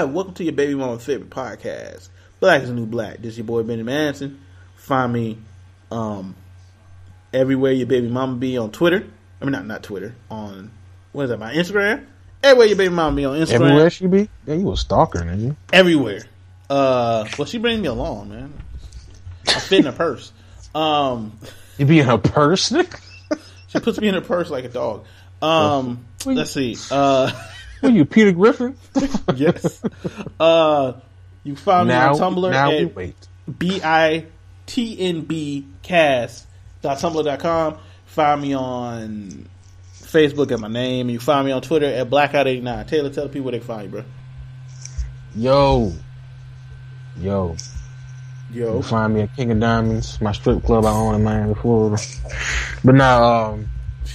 And. Welcome to your baby mama's favorite podcast, Black is the New Black. This is your boy Benny Manson. Find me um, everywhere your baby mama be on Twitter. I mean, not not Twitter. On what is that? My Instagram. Everywhere your baby mama be on Instagram. Everywhere she be? Yeah, you a stalker, nigga. Everywhere. Uh, well, she brings me along, man. I fit in her purse. Um, You be in her purse, nigga? she puts me in her purse like a dog. Um, let's see. Uh, What you, Peter Griffin? yes. Uh, you find me on Tumblr now at wait. bitnbcast.tumblr.com. Find me on Facebook at my name. You find me on Twitter at Blaqout89. Taylor, tell the people where they find you, bro. Yo. Yo. Yo. You find me at King of Diamonds, my strip club I own in Miami, Florida. But now, um,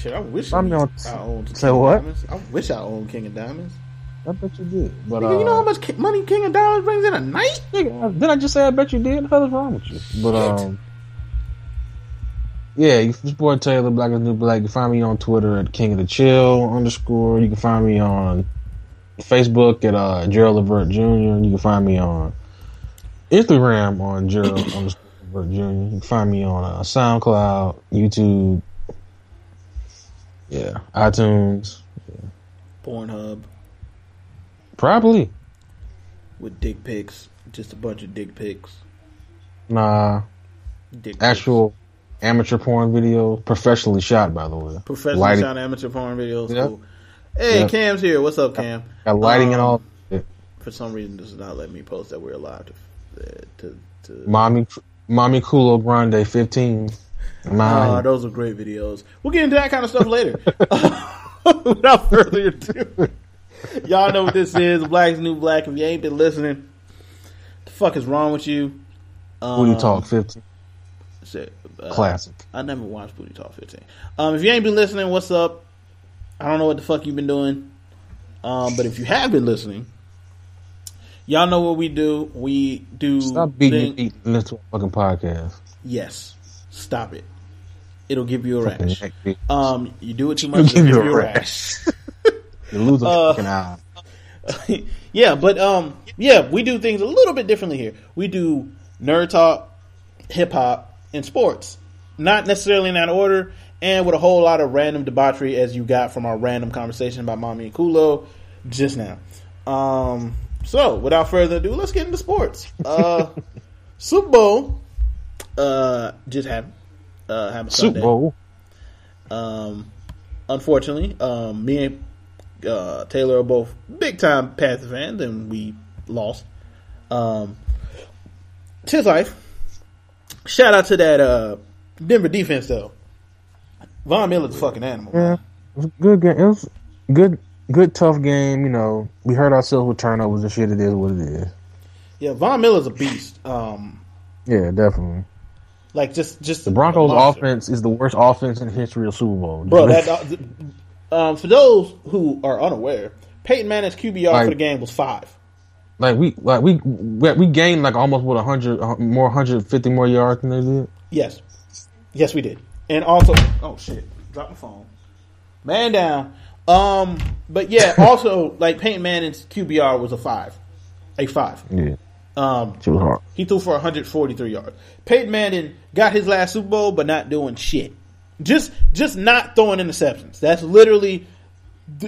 Shit, I wish I'm I, gonna I owned say King of what? Diamonds. I wish I owned King of Diamonds. I bet you did. But, Nigga, uh, you know how much money King of Diamonds brings in a night? nigga, did I just say I bet you did? What the hell is wrong with you? But, um, yeah, you this boy Taylor, Black is New Black. You can find me on Twitter at King of the Chill underscore. You can find me on Facebook at uh, Gerald Levert Jr. You can find me on Instagram on Gerald underscore Levert Jr. You can find me on uh, SoundCloud, YouTube, yeah, iTunes, Pornhub probably. with dick pics. Just a bunch of dick pics. Nah, Dick pics. actual amateur porn video, professionally shot, by the way. professional lighting, shot amateur porn videos. Yep. Cool. Hey, Yep. Cam's here. What's up, Cam? got lighting and Um, all. For some reason, does not let me post that we're alive to uh, to. to Mommy, Mommy Culo Grande 15. My, Ah, those are great videos. We'll get into that kind of stuff later. Without further ado, y'all know what this is. Black's New Black. If you ain't been listening, the fuck is wrong with you? Um, Booty Talk 15. shit, uh, Classic. I never watched Booty Talk 15. Um, if you ain't been listening, what's up? I don't know what the fuck you've been doing. Um, but if you have been listening, y'all know what we do. We do. Stop beating thing- your feet listen to fucking podcast. Yes. Stop it. It'll give you a rash. Um, you do it too much, it'll give you a rash. You lose a uh, fucking eye. yeah, but um, yeah, we do things a little bit differently here. We do nerd talk, hip hop, and sports. Not necessarily in that order, and with a whole lot of random debauchery as you got from our random conversation about Mommy and Kulo just now. Um, so without further ado, let's get into sports. Uh, Super Bowl uh, just happened. Uh, happened Super Sunday. Bowl. Um, unfortunately, um, me and uh, Taylor are both big time Panther fans, and we lost. Um, it's his life. Shout out to that uh, Denver defense though. Von Miller's a fucking animal. Yeah. It was a good game. It was good, good, tough game. You know, we hurt ourselves with turnovers and shit. It is what it is. Yeah, Von Miller's a beast. Um, Yeah, definitely. Like just just The Broncos' offense is the worst offense in the history of Super Bowl. bro. That uh, um, for those who are unaware, Peyton Manning's QBR Like- for the game was five. like we, like we, we we gained like almost what hundred more, hundred fifty more yards than they did. Yes. Yes, we did. And also, oh shit, drop my phone. Man down. Um, but yeah, also like Peyton Manning's QBR was a five, a five. Yeah, Um, was hard. he threw for 143 yards. Peyton Manning got his last Super Bowl, but not doing shit. Just, just not throwing interceptions. That's literally.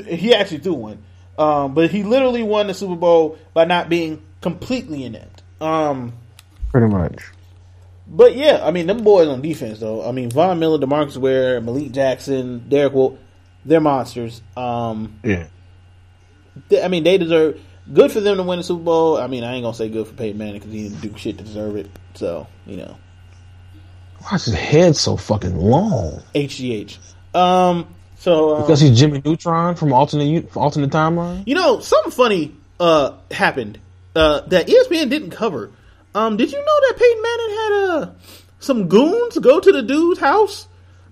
He actually threw one, um, but he literally won the Super Bowl by not being completely inept. Um, Pretty much. but yeah, I mean, them boys on defense though. I mean, Von Miller, Demarcus Ware, Malik Jackson, Derek Wolfe, they're monsters. Um, Yeah. they- I mean, they deserve good for them to win the Super Bowl. I mean, I ain't gonna say good for Peyton Manning because he didn't do shit to deserve it. So you know, Why is his head so fucking long? HGH. Um, so um, Because he's Jimmy Neutron from alternate alternate timeline. you know, something funny uh happened uh that ESPN didn't cover. Um, did you know that Peyton Manning had uh some goons go to the dude's house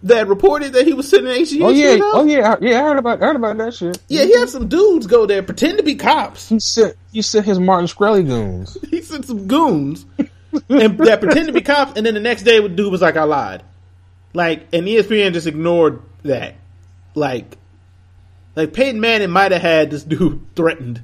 that reported that he was sitting in HGH? Oh yeah, oh yeah, yeah. I heard about I heard about that shit. Yeah, he had some dudes go there pretend to be cops. He sent he sent his Martin Shkreli goons. He sent some goons and that pretend to be cops, and then the next day, the dude was like, "I lied." Like, and ESPN just ignored that. Like, like Peyton Manning might have had this dude threatened,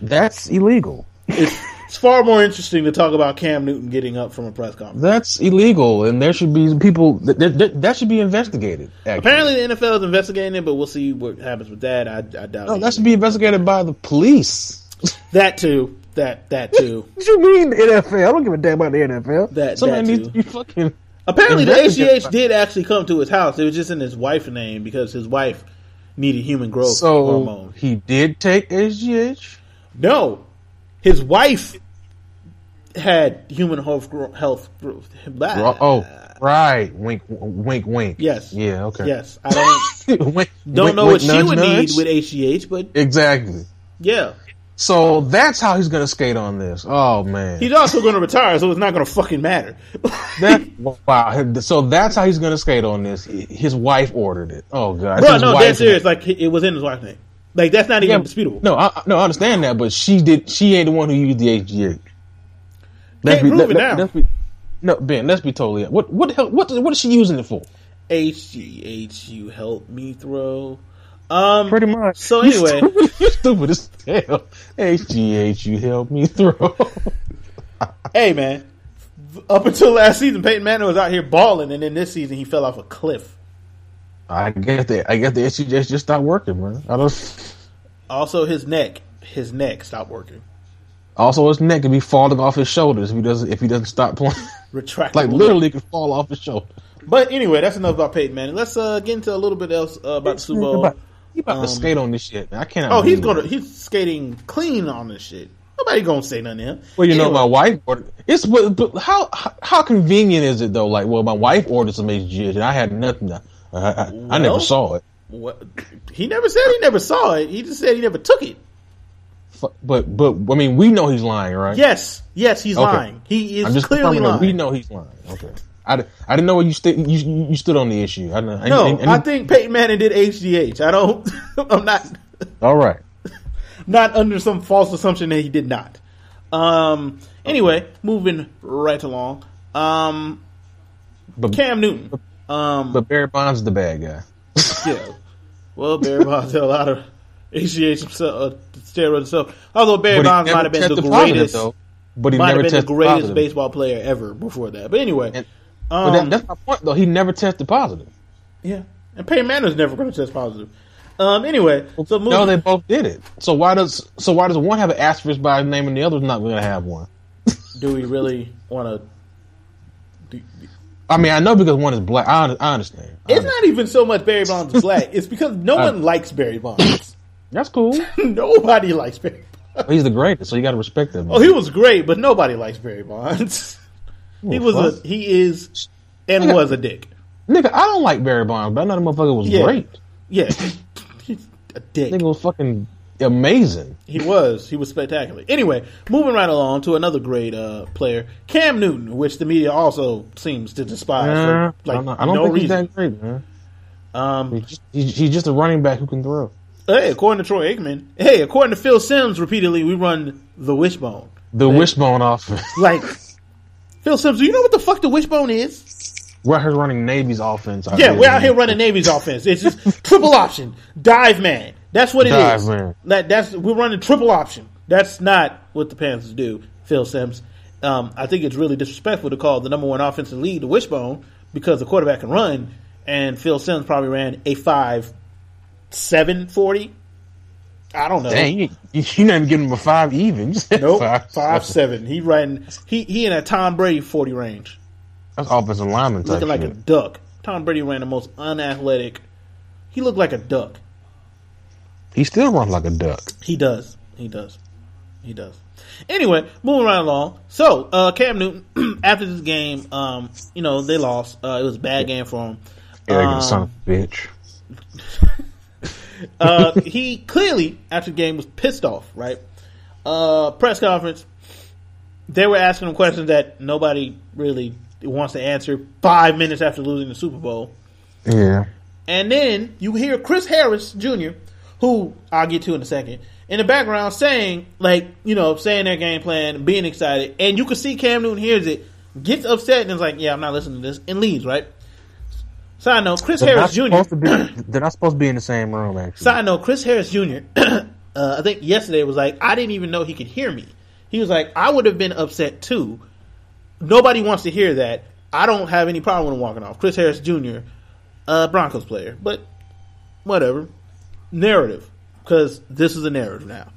That's illegal. It's, it's far more interesting to talk about Cam Newton getting up from a press conference. That's illegal, and there should be people that, that, that should be investigated. Actually. Apparently, the NFL is investigating it, but we'll see what happens with that. I, I doubt no, that should be investigated by the police. that too. That that too. What you mean the NFL? I don't give a damn about the NFL. That- somebody that needs too. to be fucking. Apparently, the Investigate- HGH did actually come to his house. It was just in his wife's name because his wife needed human growth So hormone. he did take HGH. No, his wife had human health gro- health growth. Blah. Oh, right. Wink, wink, wink. Yes. Yeah. Okay. Yes, I don't Wink- don't wink, know wink, what she would nudge. need with HGH, but Exactly. yeah, So that's how he's gonna skate on this. Oh man. he's also going to retire, so it's not going to fucking matter. That, wow. So that's how he's gonna skate on this. His wife ordered it. Oh god. Bro, His no, that's serious. Like it was in his wife's name. Like that's not even Yeah, disputable. No, I, I- no, I understand that, but she did. She ain't the one who used the HGH. Let's Can't prove it now. let's be, no, Ben. Let's be totally. What? What the hell? What? What is she using it for? HGH, you help me throw. Um, Pretty much. So anyway, stupid- you stupid as hell. HGH, you help me throw. hey man, up until last season, Peyton Manning was out here balling, and then this season he fell off a cliff. I guess the I guess the HGH just stopped working, man. I don't. Also, his neck, his neck stopped working. Also, his neck could be falling off his shoulders if he doesn't if he doesn't stop playing. Retractable. like literally, could fall off his shoulder. But anyway, that's enough about Peyton Manning. Let's uh, get into a little bit else uh, about the Super He Bowl. about, he about Um, to skate on this shit. Man. I cannot. Oh, he's gonna he's skating clean on this shit. Nobody gonna say nothing to him. Well, you know, my wife ordered. It's but, but how how- convenient is it though? Like, well, my wife ordered some HGH and I had nothing. To, I, I, I never saw it. what, he never said he never saw it. He just said he never took it. Fu- But but I mean, we know he's lying, right? Yes, yes, he's Okay. lying. He is I'm just clearly lying. we know he's lying. Okay. I, I didn't know where you, st- you you stood on the issue. I, No, I- I- I think Peyton Manning did HGH. I don't. I'm not all right. not under some false assumption that he did not. Um. Anyway, moving right along. Um. But Cam Newton. Um. but Barry Bonds is the bad guy. yeah. Well, Barry Bonds had a lot of HGH himself, uh, steroids himself. Although Barry Bonds might have been the greatest, though. But he might have been the greatest positive. baseball player ever before that. But anyway, And- um, But that, that's my point, though. He never tested positive. yeah. And Peyton Manning's never going to test positive. Um. Anyway, so moving. No, they both did it. So why does so why does one have an asterisk by his name and the other's not going to have one? do we really want to? I mean, I know because one is black. I, I understand. I It's understand. not even so much Barry Bonds is black. It's because no one likes Barry Bonds. That's cool. nobody likes Barry. Bonds. He's the greatest, so you got to respect him. Oh, he was great, but nobody likes Barry Bonds. he was a he is and Nigga. was a dick. nigga. I don't like Barry Bonds, but I know the motherfucker was Yeah. great. Yeah, he's a dick. Nigga was fucking amazing. He was. He was spectacular. Anyway, moving right along to another great uh, player, Cam Newton, which the media also seems to despise Uh, for I like don't, I don't no think he's that great, man. Um, He's he's, he's just a running back who can throw. Hey, according to Troy Aikman, hey, according to Phil Simms, repeatedly we run the wishbone. The wishbone offense. Like Phil Simms, do you know what the fuck the wishbone is? We're out here running Navy's offense. out Yeah, we're out here running Navy's offense. It's just triple option, dive man. That's what it is. Dive man. That that's we're running triple option. That's not what the Panthers do, Phil Simms. Um, I think it's really disrespectful to call the number one offensive lead the wishbone because the quarterback can run, and Phil Simms probably ran a five seven forty. I don't know. Dang, you, you, you're not even giving him a five even. Nope, five, five seven. He ran. He he in a Tom Brady forty range. That's offensive lineman looking like a duck. Tom Brady ran the most unathletic. He looked like a duck. He still runs like a duck. He does. He does. He does. Anyway, moving right along. So, uh, Cam Newton, after this game, um, you know, they lost. Uh, it was a bad game for him. Arrogant Um, son of a bitch. uh, he clearly, after the game, was pissed off, right? Uh, press conference. They were asking him questions that nobody really wants to answer five minutes after losing the Super Bowl. Yeah. And then you hear Chris Harris Jr., who I'll get to in a second, in the background saying, like, you know, saying their game plan, being excited. And you can see Cam Newton hears it, gets upset, and is like, yeah, I'm not listening to this, and leaves, right? Side note, Chris They're Harris Jr. be, they're not supposed to be in the same room, actually. Side note, Chris Harris Jr. uh, I think yesterday was like, I didn't even know he could hear me. He was like, I would have been upset too. Nobody wants to hear that. I don't have any problem with him walking off. Chris Harris Jr., uh, Broncos player, but whatever. Narrative, because this is a narrative now.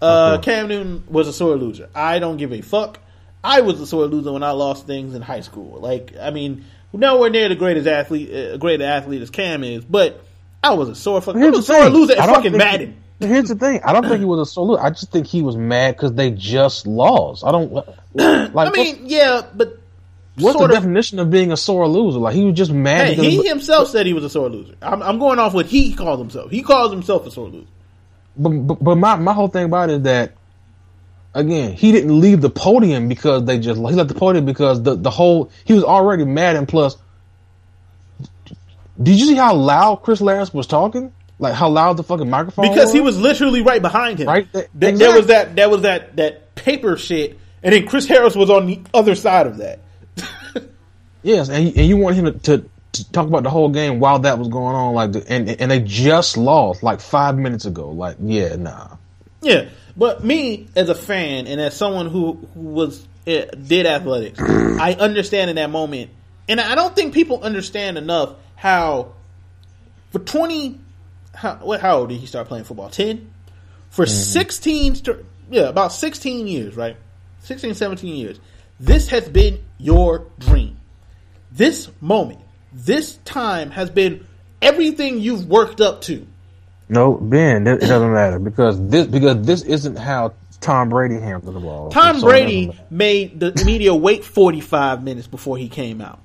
Uh, Okay. Cam Newton was a sore loser. I don't give a fuck. I was a sore loser when I lost things in high school. Like, I mean, nowhere near the greatest athlete, uh, great athlete as Cam is, but I was a sore fucking, I was a sore loser at fucking Madden. Here's the thing. I don't think he was a sore loser. I just think he was mad because they just lost. I don't like. I mean, yeah, but what's the of- definition of being a sore loser? Like he was just mad. Hey, he himself said he was a sore loser. I'm, I'm going off what he called himself. He calls himself a sore loser. but, but but my my whole thing about it is that again he didn't leave the podium because they just he left the podium because the the whole he was already mad and plus. Did you see how loud Chris Lance was talking? Like how loud the fucking microphone Because he was literally right behind him. Right, Th- There was that. There was that. That paper shit, and then Chris Harris was on the other side of that. Yes, and and you want him to, to, to talk about the whole game while that was going on, like, the, and and they just lost like five minutes ago. Like, yeah, nah. Yeah, but me as a fan and as someone who who was uh, did athletics, I understand in that moment, and I don't think people understand enough how for twenty, how what how old did he start playing football? Ten for sixteen, yeah, about sixteen years, right? 16, 17 years. This has been your dream. This moment, this time has been everything you've worked up to. No, Ben, it it doesn't matter because this because this isn't how Tom Brady handled the ball. Tom So Brady made the media wait 45 minutes before he came out.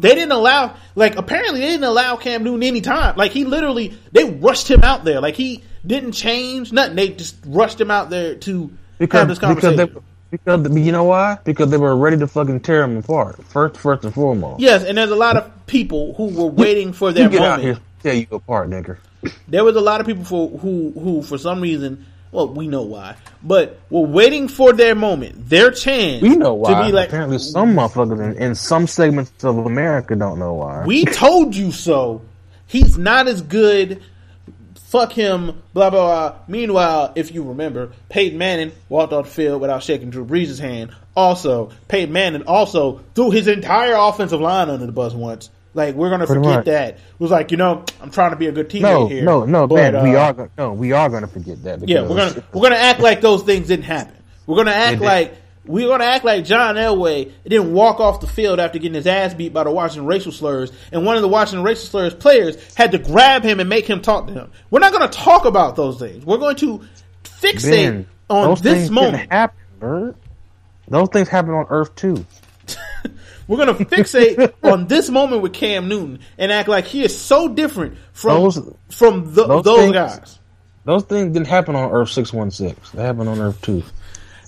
They didn't allow, like, apparently they didn't allow Cam Newton any time. Like, he literally, they rushed him out there. Like, he didn't change nothing. They just rushed him out there to because have this because conversation. they because you know why? Because they were ready to fucking tear him apart. First, first and foremost. yes, and there's a lot of people who were waiting for their you get out moment. here, tear you apart, nigga. There was a lot of people for, who, who, for some reason, well, we know why, but were waiting for their moment, their chance. We know why. To be like, Apparently, some motherfuckers in, in some segments of America don't know why. We told you so. He's not as good. Fuck him. Blah blah blah. Meanwhile, if you remember, Peyton Manning walked off the field without shaking Drew Brees' hand. Also, Peyton Manning also threw his entire offensive line under the bus once. Like we're gonna Pretty forget much. that. It was like you know I'm trying to be a good teammate no, here. no, no, but, we uh, are gonna, no, we are gonna forget that. yeah, we're gonna we're gonna act like those things didn't happen. We're gonna act like we're gonna act like John Elway didn't walk off the field after getting his ass beat by the Washington racial slurs, and one of the Washington racial slurs players had to grab him and make him talk to him. We're not gonna talk about those things. We're going to fixate Ben, on this moment. Happen, Bert. Those things happen on Earth too. We're gonna fixate on this moment with Cam Newton and act like he is so different from Those- from the, those those things- guys. Those things didn't happen on Earth six one six. They happened on Earth two.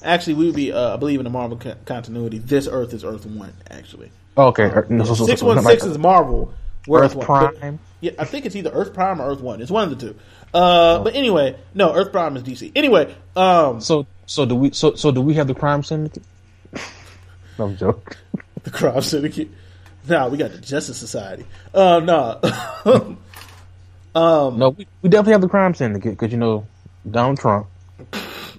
Actually, we would be uh, I believe in the Marvel co- continuity. This Earth is Earth One. Actually. Okay, Earth- no, so- so- so- Six one six is Marvel. where Earth One. But- Prime. yeah, I think it's either Earth Prime or Earth One. It's one of the two. Uh, But anyway, no, Earth Prime is DC. Anyway, um, So, so do we? So, so do we have the crime syndicate? no I'm joking. the Crime Syndicate. Nah, we got the Justice Society. Uh, nah. No, we, we definitely have the crime syndicate because you know Donald Trump.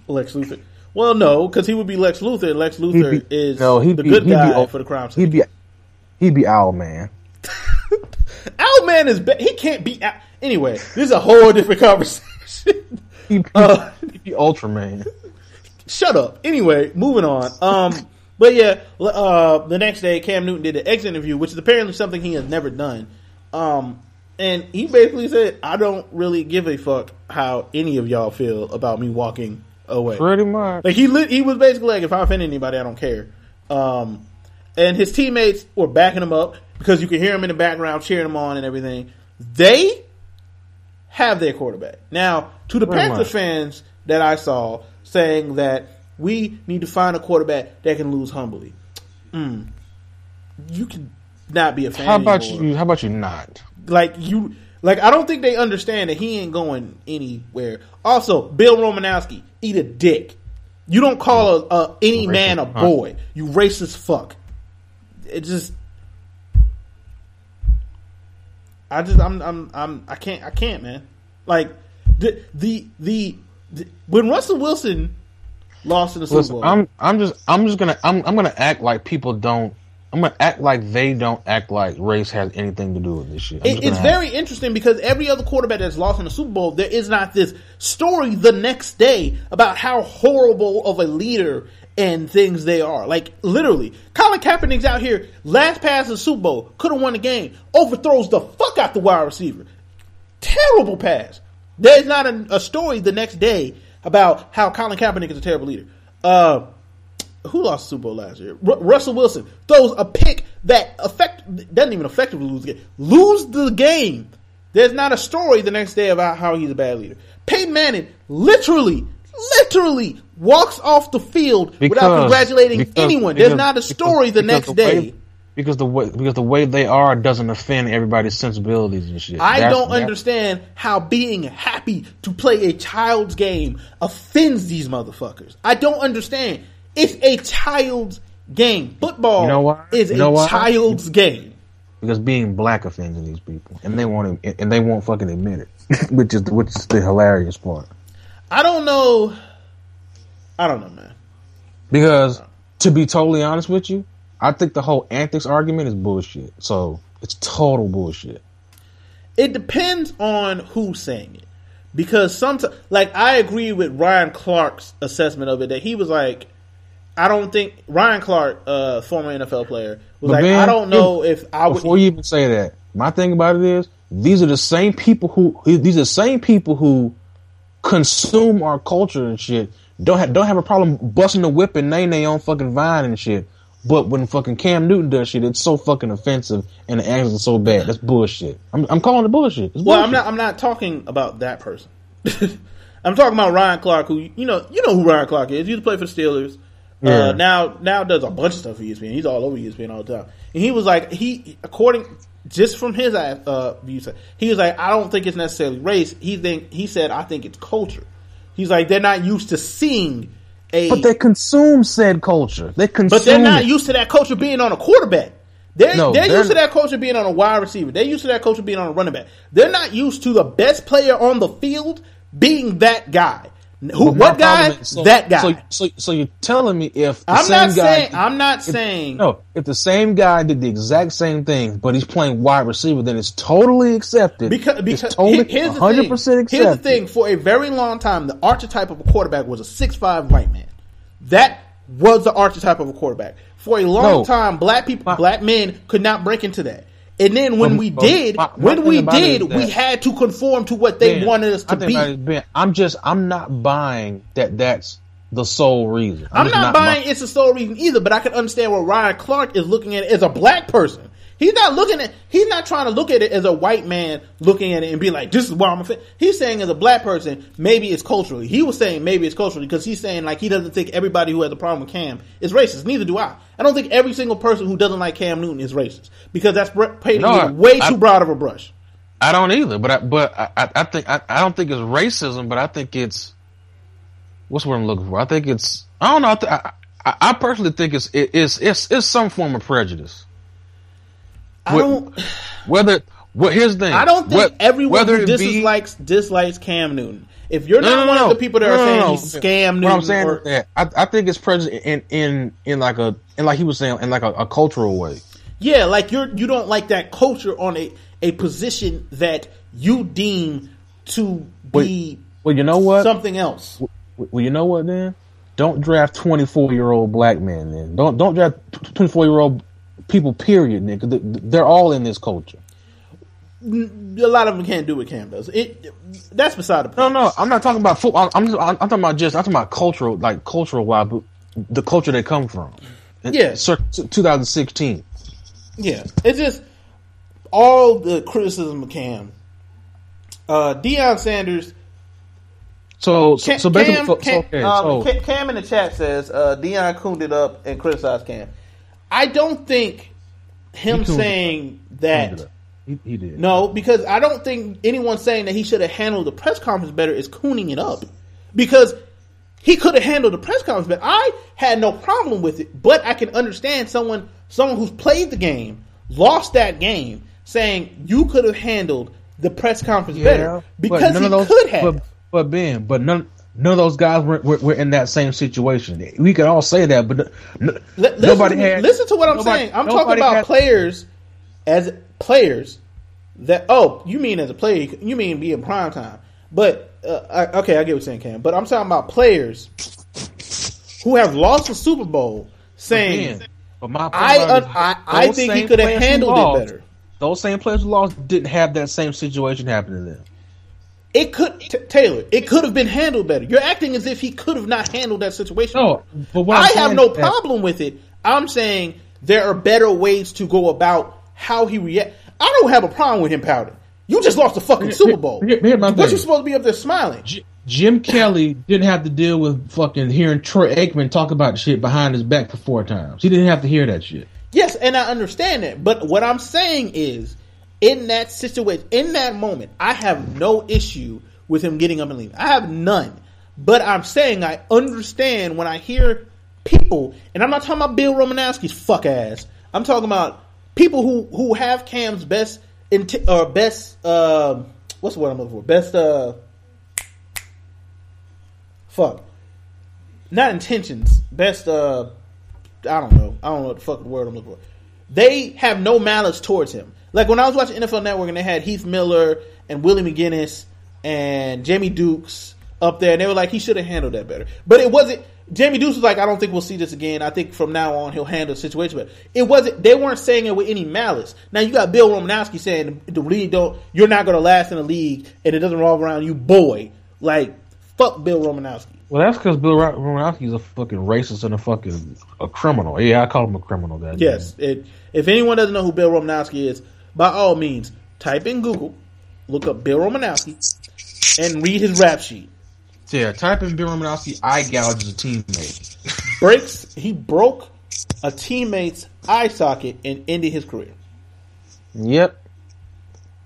Lex Luthor. Well, no, because he would be Lex Luthor. and Lex Luthor He'd be- is no, he'd the be- good he'd guy o- for the Crime He'd Syndicate. be, he'd be Owl Man. Owlman is be- he can't be. Ow- Anyway, this is a whole different conversation. He'd be, Uh, he'd be Ultraman. Shut up. Anyway, moving on. Um, but yeah, uh, the next day, Cam Newton did an exit interview, which is apparently something he has never done. Um, and he basically said, "I don't really give a fuck how any of y'all feel about me walking away." Pretty much. Like he lit, he was basically like, "If I offend anybody, I don't care." Um, and his teammates were backing him up because you could hear him in the background cheering him on and everything. They have their quarterback now. To the Pretty Panther much. fans that I saw saying that we need to find a quarterback that can lose humbly. Mm. You can not be a fan. How about anymore. you? How about you not? Like you, like I don't think they understand that he ain't going anywhere. Also, Bill Romanowski, eat a dick. You don't call a, a any Racist man a boy. You racist fuck. It just, I just, I'm, I'm, I'm, I can't, I can't, man. Like The the the, the when Russell Wilson lost in the Super Listen, Bowl. I'm I'm just I'm just gonna I'm I'm gonna act like people don't. I'm gonna act like they don't act like race has anything to do with this shit. It- it's very interesting because every other quarterback that's lost in the Super Bowl, there is not this story the next day about how horrible of a leader and things they are. Like literally, Colin Kaepernick's out here, last pass of the Super Bowl, could have won the game, overthrows the fuck out the wide receiver. Terrible pass. There's not a, a story the next day about how Colin Kaepernick is a terrible leader. Uh, who lost the Super Bowl last year? Ru- Russell Wilson throws a pick that affect doesn't even effectively lose the game. Lose the game. There's not a story the next day about how he's a bad leader. Peyton Manning literally, literally walks off the field without congratulating because- anyone. because- There's not a story the next the day. Because the way because the way they are doesn't offend everybody's sensibilities and shit. I That's- don't that's- understand how being happy to play a child's game offends these motherfuckers. I don't understand. It's a child's game. Football You know is You a why? child's game. because being black offends these people, and they won't and they won't fucking admit it, which is which is the hilarious part. I don't know. I don't know, man. Because to be totally honest with you, I think the whole antics argument is bullshit. So it's total bullshit. It depends on who's saying it. Because sometimes, like, I agree with Ryan Clark's assessment of it that he was like, I don't think Ryan Clark, uh, former NFL player, was But like, man, I don't know if I would. Before you even say that, my thing about it is these are the same people who these are the same people who consume our culture and shit. Don't have don't have a problem busting the whip and name their own fucking vine and shit. But when fucking Cam Newton does shit, it's so fucking offensive and the angles are so bad. That's bullshit. I'm, I'm calling it bullshit. It's Well, I'm not. I'm not talking about that person. I'm talking about Ryan Clark, who you know, you know who Ryan Clark is. He used to play for the Steelers. Yeah. Uh, now, now does a bunch of stuff for ESPN. He's all over ESPN all the time. And he was like, he according just from his uh, view, he was like, I don't think it's necessarily race. He think he said, I think it's culture. He's like, they're not used to seeing a, But they consume said culture. They consume. but they're not it. used to that culture being on a quarterback. They're, No, they're, they're used to that culture being on a wide receiver. They're used to that culture being on a running back. They're not used to the best player on the field being that guy. Who? But What guy? so- that guy. So, so, so you're telling me if the I'm same not guy, saying. I'm not saying. no, if the same guy did the exact same thing, but he's playing wide receiver, then it's totally accepted. Because, because it's totally here- here's the 100 thing. percent accepted. Here's the thing. For a very long time, the archetype of a quarterback was a six-five white man. That was the archetype of a quarterback. For a long No. time, black people, My- black men could not break into that. And then when Um, we did, my- my when we did, we had to conform to what they Ben, wanted us to be. Ben, I'm just, I'm not buying that. That's the sole reason. I'm just not, buying it's a sole reason either, but I can understand what Ryan Clark is looking at it as a black person. He's not looking at he's not trying to look at it as a white man looking at it and be like, This is why I'm a fan. He's saying as a black person, maybe it's culturally. He was saying maybe it's culturally because he's saying like he doesn't think everybody who has a problem with Cam is racist. Neither do I. I don't think every single person who doesn't like Cam Newton is racist. Because that's painting No, way I- too broad of a brush. I don't either, but I, but I, I- think I, I don't think it's racism, but I think it's what's what I'm looking for. I think it's I don't know. I, th- I, I, I personally think it's it, it's it's it's some form of prejudice. I don't Whether well, here's the thing. I don't think Wh- everyone who it be- dislikes dislikes Cam Newton. If you're No, not no, one no, of the people that are saying he's scam Newton, What I'm saying or- that I, I think it's present in in in like a in like he was saying in like a, a cultural way. Yeah, like you're you don't like that culture on a a position that you deem to be Well, you know what? something else. Well, you know what? Then don't draft 24 year old black men. Then don't don't draft 24 year old people. Period. They- they're all in this culture. A lot of them can't do what Cam does. It that's beside the point. no, no, I'm not talking about football. I'm just, I'm, I'm talking about just I'm talking about cultural, like cultural wise, but the culture they come from. Yeah. Circa 2016. Yeah, it's just all the criticism of Cam. Uh, Deion Sanders So, so, Cam, so basically, Cam, so, okay, um, so Cam- Cam in the chat says uh, Deion cooned it up and criticized Cam. I don't think him He saying that. he, he did. No, because I don't think anyone saying that he should have handled the press conference better is cooning it up. Because he could have handled the press conference better. I had no problem with it, but I can understand someone someone who's played the game, lost that game, saying you could have handled the press conference Yeah, better but because none he of those, could have. But, but Ben, but none none of those guys were, were, were in that same situation. We can all say that, but listen, nobody had. listen to what I'm nobody- saying. I'm talking about had- players as players that. Oh, you mean as a player? You mean being prime time? But uh, I, okay, I get what you're saying, Cam. But I'm talking about players who have lost a Super Bowl, saying, but my "I it I, I think he could have handled lost, it better." Those same players who lost didn't have that same situation happen to them. It could t- Taylor. It could have been handled better. You're acting as if he could have not handled that situation. No, but what I'm have no that- problem with it. I'm saying there are better ways to go about how he react. I don't have a problem with him pouting. You just lost the fucking Here- Super Bowl. here- here's my what thing. you supposed to be up there smiling? J- Jim Kelly didn't have to deal with fucking hearing Troy Aikman talk about shit behind his back for four times. He didn't have to hear that shit. Yes, and I understand that. But what I'm saying is, in that situation, in that moment, I have no issue with him getting up and leaving. I have none. But I'm saying I understand when I hear people, and I'm not talking about Bill Romanowski's fuck ass. I'm talking about people who who have Cam's best or best uh, what's the word I'm looking for? Best uh, fuck, not intentions. Best uh, I don't know. I don't know what the fuck the word I'm looking for. They have no malice towards him. Like when I was watching NFL Network and they had Heath Miller and Willie McGinest and Jamie Dukes up there, and they were like, he should have handled that better. But it wasn't. Jamie Dukes was like, I don't think we'll see this again. I think from now on he'll handle the situation better. It wasn't. They weren't saying it with any malice. Now you got Bill Romanowski saying the league don't. You're not going to last in the league, and it doesn't revolve around you, boy. Like fuck Bill Romanowski. Well, that's because Bill Ro- Romanowski's a fucking racist and a fucking a criminal. Yeah, I call him a criminal. That Yes. It, if anyone doesn't know who Bill Romanowski is, by all means, type in Google, look up Bill Romanowski, and read his rap sheet. Yeah, type in Bill Romanowski eye gouges a teammate. Breaks. He broke a teammate's eye socket and ended his career. Yep.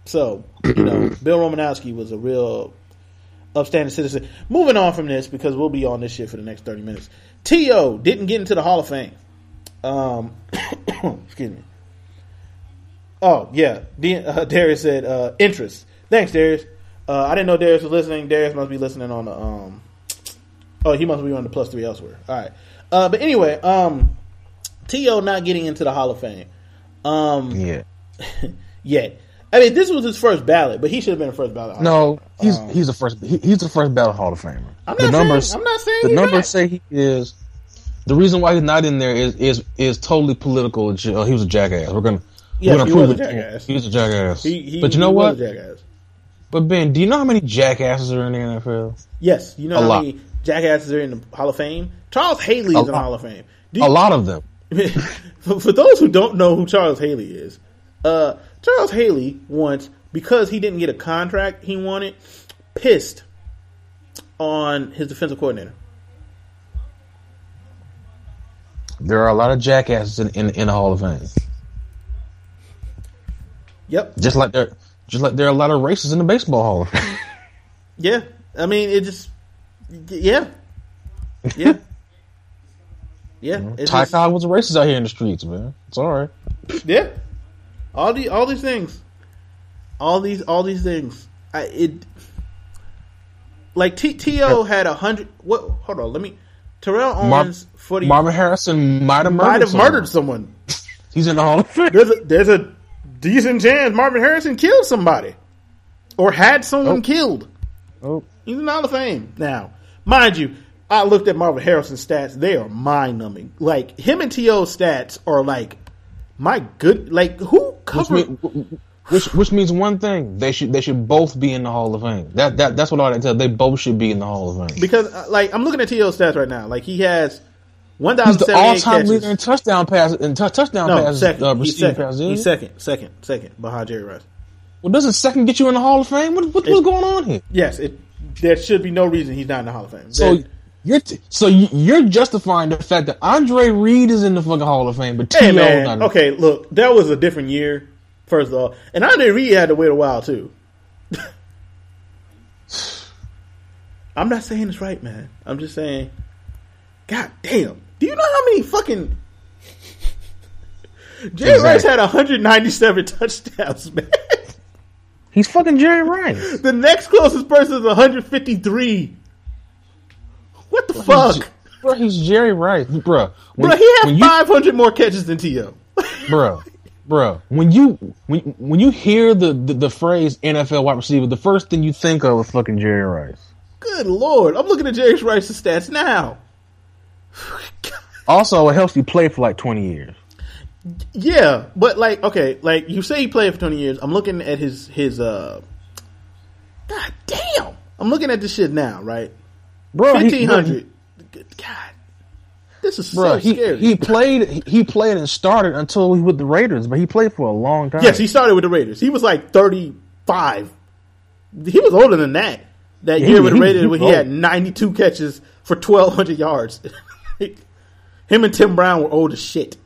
So you know, Bill Romanowski was a real upstanding citizen. Moving on from this because we'll be on this shit for the next thirty minutes. T.O. didn't get into the Hall of Fame. Um, excuse me. Oh yeah, D- uh, Darius said uh, interest. Thanks, Darius. Uh, I didn't know Darius was listening. Darius must be listening on the. Um, oh, he must be on the plus three elsewhere. All right, uh, but anyway, um, T.O. not getting into the Hall of Fame. Um, Yeah. yet. I mean, this was his first ballot, but he should have been the first ballot. No, he's he's the first. He, he's the first ballot Hall of Famer. Um, I'm the not numbers. I'm not saying the numbers not. say he is. The reason why he's not in there is is is totally political. Oh, he was a jackass. We're gonna. Yes, he was a jackass. He was a jackass. He, he, but you know he what? was a jackass. But Ben, do you know how many jackasses are in the NFL? Yes, you know A how lot. many jackasses are in the Hall of Fame. Charles Haley is A in the. Hall of Fame. Do you- A lot of them. for, for those who don't know who Charles Haley is, uh, Charles Haley once, because he didn't get a contract he wanted, pissed on his defensive coordinator. There are a lot of jackasses in in, in the Hall of Fame. Yep. Just like there, just like there are a lot of races in the baseball Hall. Yeah. I mean, it just, yeah. Yeah. Yeah. It's Ty just- Cobb was a racist out here in the streets, man. It's all right. Yeah, all the all these things, all these all these things. I it like T To had a hundred. What? Hold on, let me. Terrell Owens for the Marvin Harrison might have murdered. might have someone. murdered someone. He's in the Hall of Fame. There's a there's a decent chance Marvin Harrison killed somebody or had someone Oh. killed. Oh, He's in the Hall of Fame now, mind you. I looked at Marvin Harrison's stats; they are mind numbing. Like him and T.O.'s stats are like, my good. Like who which, covered? mean, which which means one thing: they should they should both be in the Hall of Fame. That that that's what I tell. They both should be in the Hall of Fame. because uh, like I'm looking at T.O.'s stats right now. Like he has one He's the all-time catches. leader in touchdown passes and t- touchdown no, passes. second. Uh, he's second. passes. He's second, second, second behind Jerry Rice. Well, doesn't second get you in the Hall of Fame? What, what what's going on here? Yes, it. There should be no reason he's not in the Hall of Fame. So There- you're t- so you- you're justifying the fact that Andre Reed is in the fucking Hall of Fame, but hey T.O. man, okay, look, that was a different year. First of all, and Andre Reed had to wait a while too. I'm not saying it's right, man. I'm just saying, God damn, do you know how many fucking Jerry Rice had 197 touchdowns, man. He's fucking Jerry Rice. The next closest person is 153. What the fuck? Bro, he's Jerry Rice, bro. When, Bro, he had you- 500 more catches than T.O. bro, bro. When you when when you hear the, the the phrase NFL wide receiver, the first thing you think of is fucking Jerry Rice. Good lord. I'm looking at Jerry Rice's stats now. Also, it helps you play for like twenty years. Yeah, but like, okay, like you say he played for 20 years. I'm looking at his, his, uh, God damn. I'm looking at this shit now, right? Bro, 1500. Good God. This is Bro, so he, scary. he played he played and started until he with the Raiders, but he played for a long time. yes, he started with the Raiders. He was like 35. He was older than that. That Yeah, year with the Raiders he when he had 92 catches for 1,200 yards. Him and Tim Brown were old as shit.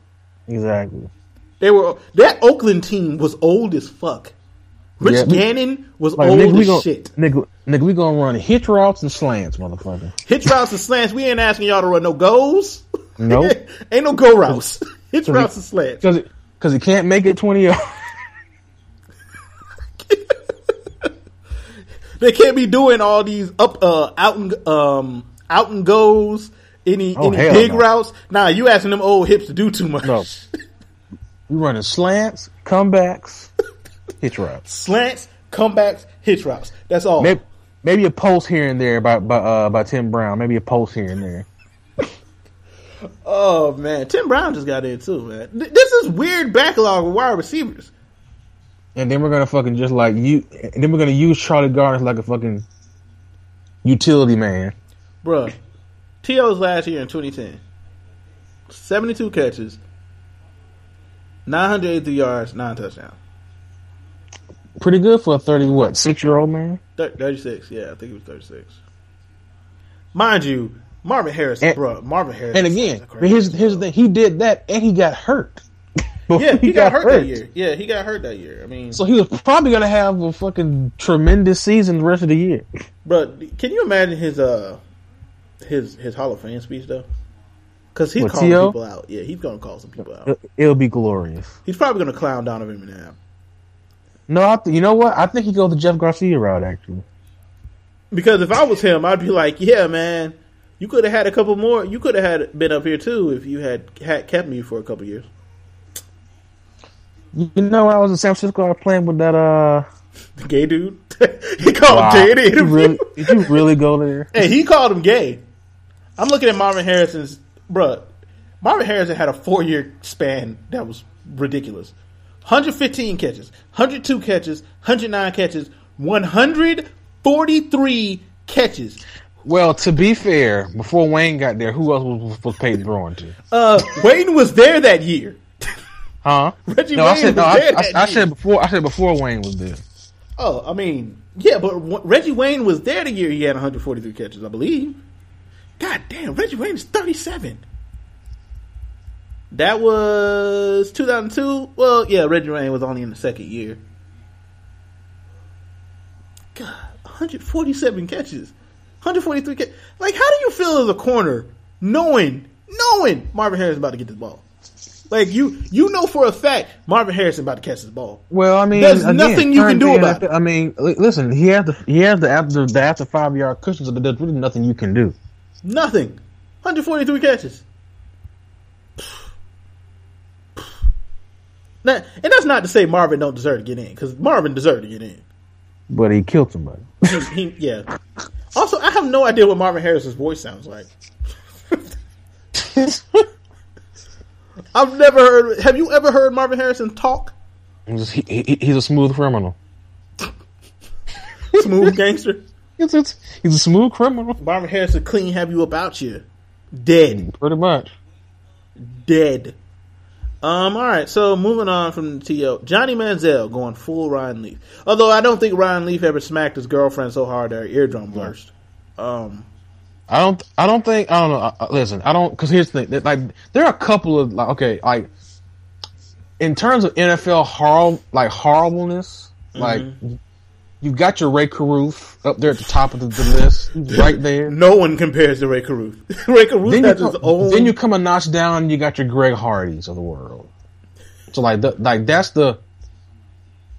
exactly. They were that Oakland team was old as fuck. Rich Yeah, Gannon was Like, old nigga, as gonna, shit. Nigga, nigga, we gonna run hitch routes and slants, motherfucker. Hitch routes and slants. We ain't asking y'all to run no goals. Nope. ain't no go routes. Hitch routes he- and slants. Because because he can't make it twenty yards. They can't be doing all these up, uh, out and um, out and goes. Any Oh, any big no. routes? Nah, you asking them old hips to do too much. No. We running slants, comebacks, hitch routes. Slants, comebacks, hitch routes. That's all. Maybe, maybe a post here and there by by uh, by Tim Brown. Maybe a post here and there. Oh man, Tim Brown just got in too, man. This is weird backlog of wide receivers. And then we're gonna fucking just like you. And then we're gonna use Charlie Garner like a fucking utility man. Bruh, T.O.'s last year in 2010. 72 catches, 983 yards, 9 touchdowns. Pretty good for a thirty what six year old man. Thir- 36, yeah, I think he was 36. Mind you, Marvin Harris, And- bruh, Marvin Harris. And again, but here's here's the thing. He did that and he got hurt. Yeah, he, got, hurt, that year. Yeah, he got hurt that year. I mean, So he was probably gonna have a fucking tremendous season the rest of the year. but can you imagine his uh his his Hall of Fame speech though? Because he's calling T.O.? people out. Yeah, he's gonna call some people out. It- It'll be glorious. He's probably gonna clown Donovan Eminem. No, I th- you know what? I think he goes the Jeff Garcia route actually. Because if I was him, I'd be like, "Yeah, man, you could have had a couple more. You could have had been up here too if you had, had kept me for a couple years." You know, when I was in San Francisco, I was playing with that. uh The gay dude, he called wow. gay Did you really, did you really go there? Hey, he called him gay. I'm looking at Marvin Harrison's, bruh. Marvin Harrison had a four year span that was ridiculous. 115 catches, 102 catches, 109 catches, 143 catches. Well, to be fair, before Wayne got there, who else was, was Peyton throwing to? Uh, Wayne was there that year. Huh? Reggie no, I Wayne said no. was I, there I, that I year. said before. I said before Wayne was there. Oh, I mean, yeah, but w- Reggie Wayne was there the year he had 143 catches, I believe. God damn, Reggie Wayne is 37. That was 2002. Well, yeah, Reggie Wayne was only in the second year. God, 147 catches, 143 catches. Like, how do you feel as a corner knowing, knowing Marvin Harris about to get this ball? Like you, you know for a fact Marvin Harrison about to catch this ball. Well, I mean, There's nothing you can do current about it. I mean, listen, he has the he has the after the after five yard cushions, but there's really nothing you can do. Nothing. 143 catches. Now, and that's not to say Marvin don't deserve to get in, because Marvin deserved to get in. But he killed somebody. He, he- yeah. Also, I have no idea what Marvin Harris's voice sounds like. I've never heard. Have you ever heard Marvin Harrison talk? He, he- he's a smooth criminal. Smooth gangster. He's, a- he's a smooth criminal. Marvin Harrison clean have you about you. Dead. Pretty much. dead. Um, all right, so moving on from the TO, Johnny Manziel going full Ryan Leaf. Although I don't think Ryan Leaf ever smacked his girlfriend so hard that her eardrum burst. Um, I don't. I don't think. I don't know. Listen, I don't. Because here's the thing. Like, there are a couple of like. Okay, like in terms of NFL horrible, like horribleness, like you got your Rae Carruth up there at the top of the, the list, right there. no one compares to Rae Carruth. Rae Carruth Then you, has his come, own. then you come a notch down, and you got your Greg Hardys of the world. So like, the, like that's the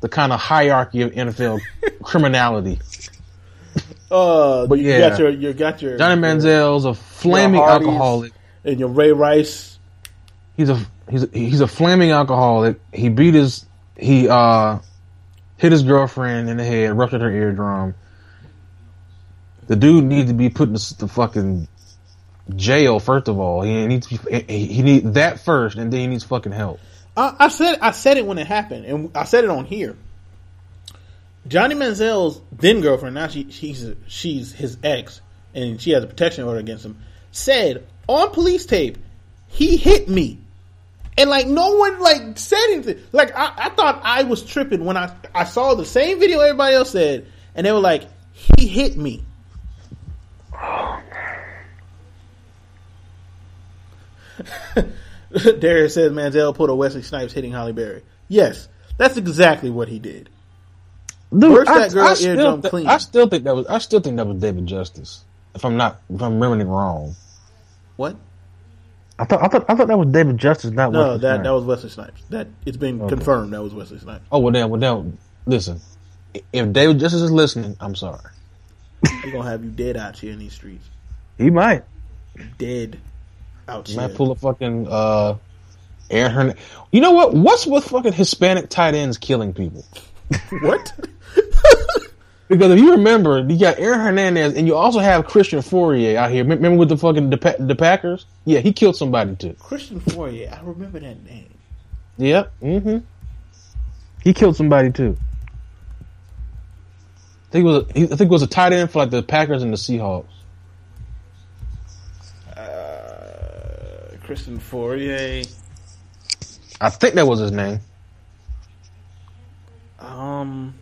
the kind of hierarchy of NFL criminality. Uh, But you yeah. got your you got your Johnny Manziel's a flaming alcoholic. and your Ray Rice. He's a he's a, he's a flaming alcoholic. He beat his he uh hit his girlfriend in the head, ruptured her eardrum. The dude needs to be put in the, the fucking jail. First of all, he needs be, he need that first, and then he needs fucking help. I, I said I said it when it happened, and I said it on here. Johnny Manziel's then girlfriend, now she she's she's his ex, and she has a protection order against him. Said on police tape, he hit me, and like no one like said anything. Like I, I thought I was tripping when I I saw the same video everybody else said, and they were like, he hit me. Darius says Manziel put a Wesley Snipes hitting Halle Berry. Yes, that's exactly what he did. Dude, Burst that girl still, eardrum thi- clean. I still think that was I still think that was David Justice. If I'm not if I'm remembering wrong, What? I thought I thought I thought that was David Justice, not No, Wesley that Snipes. that was Wesley Snipes. That it's been Okay. confirmed that was Wesley Snipes. Oh well, then well then listen. If David Justice is listening, I'm sorry. We're gonna have you dead out here in these streets. He might. Dead out He here. might pull a fucking uh Aaron Hernandez. You know what? What's with fucking Hispanic tight ends killing people? what? Because if you remember, you got Aaron Hernandez, and you also have Christian Fauria out here. Remember with the fucking the, Pa- the Packers? Yeah, he killed somebody too. Christian Fauria. I remember that name. Yep. Mm-hmm. He killed somebody too. I think it was he, I think it was a tight end for like the Packers and the Seahawks. Uh, Christian Fauria. I think that was his name. Um,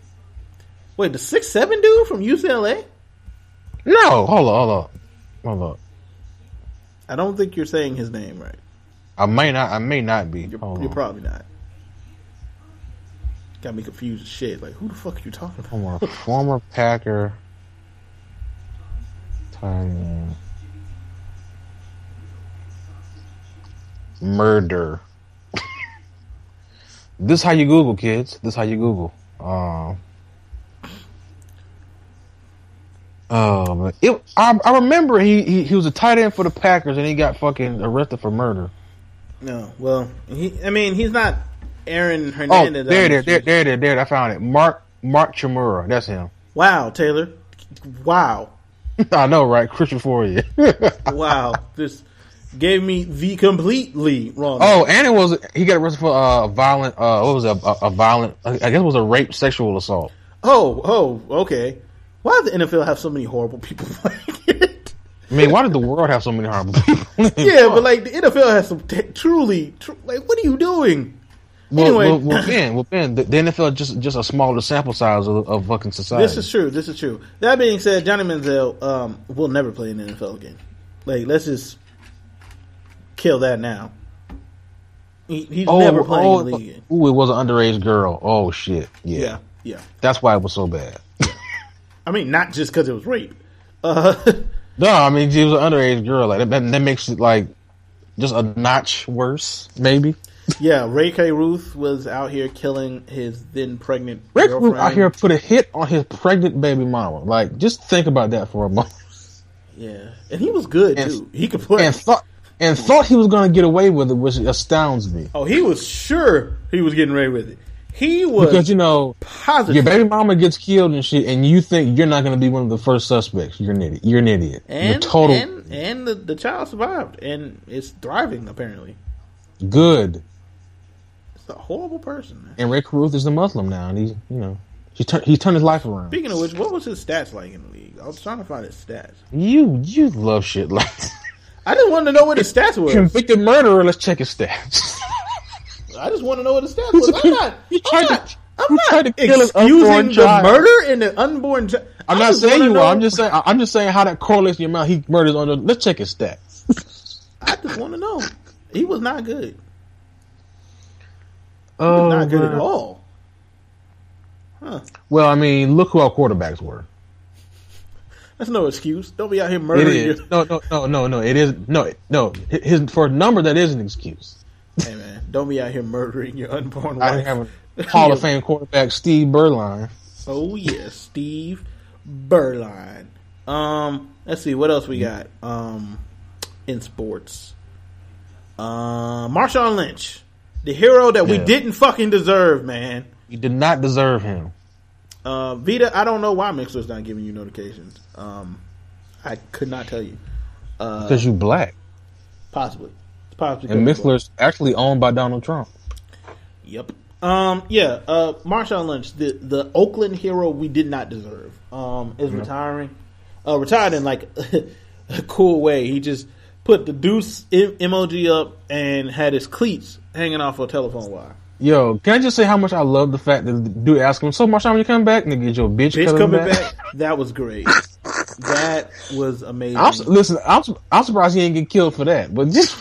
wait, the six seven dude from UCLA? No, hold on, hold on, hold on. I don't think you're saying his name right. I may not. I may not be. You're, you're probably not. Got me confused as shit. Like, who the fuck are you talking about? Former, former Packer. End. Murder. this how you Google, kids. This how you Google. Um. Oh, man. It, I, I remember he, he he was a tight end for the Packers and he got fucking arrested for murder. No, well, he. I mean, he's not Aaron Hernandez. Oh, Hernandez. there it I'm there, there there it is. I found it. Mark Mark Chmura. That's him. Wow, Taylor. Wow, I know, right? Christian Fauria. wow. this gave me the completely wrong. oh, and it was he got arrested for uh, violent. Uh, what was it? a, a violent? I guess it was a rape, sexual assault. oh, oh. Okay. Why does the NFL have so many horrible people playing it? I mean, why did the world have so many horrible people? Yeah, but like the NFL has some t- truly, tru- like, what are you doing? well, anyway. well, well, Ben, well, Ben, the, the NFL just just a smaller sample size of, of fucking society. This is true. This is true. That being said, Johnny Manziel um, will never play in the NFL again. Like, let's just kill that now. He, he's never playing oh, in the league again. ooh, it was an underage girl. Oh shit, yeah. Yeah, yeah. That's why it was so bad. I mean, not just because it was rape. Uh, No, I mean she was an underage girl. Like that, that makes it like just a notch worse, maybe. yeah, Rae Carruth was out here killing his then pregnant Rick girlfriend. Root out here put a hit on his pregnant baby mama. Like, just think about that for a moment. Yeah, and he was good And- too. He could play. And thought and thought he was going to get away with it, which astounds me. oh, he was sure he was getting away with it. He was Because you know, positive. your baby mama gets killed and shit, and you think you're not going to be one of the first suspects. You're an idiot. You're an idiot. and you're total and, and the, the child survived and it's thriving apparently. good. It's a horrible person. Man. And Rick Ruth is a Muslim now, and he's you know he turned he turned his life around. Speaking of which, what was his stats like in the league? I was trying to find his stats. You you love shit like I just wanted to know what his stats were. convicted murderer. Let's check his stats. I just want to know what his stats was. I'm not. You I'm tried not, to- I'm not tried to kill excusing the child. murder and the unborn child. I'm not saying you are. I'm just saying. I'm just saying how that correlates to your amount he murders on. The, let's check his stats. I just want to know. He was not good. He Oh, not good man. at all. Huh. Well, I mean, look who our quarterbacks were. That's no excuse. Don't be out here murdering is your. no, no, no, no, no. It is no, no. His for a number that is an excuse. Hey man, don't be out here murdering your unborn I wife. didn't have. A, Hall of Fame quarterback Steve Beuerlein. Oh yeah, Steve Beuerlein. Um, let's see what else we got. Um, in sports, uh, Marshawn Lynch, the hero that we didn't fucking deserve, man. You did not deserve him. Uh, Vida, I don't know why Mixlr's not giving you notifications. Um, I could not tell you. Uh, Because you black. possibly, And Mixlr's actually owned by Donald Trump. Yep. Um. Yeah. Uh. Marshawn Lynch, the the Oakland hero we did not deserve, um, is retiring. Uh, retired in like a cool way. He just put the deuce em- emoji up and had his cleats hanging off a telephone wire. Yo, can I just say how much I love the fact that the dude asked him, "So Marshawn, when you come back, nigga, is your bitch, Bitch coming, coming back?" back. That was great. that was amazing. I'm, listen, I'm, I'm surprised he didn't get killed for that. But just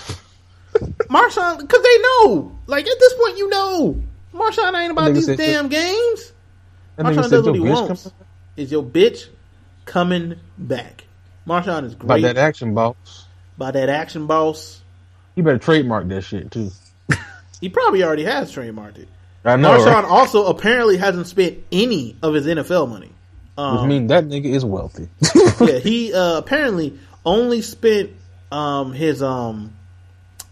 Marshawn, because they know. Like at this point, you know, Marshawn ain't about these damn games. Marshawn does what he wants. coming Is your bitch coming back? Marshawn is great. by that action, boss." by that action boss. You better trademark that shit too. He probably already has trademarked it. I know, Marshawn right? also apparently hasn't spent any of his NFL money. which Um, means that nigga is wealthy. yeah, he uh, apparently only spent um, his um,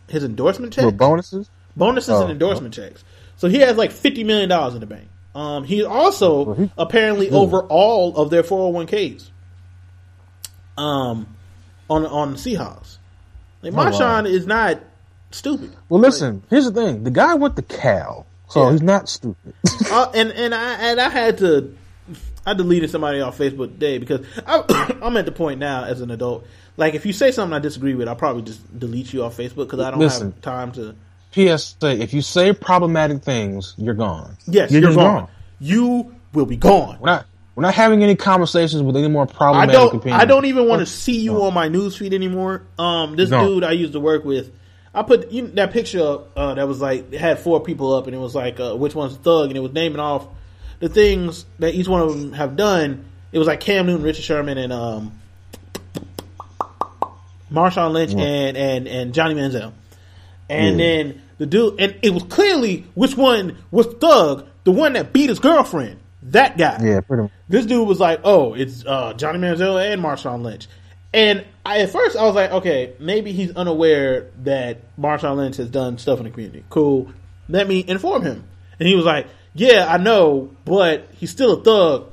his endorsement check, With bonuses, bonuses Oh, and endorsement checks. So he has like fifty million dollars in the bank. Um, he's also Well, he- apparently over all of their four hundred one ks. Um, on on the Seahawks, like Oh, wow. Marshawn is not stupid. Well, listen. Here's the thing: the guy went to Cal, so Yeah. he's not stupid. uh, and and I and I had to I deleted somebody off Facebook today because I, I'm at the point now as an adult. Like if you say something I disagree with, I'll probably just delete you off Facebook because I don't Listen. have time to. PSA: If you say problematic things, you're gone. Yes, you're, you're, just gone. You will be gone. We're not. We're not having any conversations with any more I problematic don't. opinions. I don't even want to see you on my newsfeed anymore. Um, this dude I used to work with, I put you know, that picture up uh, that was like had four people up, and it was like uh, which one's thug, and it was naming off the things that each one of them have done. It was like Cam Newton, Richard Sherman, and um, Marshawn Lynch, and and and Johnny Manziel. And Yeah. then the dude, and it was clearly which one was thug, the one that beat his girlfriend. That guy. Yeah, pretty much. This dude was like, "Oh, it's uh, Johnny Manziel and Marshawn Lynch," and I, at first I was like, "Okay, maybe he's unaware that Marshawn Lynch has done stuff in the community. Cool, let me inform him." And he was like, "Yeah, I know, but he's still a thug."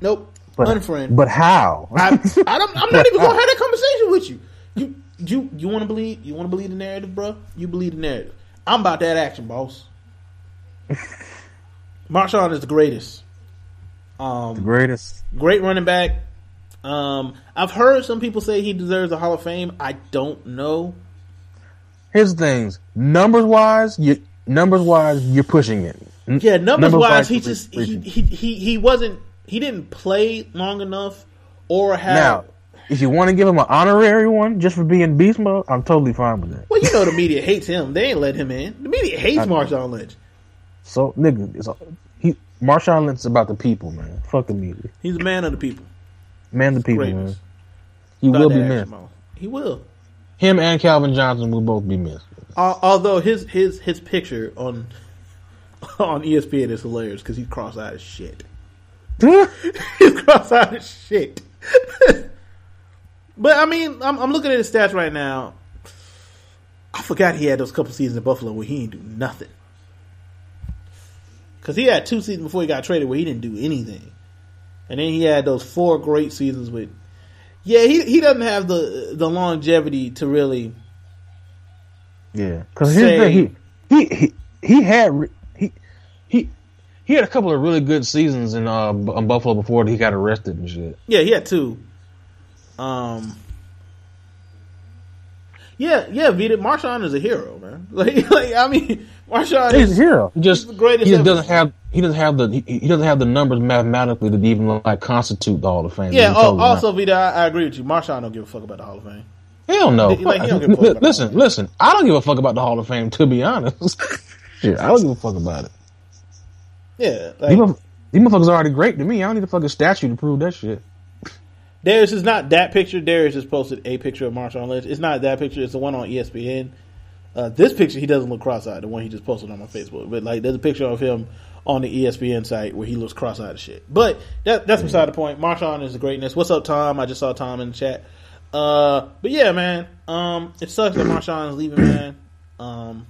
Nope, But, unfriend. but how? I, I don't, I'm not even gonna have that conversation with you. You, you, you want to believe? You want to believe the narrative, bro? You believe the narrative. I'm about that action, boss. Marshawn is the greatest. Um, Greatest. great running back. Um, I've heard some people say he deserves a Hall of Fame. I don't know. Here's the things. Numbers wise, you numbers wise, you're pushing it. N- Yeah, numbers wise, he just he, he he he wasn't he didn't play long enough or have. now, if you want to give him an honorary one just for being beast mode, I'm totally fine with that. well, you know the media hates him. They ain't let him in. The media hates I. Marshawn Lynch. So, nigga, it's, he Marshawn Lynch is about the people, man. Fuck the media, He's a man of the people. man. Of the people, man. He will be missed. mode. He will. Him and Calvin Johnson will both be missed. Al- although his his his picture on on ESPN is hilarious because he's cross-eyed as shit. He's cross-eyed as shit. but I mean, I'm, I'm looking at his stats right now. I forgot he had those couple seasons in Buffalo where he didn't do nothing. Because he had two seasons before he got traded where he didn't do anything, and then he had those four great seasons with. Yeah, he he doesn't have the the longevity to really. Yeah, because here's the thing, he he he he had he he he had a couple of really good seasons in uh in Buffalo before he got arrested and shit. Yeah, he had two. Um. Yeah, yeah, Vida Marshawn is a hero, man. Like, like I mean, Marshawn He's a hero. He just the greatest he doesn't have he doesn't have the he, he doesn't have the numbers mathematically to even like constitute the Hall of Fame. yeah. Oh, also. Vida, I, I agree with you. Marshawn don't give a fuck about the Hall of Fame. hell no. Like, he don't give a fuck about listen, Hall of Fame. listen. I don't give a fuck about the Hall of Fame. To be honest, shit, I don't give a fuck about it. Yeah, These like, motherf- these motherfuckers are already great to me. I don't need a fucking statue to prove that shit. Darius is not that picture. Darius just posted a picture of Marshawn Lynch. It's not that picture. It's the one on ESPN. Uh, this picture, he doesn't look cross-eyed. The one he just posted on my Facebook, but like, there's a picture of him on the ESPN site where he looks cross-eyed as shit. But that, that's beside the point. Marshawn is the greatness. What's up, Tom? I just saw Tom in the chat. Uh, but yeah, man. Um, it sucks that Marshawn is leaving, man. Um,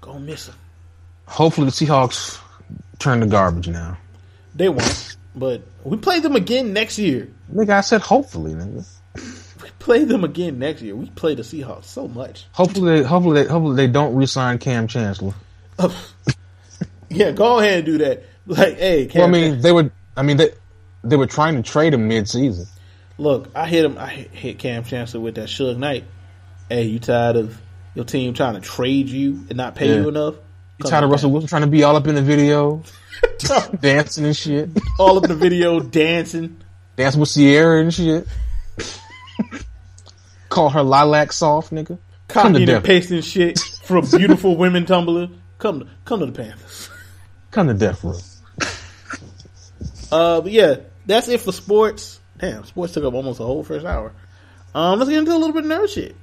gonna miss him. Hopefully, the Seahawks turn to garbage now. They won't, but we play them again next year. Nigga, I said hopefully, nigga. We play them again next year. We play the Seahawks so much. Hopefully, they, hopefully, they, hopefully they don't resign Kam Chancellor. yeah, go ahead and do that. Like, hey, Kam, Well, I mean, they would. I mean, they they were trying to trade him mid-season. look, I hit him. I hit- hit Kam Chancellor with that Suge Knight. Hey, you tired of your team trying to trade you and not pay Yeah. you enough? You tired of Russell Wilson trying to be all up in the video, dancing and shit, all up in the video dancing? dancing with Ciara and shit. Call her lilac soft, nigga. Copying and pasting shit from beautiful women Tumblr. Come to come to the Panthers. Come to death row. Uh, but yeah, that's it for sports. Damn, sports took up almost a whole first hour. Um, let's get into a little bit of nerd shit.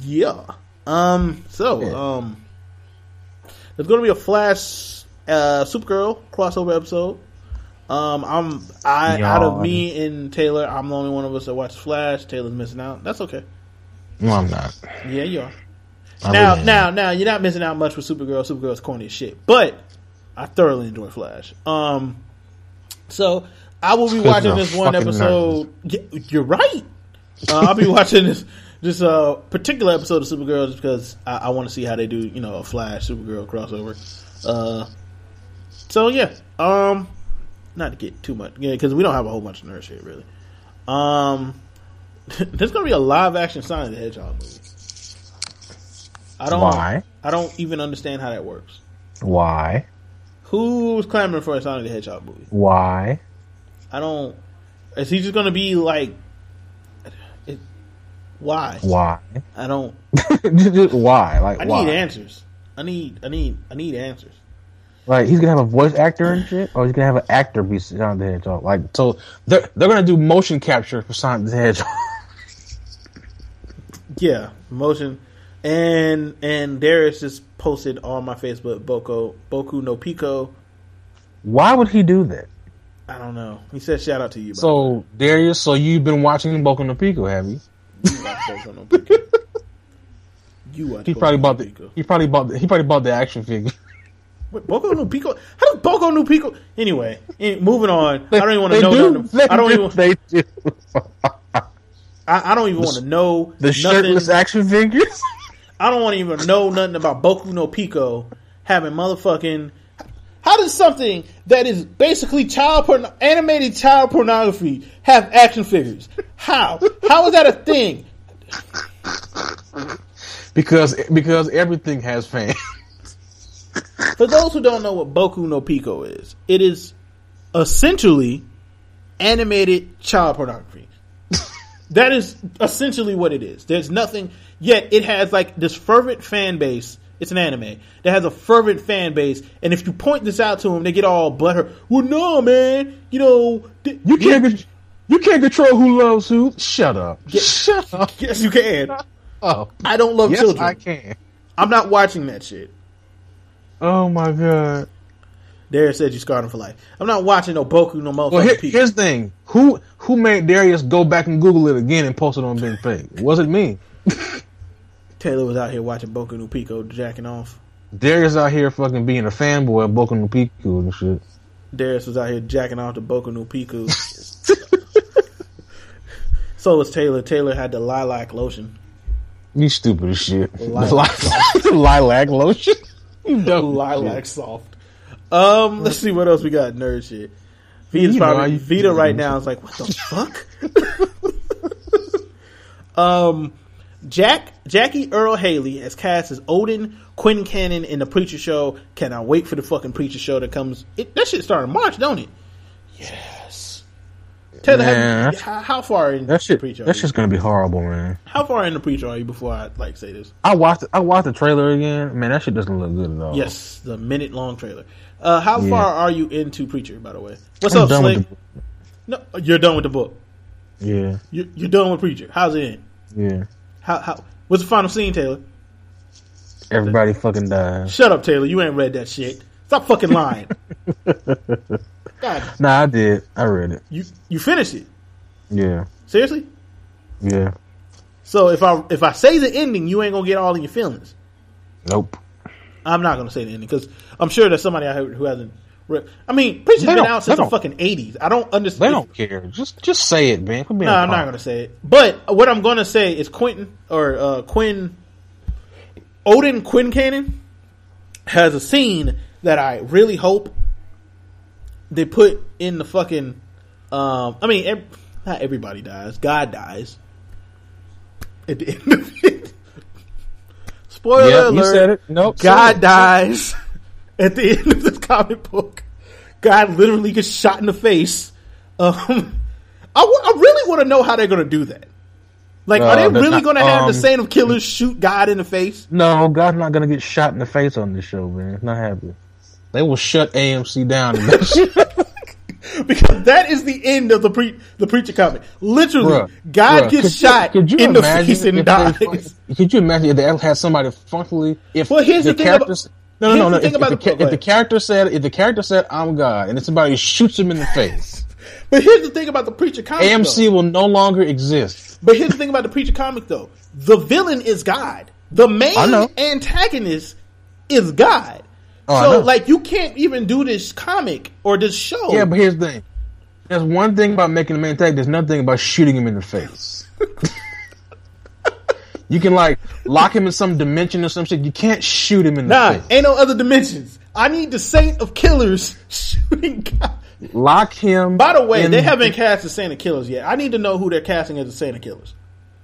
Yeah. Um. So, Yeah. um, there's going to be a Flash, uh, Supergirl crossover episode. Um, I'm I out of me and Taylor, I'm the only one of us that watches Flash. Taylor's missing out. That's okay. No, I'm not. Yeah, you are. I now, really am. now, now, you're not missing out much with Supergirl. Supergirl's corny as shit, but I thoroughly enjoy Flash. Um, so I will be watching this one episode. You're right. Uh, I'll be watching this this uh, particular episode of Supergirl just because I, I want to see how they do, you know, a Flash Supergirl crossover. Uh, so yeah, um, not to get too much, yeah, because we don't have a whole bunch of nerd shit really. Um, there's gonna be a live action Sonic the Hedgehog movie. I don't. Why? I don't even understand how that works. Why? Who's clamoring for a Sonic the Hedgehog movie? Why? I don't. Is he just gonna be like? Why? Why? I don't. Just why? Like I why? need answers. I need. I need. I need answers. Like he's gonna have a voice actor and shit, or he's gonna have an actor be Sonic the Hedgehog. Like so, they're they're gonna do motion capture for Sonic the Hedgehog. Yeah, motion. And and Darius just posted on my Facebook Boku Boku no Pico. Why would he do that? I don't know. He said shout out to you. So Darius, so you've been watching Boku no Pico, have you? You watch Boku no Pico. You watch He probably bought the he probably bought the, he probably bought the action figure. Wait, Boku no Pico. How does Boku no Pico? Anyway, eh, moving on. I don't even want to know. do. nothing- They I don't do. even. They do. I, I don't even want to know The nothing. shirtless action figures. I don't want to even know nothing about Boku no Pico having motherfucking. How does something that is basically child porn, animated child pornography have action figures? How? How is that a thing? because because everything has fans. For those who don't know what Boku no Pico is, it is essentially animated child pornography. that is essentially what it is. There's nothing yet. It has like this fervent fan base. It's an anime that has a fervent fan base, and if you point this out to them, they get all butthurt. Well, no, man. You know, th- You can't con- you can't control who loves who. Shut up. Shut up. Yes, you can. Oh. I don't love Yes, children. I can. I'm not watching that shit. Oh my god. Darius said you scarred him for life. I'm not watching no Boku no motherfucking Well, here, here's the thing. Who who made Darius go back and Google it again and post it on Ben Fake? Was it me? Taylor was out here watching Boku no Pico, jacking off. Darius out here fucking being a fanboy of Boku no Pico and shit. Darius was out here jacking off to Boku no Pico. so was Taylor. Taylor had the lilac lotion. You stupid as shit. Lilac li- lilac lotion. You dumb Lilac soft. Um, let's see what else we got. Nerd shit. Vida's You probably Vida right now is like, what the fuck? um, Jack Jackie Earle Haley as cast as Odin Quincannon in the Preacher Show. Can I wait for the fucking Preacher Show that comes. It, that shit starting March, don't it? Yes. Taylor, have Man, you- how, how far in That shit. Preacher? are That's just gonna be horrible, man. How far in the Preacher are you before I like say this? I watched. I watched the trailer again. Man, that shit doesn't look good at all. Yes, the minute long trailer. Uh, how Yeah. far are you into Preacher? By the way, what's I'm up, done with Slick? No, you're done with the book. Yeah. You're, you're done with Preacher. How's it end? Yeah. How how? What's the final scene, Taylor? Everybody fucking dies. Shut up, Taylor. You ain't read that shit. Stop fucking lying. God, Nah, I did. I read it. you you finished it. Yeah, Seriously? yeah. So if I if I say the ending, you ain't gonna get all in your feelings. Nope. I'm not gonna say the ending because I'm sure there's somebody out here who hasn't. Read. I mean, Preacher's They been out since the fucking 80s. I don't understand. They don't care. Just just say it, man. Quit being No, a I'm not going to say it. But what I'm going to say is Quentin or uh, Quinn Odin Quincannon has a scene that I really hope they put in the fucking. Um, I mean, ev- not everybody dies. God dies at the end of it. Spoiler Yep, alert! you said it. Nope. God said it. dies at the end of this comic book. God literally gets shot in the face. Um, I, w- I really want to know how they're going to do that. Like, are Uh, they really going to have the um, Saint of Killers shoot God in the face? No, God's not gonna get shot in the face on this show, man. It's not happening. They will shut AMC down. And that. Because that is the end of the pre- the preacher comic. Literally, Bruh, God bruh, gets could you- shot could you in the face and dies. they- Could you imagine if they had somebody functionally? If Well, here's the thing about- characters. No, no, no, no. If, about if, the- the, if the character said, if the character said, "I'm God," and somebody shoots him in the face, But here's the thing about the preacher comic. AMC though. will no longer exist. But here's the thing about the preacher comic, though. The villain is God. The main antagonist is God. Oh, so, like, you can't even do this comic or this show. Yeah, but here's the thing. There's one thing about making a man attack. There's another thing about shooting him in the face. you can like lock him in some dimension or some shit. You can't shoot him in the nah, face. ain't no other dimensions. I need the Saint of Killers shooting God. Lock him. By the way, in- they haven't cast the Saint of Killers yet. I need to know who they're casting as the Saint of Killers.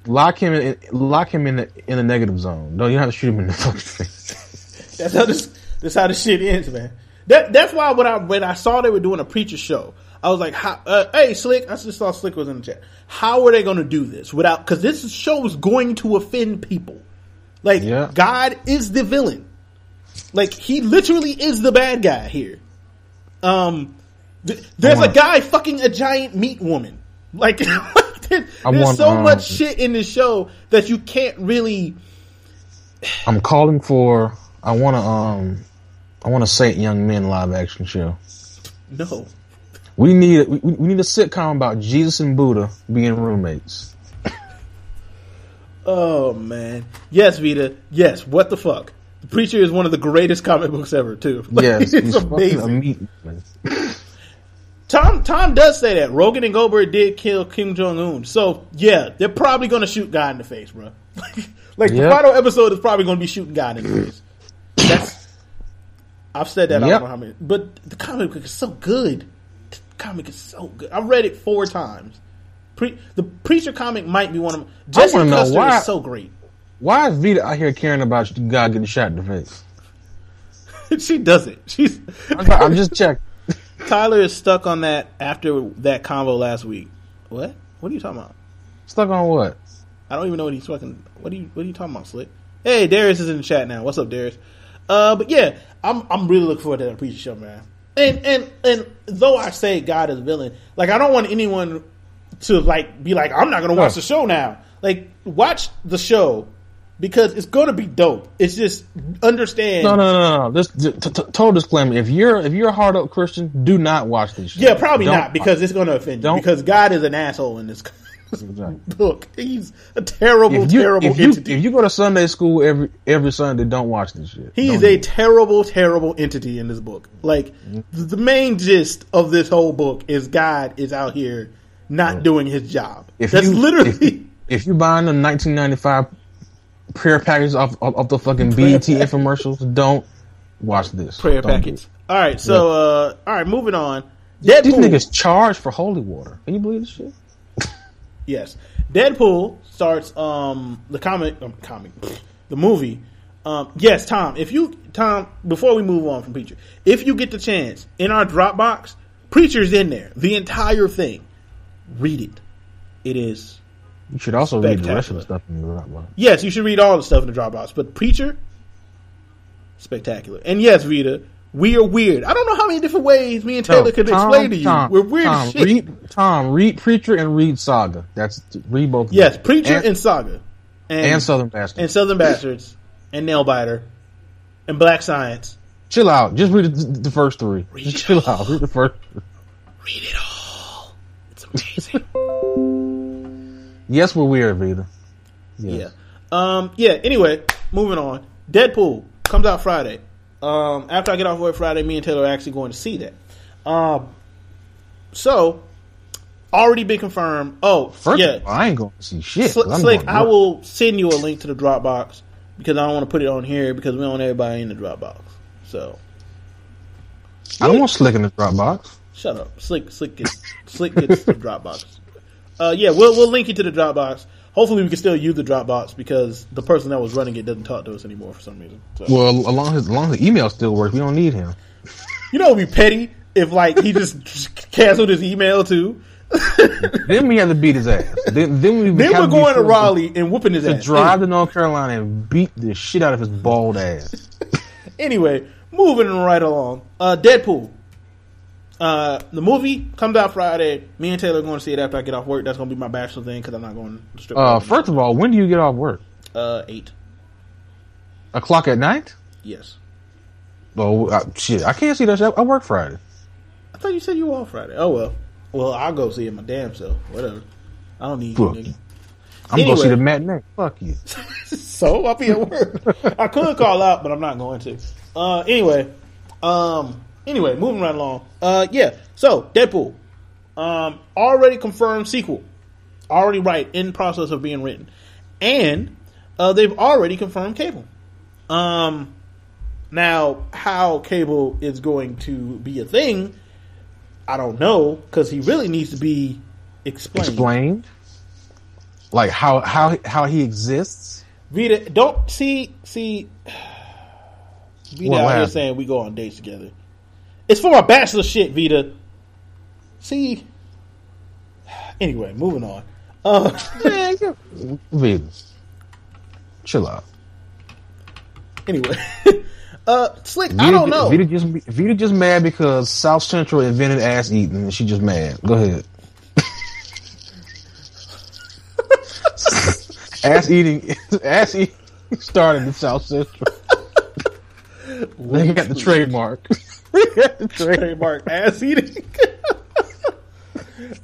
lock him in. Lock him in the in the negative zone. No, you don't have to shoot him in the fucking face. That's how this. That's how this shit ends, man. That that's why when I when I saw they were doing a preacher show, I was like, how, uh, "Hey, Slick!" I just saw Slick was in the chat. How are they going to do this without? Because this show is going to offend people. Like Yeah. God is the villain. Like he literally is the bad guy here. Um, th- there's a wanna- guy fucking a giant meat woman. Like there's want, so um, much shit in this show that you can't really. I'm calling for. I want to. Um, I want to say young men live action show. No. We need we, we need a sitcom about Jesus and Buddha being roommates. Oh man. Yes, Vida. Yes. What the fuck? The Preacher is one of the greatest comic books ever, too. Like, Yes, it's he's fucking a amazing. Tom Tom does say that Rogen and Goldberg did kill Kim Jong Un. So yeah, they're probably going to shoot guy in the face, bro. like the final episode is probably going to be shooting guy in the face. That's I've said that. I don't know how many, but the comic book is so good. Comic is so good. I've read it four times. Pre- the Preacher comic might be one of them. Know Custer why- is so great. Why is Vida out here caring about God getting shot in the face? she doesn't. She's I'm, I'm just checking. Tyler is stuck on that after that convo last week. What? What are you talking about? Stuck on what? I don't even know what he's fucking. What are you? What are you talking about, Slick? Hey, Darius is in the chat now. What's up, Darius? Uh, but yeah, I'm I'm really looking forward to that preacher show, man. And and and though I say God is a villain, like I don't want anyone to like be like I'm not gonna watch No. the show now. Like watch the show because it's gonna be dope. It's just understand. No, no, no, no. This t- t- total disclaimer: if you're if you're a hard up Christian, do not watch this show. Yeah, probably Don't not because it's going to offend you. Because God is an asshole in this Book. He's a terrible, If you, terrible if you entity. if you go to Sunday school every every Sunday, don't watch this shit. He's a do it. terrible, terrible entity in this book. Like Mm-hmm. the main gist of this whole book is God is out here not doing his job. If That's you- literally if, if you buying the 1995 prayer package off of, of the fucking BET infomercials, don't watch this. prayer Don't do packets. All right, so uh, all right, moving on. it. These niggas charge for holy water. Can you believe this shit? Yes, Deadpool starts um the comic um, comic the movie. Um, yes, Tom. If you Tom, before we move on from Preacher, if you get the chance in our Dropbox, Preacher's in there, the entire thing. Read it. It is You should also read the rest of the stuff in the Dropbox. yes, you should read all the stuff in the Dropbox, but Preacher, spectacular. And yes, Vida, we are weird. I don't know how many different ways me and Taylor No, could Tom, explain to you. Tom, We're weird Tom, as shit. Read, Tom, read Preacher and read Saga. That's read both. of yes, them. Preacher and, and, Saga, and Southern Bastard. and Southern Bastards and Nailbiter and Black Science. Chill out. Just read the, the first three. Read Just chill all. out. Read the first. Read it all. It's amazing. Yes, we're weird, Vida. Yeah. Um. Yeah. Anyway, moving on. Deadpool comes out Friday. Um. After I get off work Friday, me and Taylor are actually going to see that. Um. So, already been confirmed. Oh, First, yeah. all, I ain't going to see shit. Sl- Slick, I will send you a link to the Dropbox because I don't want to put it on here because we don't want everybody in the Dropbox. So I don't want Slick in the Dropbox. shut up, Slick. Slick gets Slick gets the Dropbox. Uh, yeah, we'll we'll link you to the Dropbox. Hopefully, we can still use the Dropbox because the person that was running it doesn't talk to us anymore for some reason. So. Well, along his along the email still works. We don't need him. You know, it'd be petty if like he just canceled his email too. then we have to beat his ass. Then, then we then we're going to Raleigh and whooping his ass. to ass. drive to North Carolina and beat the shit out of his bald ass. Anyway, moving right along. Uh, Deadpool. Uh, the movie comes out Friday. Me and Taylor are going to see it after I get off work. That's going to be my bachelor thing because I'm not going to strip. Uh, first of all, when do you get off work? uh, eight. O'clock at night? Yes. Oh uh, shit! I can't see that. Shit. I work Friday. I thought you said you were off Friday. Oh well. Well, I'll go see it my damn self. Whatever. I don't need Fuck you, nigga. I'm gonna see Anyway. the matinee. Fuck you. so I'll be at work. I could call out, but I'm not going to. Uh, anyway, um, anyway, moving right along. Uh, yeah. So Deadpool, um, already confirmed sequel, already right in process of being written, and uh, they've already confirmed Cable. Um, now how Cable is going to be a thing, I don't know because he really needs to be explained. Explained. Like how how how he exists. Vida, don't see see. Vida here happened? saying we go on dates together. It's for my bachelor shit, Vida. See. Anyway, moving on. Uh, Man, you- Vida, chill out. anyway, uh, slick. I don't know. Vida just Vida just mad because South Central invented ass eating, and she just mad. Go ahead. ass eating, ass eating started in South Central. they got the trademark. They got the trademark. ass eating.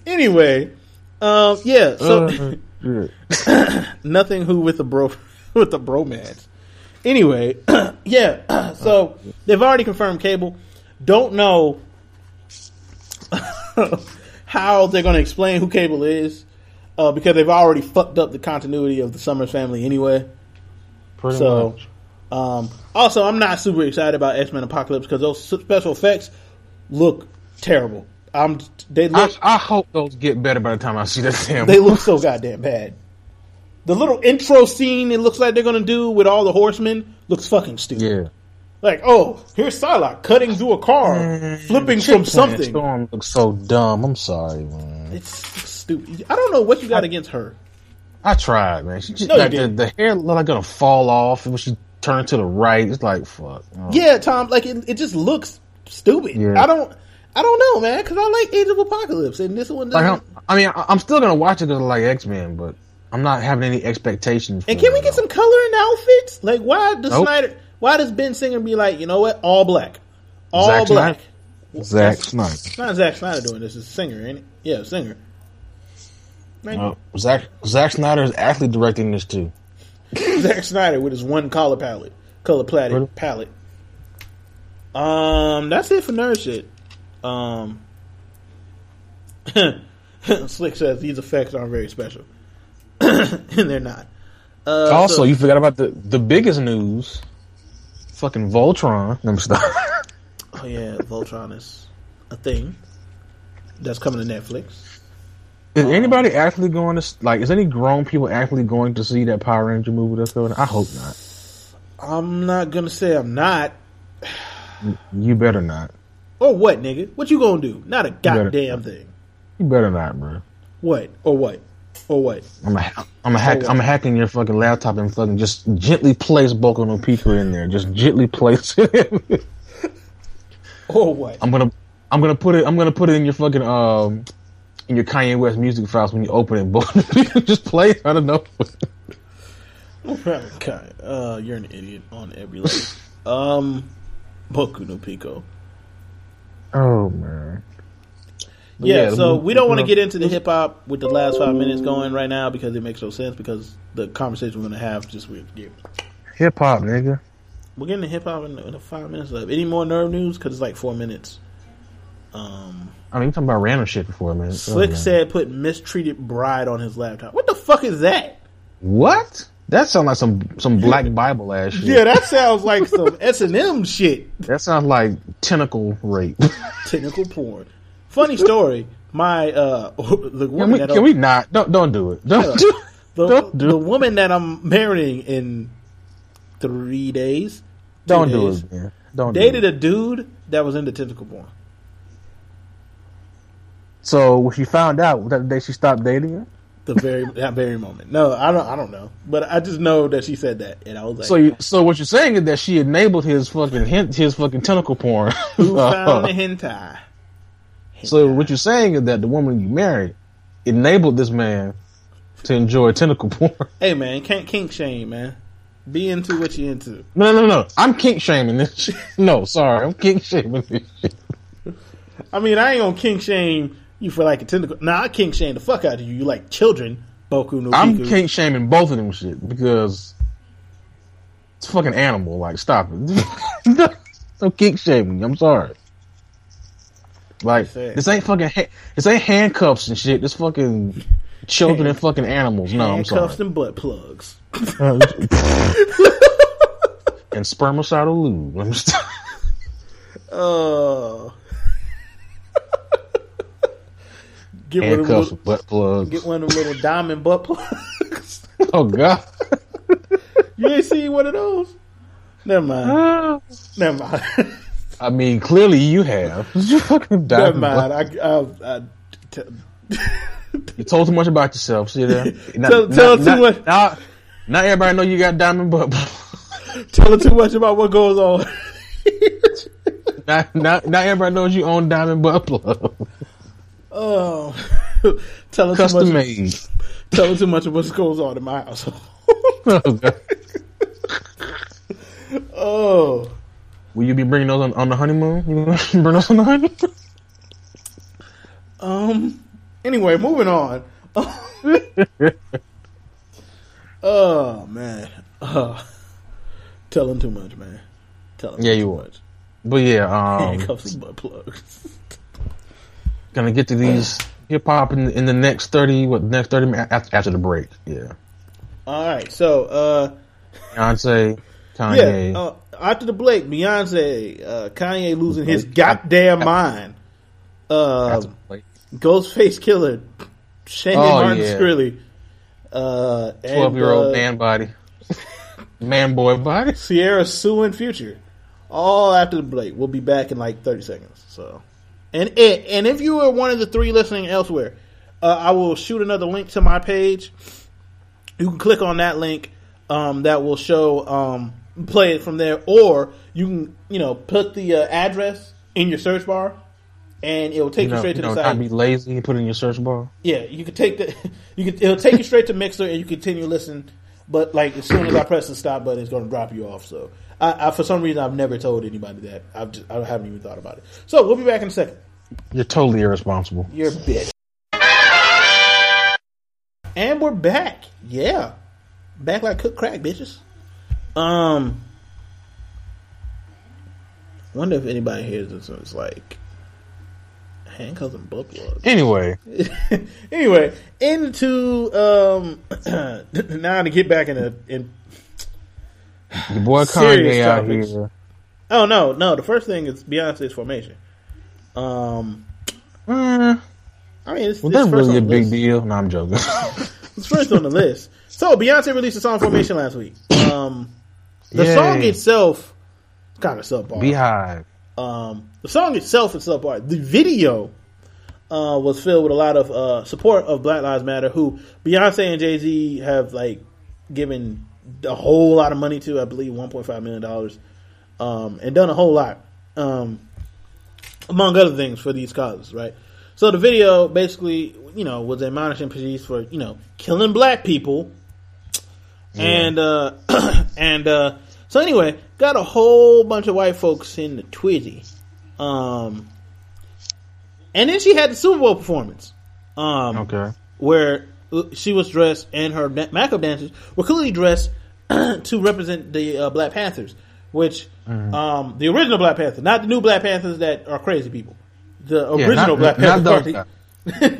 anyway, um, yeah. So Uh, nothing who with the bro with the bromance. Anyway, yeah. So they've already confirmed Cable. Don't know how they're going to explain who Cable is uh, because they've already fucked up the continuity of the Summers family anyway. Pretty So, much. Um, also, I'm not super excited about X Men Apocalypse because those special effects look terrible. I'm they look I hope those get better by the time I see that damn. they look so goddamn bad. The little intro scene it looks like they're gonna do with all the horsemen looks fucking stupid. yeah. Like, oh, here's Psylocke cutting through a car, flipping from something. Storm looks so dumb. I'm sorry, man. It's stupid. I don't know what you got against her. I tried, man. She just, No, you like, the, the hair looked like gonna fall off when she turned to the right. It's like fuck. Oh. Yeah, Tom. Like it, it just looks stupid. Yeah. I don't. I don't know, man, because I like Age of Apocalypse, and this one Like, I mean, I'm still gonna watch it because I like X Men, but I'm not having any expectations. And can we get some color in the outfits? Like, why does Nope. Snyder? Why does Ben Singer be like, you know what, all black, all Zack black? Zack Snyder? It's not Zack Snyder doing this. It's Singer, ain't it? Yeah, Singer. No, Zack Zack Snyder is actually directing this too. Zack Snyder with his one color palette, color palette, palette. Um, that's it for nerd shit. Um, Slick says these effects aren't very special, and they're not. Uh, also, so- you forgot about the the biggest news. Fucking Voltron. Let me stop. Oh yeah, Voltron is a thing that's coming to Netflix. Is anybody actually going to like? Is any grown people actually going to see that Power Ranger movie that's going? I hope not. I'm not gonna say I'm not. You better not. Or what, nigga? What you gonna do? Not a goddamn thing. You better not, bro. What? Or what? Or what? I'm a, I'm a hack. I'm hacking your fucking laptop and fucking just gently place Boku no Pico in there. Just gently place it. Or what? I'm gonna, I'm gonna put it. I'm gonna put it in your fucking um, in your Kanye West music files when you open it. Boku no Pico just play. it. I don't know. God, uh, you're an idiot on every level. Um, Boku no Pico. Oh man. But Yeah, so movie- we don't want to get into the hip hop with the last five minutes going right now because it makes no sense because the conversation we're going to have just with you. hip hop, nigga. We're getting to hip hop in, in the five minutes left. Any more nerve news? Because it's like four minutes. Um, I mean, you talking about random shit before, man. Slick Oh, said put mistreated bride on his laptop. What the fuck is that? What? That sounds like some some Black Bible ass shit. Yeah, that sounds like some S and M shit. That sounds like tentacle rape. Technical porn. Funny story. My uh, the can woman we, that can we not? Don't don't do it. Don't do. the, don't do the it. woman that I'm marrying in three days. Don't do it, man. Don't Dated do it. a dude that was into tentacle porn. So when she found out that the day, she stopped dating him? The very that very moment. No, I don't. I don't know, but I just know that she said that, and I was like, So you, so what you're saying is that she enabled his fucking hint, his fucking tentacle porn. "Who found the hentai?" so what you're saying is that the woman you married enabled this man to enjoy tentacle porn. Hey man, can't kink shame, man. Be into what you into. No, no, no. I'm kink shaming this. Shit. No, sorry, I'm kink shaming this shit. I mean, I ain't gonna kink shame you for like a tentacle. Nah, I kink shame the fuck out of you. You like children, Boku no I'm Pico. kink shaming both of them shit because it's fucking animal. Like, stop it. Don't kink shame me. I'm sorry. Like, this ain't fucking. Ha- this ain't handcuffs and shit. This fucking children and fucking animals. No, I'm sorry. Handcuffs and butt plugs. and spermicidal lube. I'm just- Oh. Get one of them handcuffs, little, butt plugs. get one of them little diamond butt plugs. Oh god. you ain't seen one of those? Never mind. Ah. Never mind. I mean, clearly you have. You fucking Never mind. butt- I, I, I, t- You told too much about yourself. See there? Tell- tell too much. Now, now everybody know you got diamond butt. plugs. telling too much about what goes on. now, now, now everybody knows you own diamond butt plug. Oh, telling too Custom much. made. us too much of what goes on in my household. Oh, oh, Will you be bringing those on, on the honeymoon? You bring those on the honeymoon? um. Anyway, moving on. oh man. Uh, telling too much, man. Telling Yeah, too you much. But yeah, um, Handcuffs and butt plugs. Gonna get to these hip hop in, in the next thirty. What next thirty minutes after, after the break? Yeah, All right, so uh, Beyonce, yeah, Kanye. uh, after the Blake, Beyonce, uh, Kanye losing his goddamn mind. Uh, break. Ghostface Killah, Shane Oh, Martin yeah. Uh, twelve year old uh, man body, man boy body. Ciara suing Future, all after the break. We'll be back in like thirty seconds. So, and it, and if you are one of the three listening elsewhere, uh, I will shoot another link to my page. You can click on that link. Um, that will show um, play it from there, or you can you know put the uh, address in your search bar, and it will take You you, know, straight you to know, the not site. be lazy and put it in your search bar. Yeah, you can take the you can it'll take you straight to Mixlr and you continue to listen. But like as soon as I press the stop button, it's going to drop you off. So I, I for some reason I've never told anybody that. I've just, I haven't even thought about it. So we'll be back in a second. You're totally irresponsible. You're a bitch. And we're back. Yeah, back like cooked crack, bitches. Um, wonder if anybody hears this and it's like handcuffs and butt plugs. Anyway, anyway, into um now to get back in a in your boy Kanye out here. oh no no the first thing is Beyonce's formation. Um, Uh, I mean it's, well, it's that's really a big list. deal. No, I'm joking. It's first on the list. So Beyonce released a song formation last week. Um, the Yay. song itself kind of subpar. Beyhive. Um, the song itself is subpar. The video uh, was filled with a lot of uh, support of Black Lives Matter, who Beyonce and Jay Z have like given a whole lot of money to. I believe one point five million dollars, um, and done a whole lot, um, among other things for these causes. Right. So the video basically, you know, was admonishing police for you know killing black people, and uh, and uh, So anyway, got a whole bunch of white folks in the Twizzy. Um, and then she had the Super Bowl performance. Um, Okay. where she was dressed and her ma- backup dancers were clearly dressed to represent the uh, Black Panthers, which Mm-hmm. um, the original Black Panthers, not the new Black Panthers that are crazy people. The Yeah, original not- Black not Panther Party guys.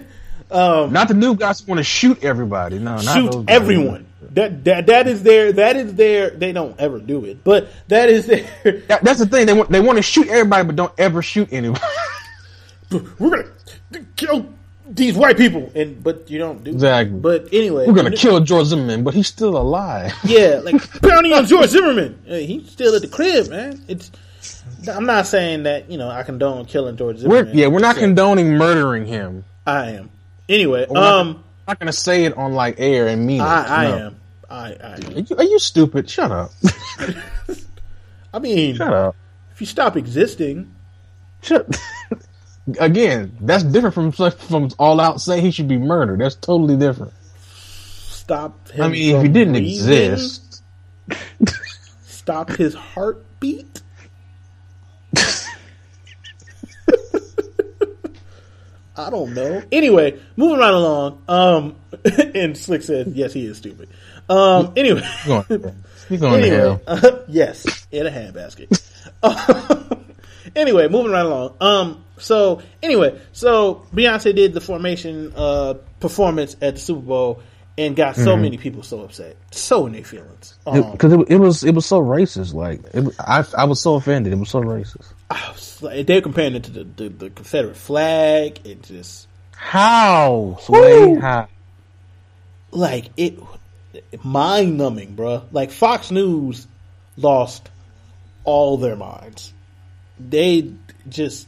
Not the new guys who want to shoot everybody. No, not shoot everyone. That, that that is their that is their they don't ever do it, but that is their That, that's the thing. They want they want to shoot everybody, but don't ever shoot anyone. we're gonna kill these white people and but you don't do Exactly. But anyway, We're gonna kill George Zimmerman, but he's still alive. Yeah, like bounty on George Zimmerman. Hey, he's still at the crib, man. It's. I'm not saying that you know I condone killing George We're, Zimmerman. yeah, we're not So, condoning murdering him. I am. Anyway, We're not, um, not gonna say it on like air and mean it. I, I No. am. I, I Are you, are you stupid? Shut up. I mean, Shut up. if you stop existing, Shut. Again, that's different from from all out saying he should be murdered. That's totally different. stop him. I mean, if he didn't breathing, exist, stop his heartbeat. I don't know. Anyway, moving right along. Um, and Slick says, "Yes, he is stupid." Um, anyway, you're going, you're going to anyway, hell. uh, yes, in a handbasket. anyway, moving right along. Um, so anyway, so Beyonce did the formation uh performance at the Super Bowl and got so Mm-hmm. many people so upset, so in their feelings. Um, Because it, it, was it was so racist. Like it, I I was so offended. It was so racist. Was like- they're comparing it to the, the, the Confederate flag. It just How? Sway? How? like it, mind numbing, bruh. Like Fox News lost all their minds. They just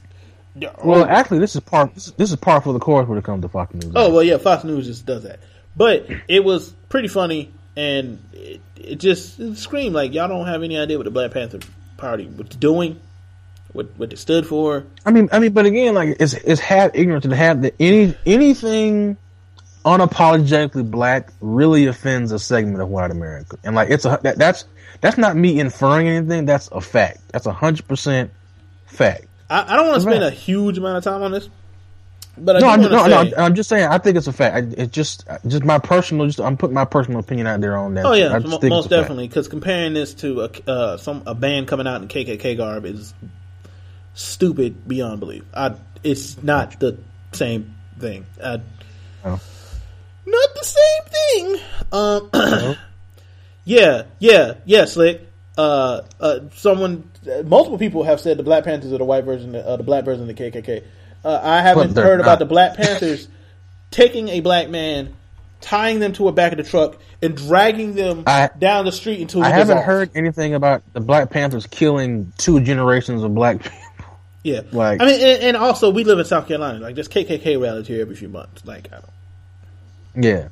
Well, actually, this is part. This is par for the course when it comes to Fox News. Oh well, yeah, Fox News just does that. But it was pretty funny, and it, it just it screamed like y'all don't have any idea what the Black Panther Party was doing, what what it stood for. I mean, I mean, but again, like it's it's half ignorant to have that any anything unapologetically black really offends a segment of white America, and like it's a that, that's that's not me inferring anything. That's a fact. That's a hundred percent fact. I, I don't want to spend Right. a huge amount of time on this, but I no, I'm, no, say, no, I'm just saying. I think it's a fact. It's just, just my personal. Just I'm putting my personal opinion out there on that. oh yeah, I just mo- think most it's a fact. definitely, because comparing this to a uh, some a band coming out in KKK garb is stupid beyond belief. I it's not the same thing. I, Oh. Not the same thing. Um, yeah, yeah, yeah, Slick. Uh, uh, someone, multiple people have said the Black Panthers are the white version, of, uh, the black version of the KKK. Uh, I haven't heard about the Black Panthers taking a black man, tying them to a back of the truck, and dragging them I- down the street until I haven't off. heard anything about the Black Panthers killing two generations of black people. Yeah, like- I mean, and, and also we live in South Carolina. Like there's KKK rallies here every few months. Like I don't. Yeah.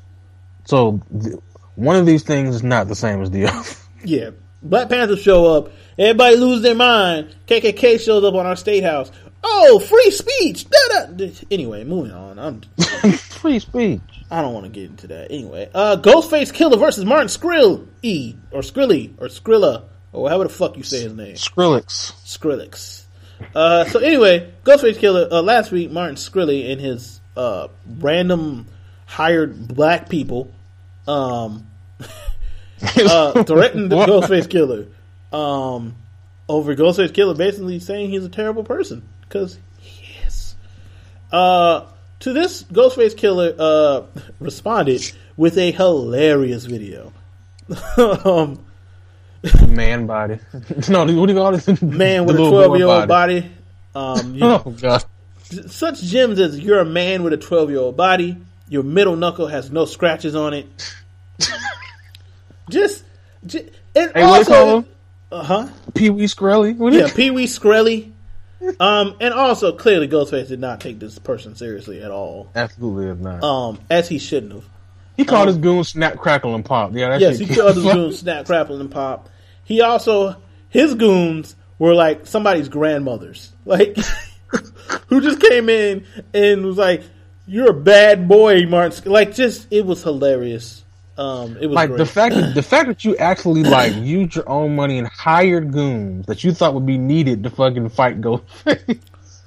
So th- one of these things is not the same as the other. Yeah. Black Panthers show up. Everybody lose their mind. KKK shows up on our state house. Oh, free speech. Da, da. Anyway, moving on. I'm, Free speech. I don't want to get into that. Anyway, uh, Ghostface Killah versus Martin Skrill E or Skrilly or Skrilla or however the fuck you say his name. Skrillex. Skrillex. Uh, so anyway, Ghostface Killah. Uh, last week, Martin Skrilly and his uh, random hired black people um, uh, threatened the Ghostface Killah um, over Ghostface Killah, basically saying he's a terrible person because he is. Uh, to this, Ghostface Killah uh, responded with a hilarious video. um, Man body. no, what do you call it? man with a twelve-year-old body. Um, you- Oh god. such gems as you're a man with a 12 year old body, your middle knuckle has no scratches on it. Just, ju- and Hey, what do you call also, uh huh, Pee Wee Skrelly. What yeah, Pee Wee Skrelly. Um, and also clearly Ghostface did not take this person seriously at all. Absolutely not. Um, as he shouldn't have. he called his goon Snap Crackle and Pop. Yeah, that Yes, he killed his goons, snap, crapple, and pop. He also his goons were like somebody's grandmothers, like who just came in and was like, "You're a bad boy, Martin." Sk-" Like, just it was hilarious. Um, it was Like great. the fact that the fact that you actually like used your own money and hired goons that you thought would be needed to fucking fight Ghostface.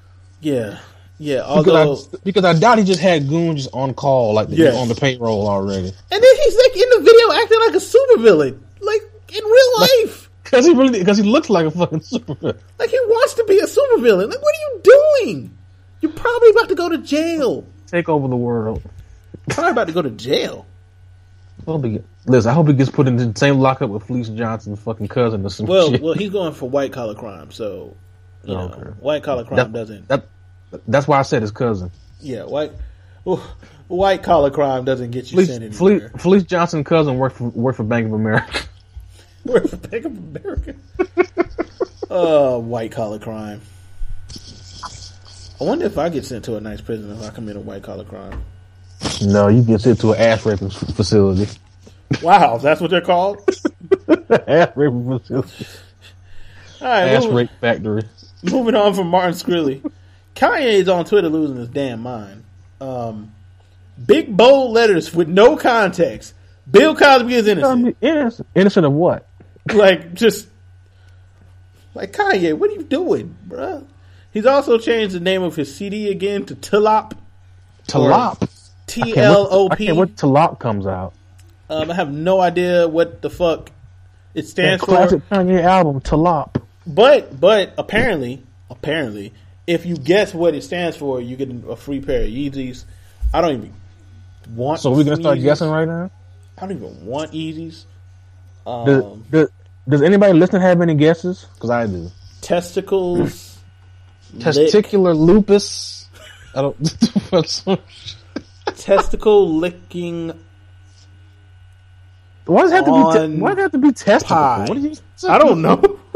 yeah, yeah. because, I, because I doubt he just had goons just on call, like Yes. on the payroll already. and then he's like in the video acting like a supervillain, like in real life. Because he really, because he looks like a fucking supervillain. Like he wants to be a supervillain. Like, what are you doing? You're probably about to go to jail. Take over the world. Probably about to go to jail. I hope he Listen, I hope he gets put in the same lockup with Fleece Johnson's fucking cousin or some Well, shit. well, he's going for white collar crime, so you know, Okay. white collar crime that, doesn't. that, that's why I said his cousin. Yeah, white white collar crime doesn't get you Fleece, sent Fleece, anywhere. Fleece Johnson's cousin worked for worked for Bank of America. Work for Bank of America. uh, white collar crime. I wonder if I get sent to a nice prison if I commit a white collar crime. No, you get sent to an ass raping facility. Wow, that's what they're called. ass raping facility. All right, Ass moving, rape factory. moving on from Martin Shkreli. Kanye is on Twitter losing his damn mind. Um, big bold letters with no context. Bill Cosby is innocent. Innocent. Innocent of what? like just like Kanye, what are you doing, bruh? He's also changed the name of his CD again to Tilop. Talop. T L O I P. can't wait till Talop comes out. Um, I have no idea what the fuck it That stands for. classic Kanye album, Talop. But but apparently, apparently, if you guess what it stands for, you get a free pair of Yeezys. I don't even want. So we're gonna start Yeezys. guessing right now. I don't even want Yeezys. Does, Um, does, does anybody listening have any guesses? Because I do. testicles. lick- Testicular lupus. I don't. testicle licking why does it have to be? Te- why does it have to be testicle? pie. What do you? I don't know.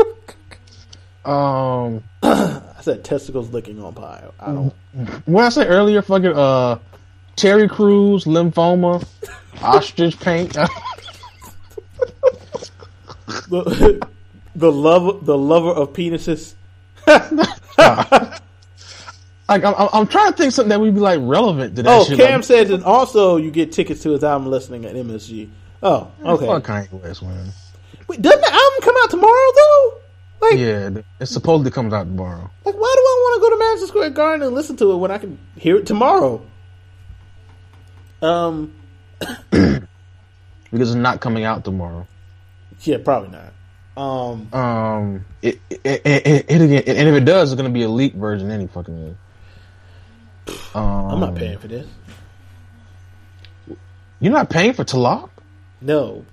Um, I said testicles licking on pie. I don't. what I said earlier, fucking uh, Terry Crews, lymphoma, ostrich paint. The, the love, the lover of penises. Like I'm, I'm- trying to think something that would be like relevant to that. Oh, shit. Cam like, says, and also you get tickets to his album listening at MSG. Oh, okay. Fuck Kanye West, man. Wait, doesn't the album come out tomorrow though? Like, Yeah, it supposedly comes out tomorrow. like, why do I want to go to Madison Square Garden and listen to it when I can hear it tomorrow? Um, because it's not coming out tomorrow. yeah, probably not. Um, Um, it, it, it, it, again, and if it does, it's gonna be a leaked version. Any fucking way. Um, I'm not paying for this. You're not paying for Talop, No.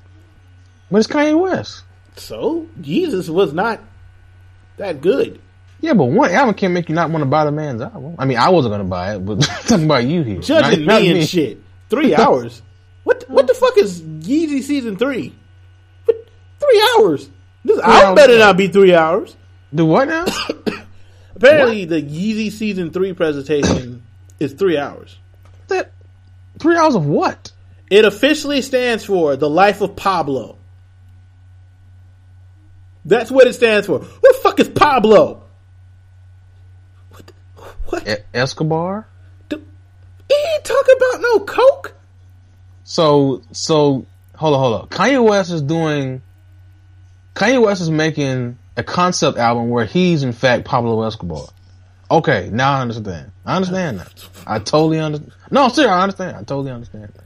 but it's Kanye West. So Jesus was not that good. Yeah, but one album can't make you not want to buy the man's album. I mean, I wasn't gonna buy it, but talking about you here, Judging Not- not me and shit. Three hours. What? What the fuck is Yeezy season three? What? Three hours. This album hours. better not be three hours. Do what now? Apparently, the Yeezy season three presentation is three hours. that three hours of what? It officially stands for the life of Pablo. That's what it stands for. What the fuck is Pablo? What? the- What? E- Escobar. the- he ain't talking about no coke. So, so hold on, hold on. Kanye West is doing. Kanye West is making a concept album where he's in fact Pablo Escobar. Okay, now I understand. I understand that. I totally understand. No, seriously, I understand. I totally understand. that.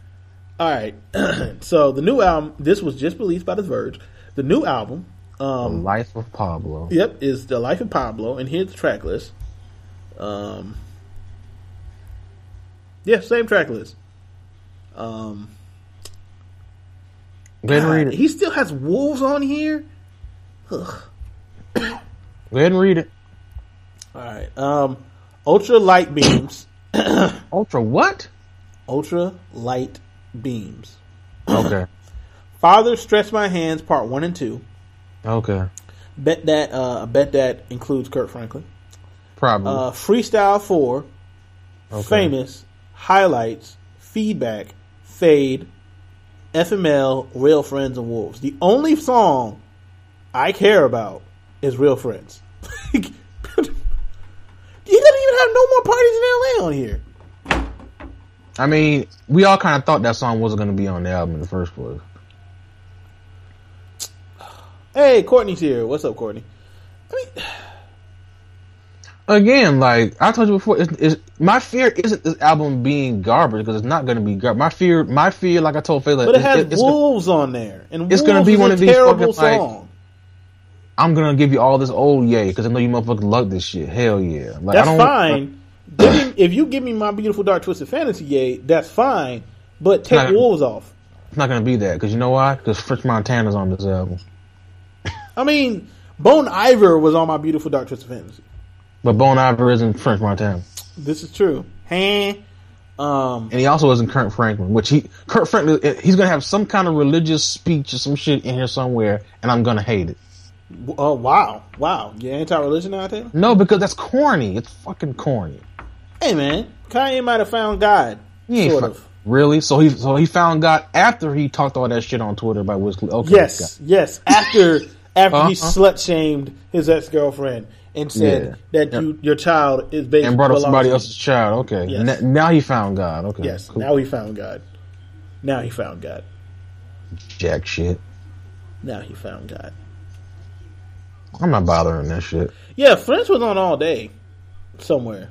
All right. so the new album. This was just released by The Verge. The new album. The Um, life of Pablo. Yep, is the life of Pablo, and here's the track list. Um, yeah, same track list. Um, Go ahead and read it. he still has wolves on here. Ugh. Go ahead and read it. All right. Um, ultra light beams. Ultra what? ultra light beams. Okay. Father stretch my hands. Part one and two. Okay. Bet that. Uh, bet that includes Kirk Franklin. Probably. Uh, freestyle four. Okay. Famous highlights. Feedback. Fade. FML. Real friends and wolves. The only song I care about is Real Friends. he doesn't even have no more parties in LA on here. I mean, we all kind of thought that song wasn't going to be on the album in the first place. Hey, Courtney's here. What's up, Courtney? I mean, Again, like I told you before, it's, it's, my fear isn't this album being garbage because it's not going to be garbage. My fear, my fear, like I told Phil, but it has it's, wolves on there, and it's going to be one of these terrible fucking, song. like, I'm gonna give you all this old yay because I know you motherfuckers love this shit. Hell yeah, like, that's I don't, fine. Give me- if you give me my beautiful dark twisted fantasy yay, that's fine. But take Nah. wolves off. It's not gonna be that because you know why? Because French Montana's on this album, I mean, Bon Iver was on my beautiful dark twisted fantasy. but Bon Iver isn't French Montana, This is true. Hey, um, and he also isn't Kirk Franklin. Which he Kirk Franklin, eh, he's gonna have some kind of religious speech or some shit in here somewhere, and I'm gonna hate it. Oh wow, wow, you anti-religion out there? No, because that's corny. It's fucking corny. Hey man, Kanye might have found God, He sort of. Really? So he so he found God after he talked all that shit on Twitter about Wiz Khalifa. Okay, Yes, yes. After after he Uh-huh. slut shamed his ex girlfriend and said that you your child is basically and brought up somebody else's child. Okay, Yes. N- now he found God. Okay, Yes. cool. Now he found God. Now he found God. jack shit. Now he found God. I'm not bothering that shit. Yeah, French was on all day somewhere.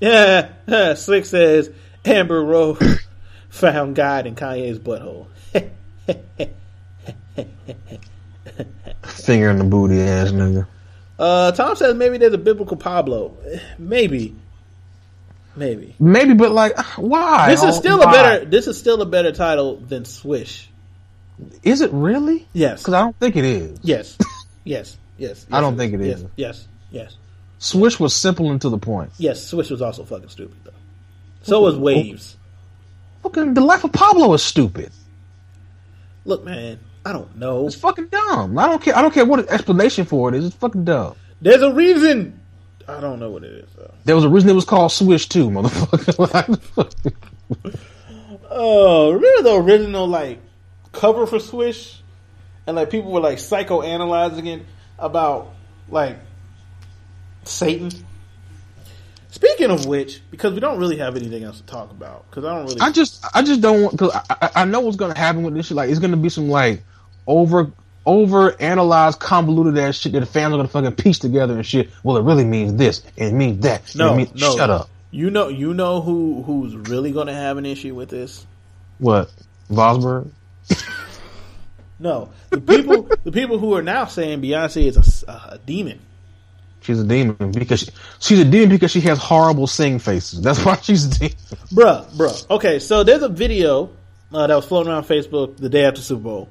Yeah, Slick says Amber Rose found God in Kanye's butthole. Finger in the booty ass nigga. Uh, Tom says maybe there's a biblical Pablo. Maybe, maybe. Maybe, but like, why? This is still a better. This is still a better title than Swish. Is it really? Yes. Because I don't think it is. Yes. Yes. Yes. I don't yes, think it is. yes. Yes. Yes. Swish was simple and to the point. Yes. Swish was also fucking stupid though. So was Waves. Fucking the life of Pablo is stupid. Look, man. I don't know. It's fucking dumb. I don't care. I don't care what the explanation for it is. It's fucking dumb. There's a reason. I don't know what it is though. There was a reason it was called Swish too, motherfucker. Oh, remember the original like cover for Swish, and like people were like psychoanalyzing it about like Satan. Speaking of which, because we don't really have anything else to talk about, because I don't really. I just, I just don't want. Cause I, I, know what's gonna happen with this shit. Like, it's gonna be some like over, over analyzed, convoluted ass shit that the fans are gonna fucking piece together and shit. Well, it really means this and it means that. no, means, no. shut up. You know, you know who who's really going to have an issue with this? What, Vosberg? No, the people, the people who are now saying Beyonce is a a demon. She's a demon because she, she's a demon because she has horrible sing faces. That's why she's a demon. Bruh, bruh. Okay, so there's a video uh, that was floating around Facebook the day after Super Bowl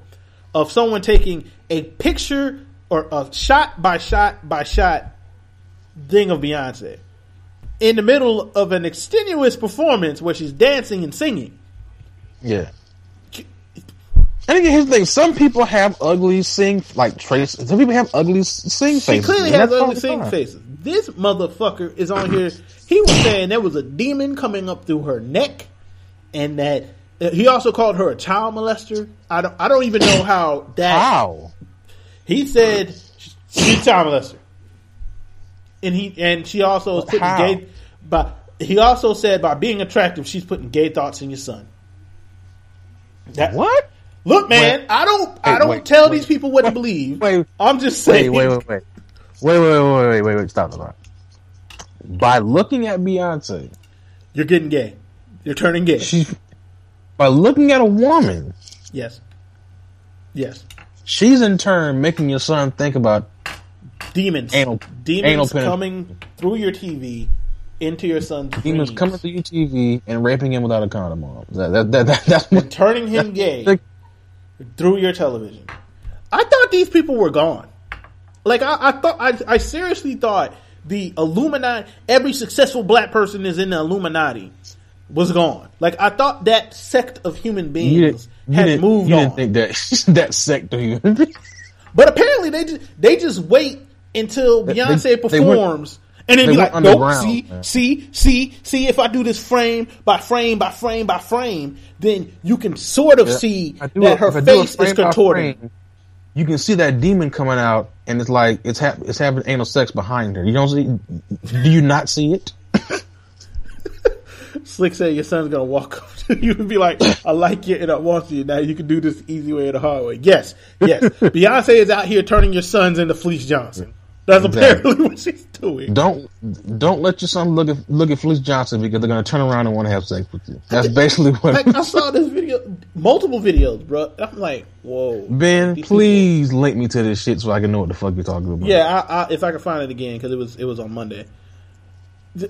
of someone taking a picture or a shot by shot by shot thing of Beyonce in the middle of an extenuous performance where she's dancing and singing. Yeah. And again, here's the thing: some people have ugly sing like traits. Some people have ugly sing She faces. clearly has ugly sing fine. faces. This motherfucker is on here. He was saying there was a demon coming up through her neck, and that uh, he also called her a child molester. I don't. I don't even know how that. How? He said she's a child molester, and he and she also was putting How? gay. But he also said by being attractive, she's putting gay thoughts in your son. That, What? Look, man, Wait. I don't. I don't wait, tell wait. these people what to believe. Wait. I'm just saying. wait, wait, wait, wait, wait, wait, wait, wait, wait. Stop, stop. By looking at Beyonce, You're getting gay. You're turning gay. she by looking at a woman, Yes. Yes. she's in turn making your son think about Demons. Anal- demons anal coming through your TV into your son's demons dreams, coming through your TV and raping him without a condom on. That, that, that, that, that's what. turning him gay Like, through your television. I thought these people were gone. Like I, I thought, I, I seriously thought the Illuminati, every successful black person is in the Illuminati, was gone. Like I thought that sect of human beings you had moved you on. didn't think that that sect of you. But apparently they just, they just wait until Beyonce they- performs and then they be like, nope, see, man. see, see, see, if I do this frame by frame by frame by frame, then you can sort of see that a- her if I do a face is contorting. frame, You can see that demon coming out, and it's like it's ha- it's having anal sex behind her. You don't see? Do you not see it? Slick said your son's gonna walk up to you and be like, "I like you and I want you." Now you can do this easy way or the hard way. Yes, yes. Beyonce is out here turning your sons into Fleece Johnson. That's Exactly. apparently what she's doing. Don't don't let your son look at look at Fleece Johnson because they're gonna turn around and want to have sex with you. That's basically what. Like I saw this video, multiple videos, bro. I'm like, whoa, Ben, These people- please link me to this shit so I can know what the fuck you're talking about. Yeah, I, I, if I can find it again because it was it was on Monday.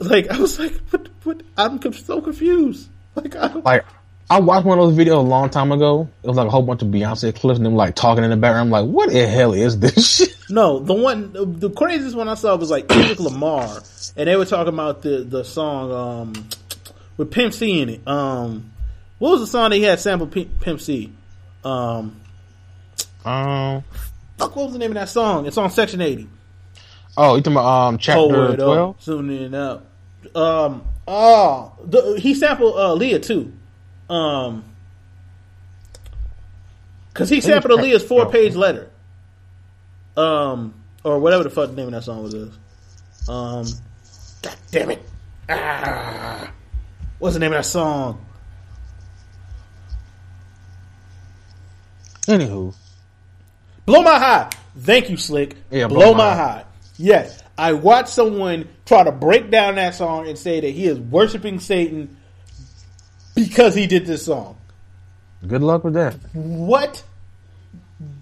Like I was like, what? What? I'm so confused. Like I don't. Like I watched one of those videos a long time ago. It was like a whole bunch of Beyonce clips and them like talking in the background. I'm like, what the hell is this shit? No, the one, the, the craziest one I saw was like Kendrick Lamar, and they were talking about the the song um with Pimp C in it. Um, what was the song that he had sampled P- Pimp C? Um, Um. fuck, what was the name of that song? It's on Section Eighty. Oh, you talking about um Hold chapter it twelve? up, tuning up. Um, oh, the, he sampled uh, Aaliyah too. Um, cause he sampled Aaliyah's four page letter. Um, or whatever the fuck the name of that song was. Is. Um, God damn it! Ah, what's the name of that song? Anywho, Blow my high. Thank you, Slick. Yeah, blow, Blow my My high. High. Yes, I watched someone try to break down that song and say that he is worshiping Satan because he did this song. good luck with that. What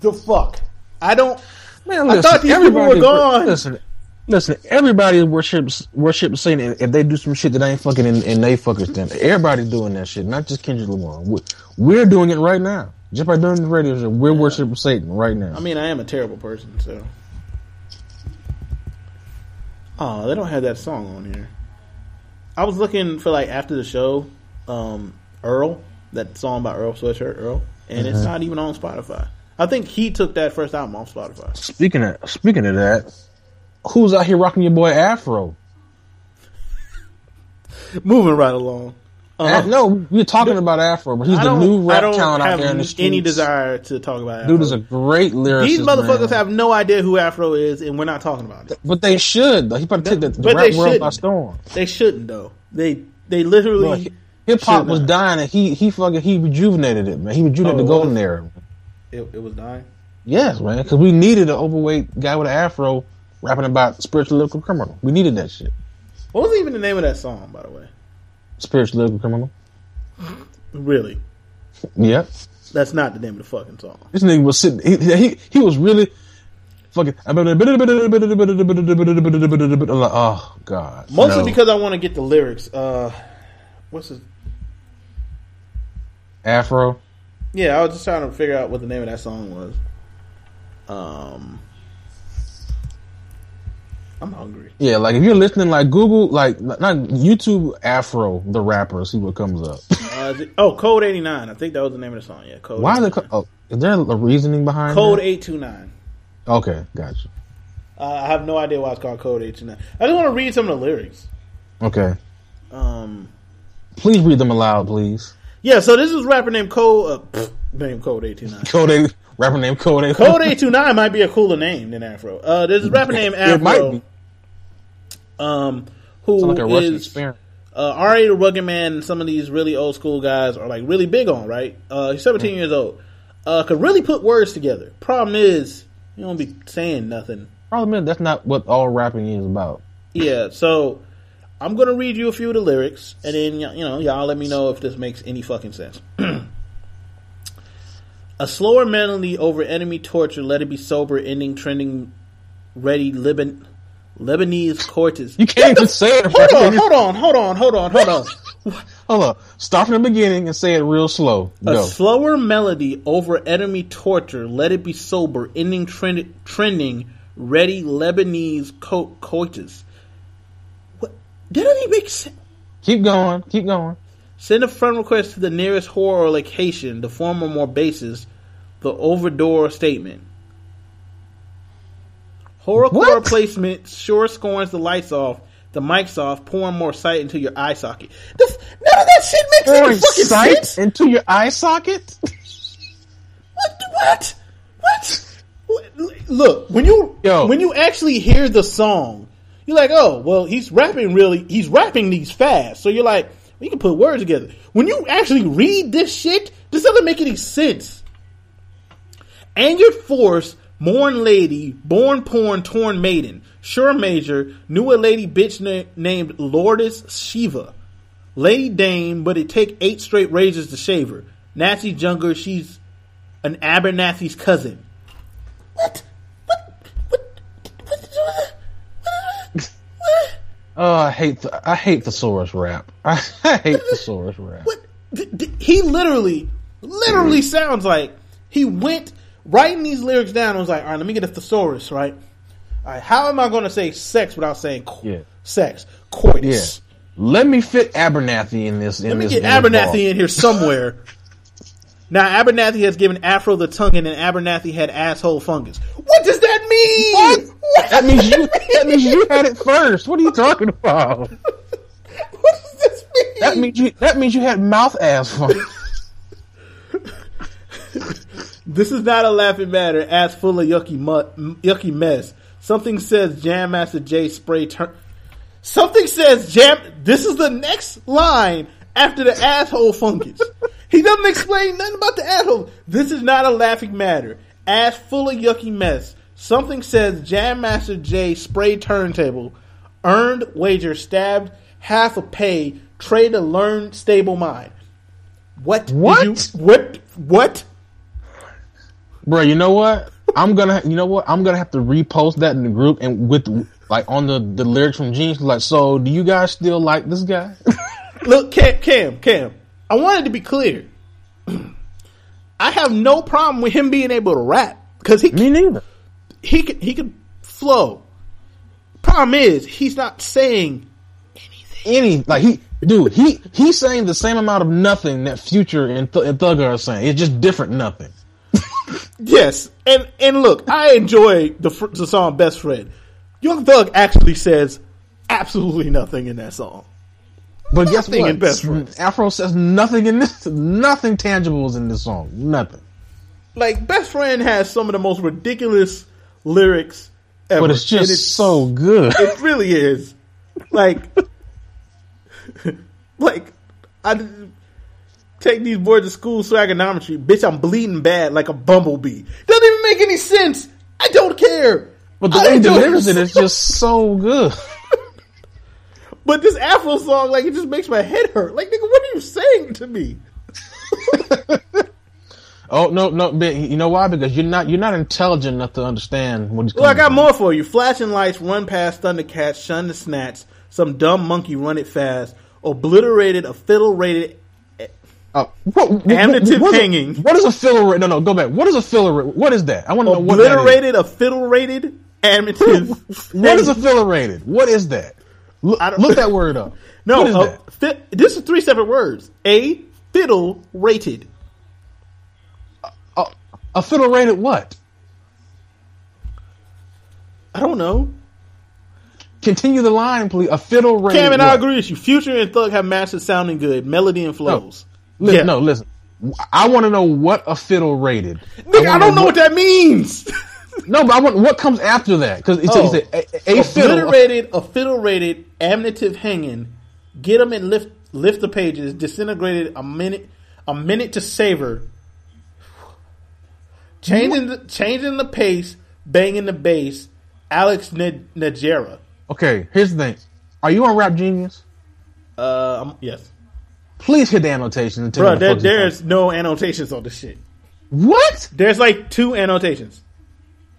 the fuck? I don't. Man, I thought these people were gone. Listen, listen. Everybody worships worships Satan. If they do some shit that ain't fucking in, in they fuckers, then everybody's doing that shit. Not just Kendrick Lamar. We- We're doing it right now. Just by doing the radio show, we're worshiping Satan right now. I mean, I am a terrible person, so. Oh, they don't have that song on here. I was looking for like after the show, um, Earl, that song by Earl Sweatshirt, Earl, and it's not even on Spotify. I think he took that first album off Spotify. speaking of speaking of that, who's out here rocking your boy Afro? Moving right along. Um, no, we're talking about Afro, but he's the new rap talent out have there in the streets. any desire to talk about Dude Afro. is a great lyricist. These motherfuckers man. have no idea who Afro is, and we're not talking about it. but they should. Though. He probably took the, the rap world by storm. They shouldn't though. They they literally Hip hop was dying, and he he fucking he rejuvenated it, man. He rejuvenated Oh, the golden era. It, it was dying. Yes, man, because we needed an overweight guy with an afro rapping about spiritual lyrical criminal. We needed that shit. What was even the name of that song, by the way? Spiritual lyrical criminal. Really, Yep. that's not the name of the fucking song. This nigga was sitting. He he, he was really fucking. I'm like, oh god. Mostly No. because I want to get the lyrics. Uh, what's his? Afro. Yeah, I was just trying to figure out what the name of that song was. Um, I'm hungry. Yeah, like if you're listening, like Google, like not YouTube Afro the rapper, see what comes up. Uh, oh, Code 89. I think that was the name of the song. Yeah, Code. Why are they? co- Oh, is there a reasoning behind Code that? 829. Okay, gotcha. Uh, I have no idea why it's called Code 829. I just want to read some of the lyrics. Okay, Um, please read them aloud, please. Yeah, so this is rapper named Code. Uh, pfft, named Code 829. Code eight, rapper name Code eight. Code 829 might be a cooler name than Afro. Uh, there's a rapper named Afro. It might be. Um, who Sound like a Russian is- experiment. uh, R.A. the Rugged Man and some of these really old school guys are like really big on, right? Uh, he's 17 years old. Uh, could really put words together. Problem is, you don't be saying nothing. Problem is, that's not what all rapping is about. Yeah, so I'm gonna read you a few of the lyrics, and then you know y'all let me know if this makes any fucking sense. a slower melody over enemy torture. Let it be sober. Ending trending. Ready Liban. Lebanese cortes. You can't even say it. Hold on, hold on, hold on, hold on, hold on. Hold on. Start from the beginning and say it real slow. A Go. slower melody over enemy torture. Let it be sober. Ending trend, trending. Ready Lebanese co- coitus. What? Didn't he make sense? Keep going. Keep going. Send a friend request to the nearest whore or location. The former more basis. The overdoor statement. Horrorcore What? placement sure scorns the lights off, the mics off, pouring more sight into your eye socket. The, f- none of that shit makes any fucking sight sense. into your eye socket. What? What? What? What? Look, when you Yo. when you actually hear the song, you're like, oh, well, he's rapping really. He's rapping these fast. So you're like, You can put words together. When you actually read this shit, this doesn't make any sense. Angered force, mourn lady, born porn, torn maiden, sure major, knew a lady bitch na- named Lourdes Shiva. Lady Dame, but it take eight straight razors to shave her. Nancy Junger, she's an Abernathy's cousin. What? What? What? Oh, I hate the, I hate thesaurus rap. I, hate thesaurus rap. What? He literally, literally mm. sounds like he went writing these lyrics down and was like, all right, let me get a thesaurus, right? All right, how am I going to say sex without saying co- Yeah. sex? Coitus. Yeah. Let me fit Abernathy in this. In Let me this, get in Abernathy in here somewhere. now, Abernathy has given Afro the tongue and then Abernathy had asshole fungus. What does that mean? What? That means you. That means you had it first. What are you talking about? what does this mean? That means you. That means you had mouth ass fun. This is not a laughing matter. Ass full of yucky mu- yucky mess. Something says Jam Master Jay spray turn. Something says Jam. This is the next line after the asshole fungus. he doesn't explain nothing about the asshole. This is not a laughing matter. Ass full of yucky mess. Something says Jam Master Jay spray turntable. Earned wager stabbed half a pay. Trade a learned stable mind. What? What? you- what? What? Bro, you know what? I'm gonna. You know what? I'm gonna have to repost that in the group and with like on the the lyrics from Genius. Like, so do you guys still like this guy? Look, Cam, Cam, Cam. I wanted to be clear. I have no problem with him being able to rap because he Me neither. He can he can flow. Problem is, he's not saying anything. Any like he, dude, he he's saying the same amount of nothing that Future and, Th- and Thugger are saying. It's just different nothing. Yes, and and look, I enjoy the fr- the song "Best Friend." Young Thug actually says absolutely nothing in that song. But guess Nothing what? in Best Friends. Afro says nothing in this. Nothing tangible is in this song. Nothing. Like "Best Friend" has some of the most ridiculous lyrics ever, But it's just and so good. It really is. Like, like I take these boys to school so econometry. Bitch, I'm bleeding bad like a bumblebee. Doesn't even make any sense. I don't care. But the I way he delivers it is just so good. But this Afro song, like, it just makes my head hurt. Like, nigga, what are you saying to me? Oh no, no, but you know why? Because you're not you're not intelligent enough to understand what he's. Well, I got from. more for you. Flashing lights, run past Thundercats, shun the snats. Some dumb monkey run it fast. Obliterated a fiddle rated. Uh, what, what, what is a- hanging. what is a filler rate? No, no, go back. What is a filler rate? What is that? I want to know what that is. Obliterated a fiddle rated amative. What is a filler rated? What is that? Look, I don't- look that word up. No, what is a that? fi- this is three separate words. A fiddle rated. A, fiddle rated what? I don't know. Continue the line, please. A fiddle rated. Cam and? I agree with you. Future and Thug have mastered sounding good, melody and flows. Li- Yeah. No, listen. I want to know what a fiddle rated. Nigga, I, wanna don't know what that means. No, but I want what comes after that because it's, Oh. a, it's a, a, a fiddle. rated, a fiddle rated, amnitive hanging. Get them and lift lift the pages. Disintegrated a minute, a minute to savor. Changing the changing the pace, banging the bass. Alex N- Najera. Okay, here's the thing. Are you on Rap Genius? Uh, I'm- yes, Please hit the annotations and bro. There, there's no annotations on this shit. what? There's like two annotations.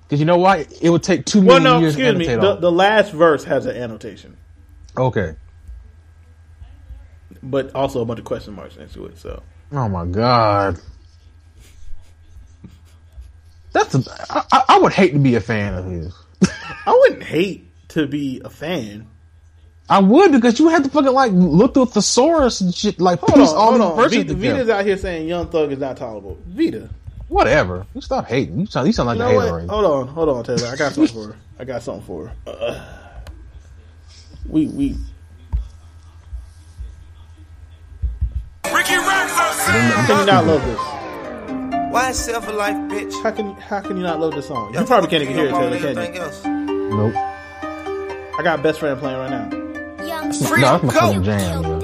Because you know why? It would take two Well, million no, years to excuse me. The, the last verse has an annotation, okay. but also a bunch of question marks next to it. So Oh my god. That's a, I, I- I would hate to be a fan of his. I wouldn't hate to be a fan. I would because you had to fucking like look through thesaurus and shit like Hold piece on, all hold these on. verses Vida. Vida's out here saying Young Thug is not tolerable. Vida, Whatever. You stop hating. You sound, you sound like you a hater right. Hold on, hold on, Taylor. I got something for her. I got something for her. Uh, we we Ricky Renzo how can you not love this? Why self a life, bitch? How can how can you not love this song? You probably can't even hear it, Taylor. Can Anything you? else? Nope. I got best friend playing right now. Young No, that's my Go. jam, yo.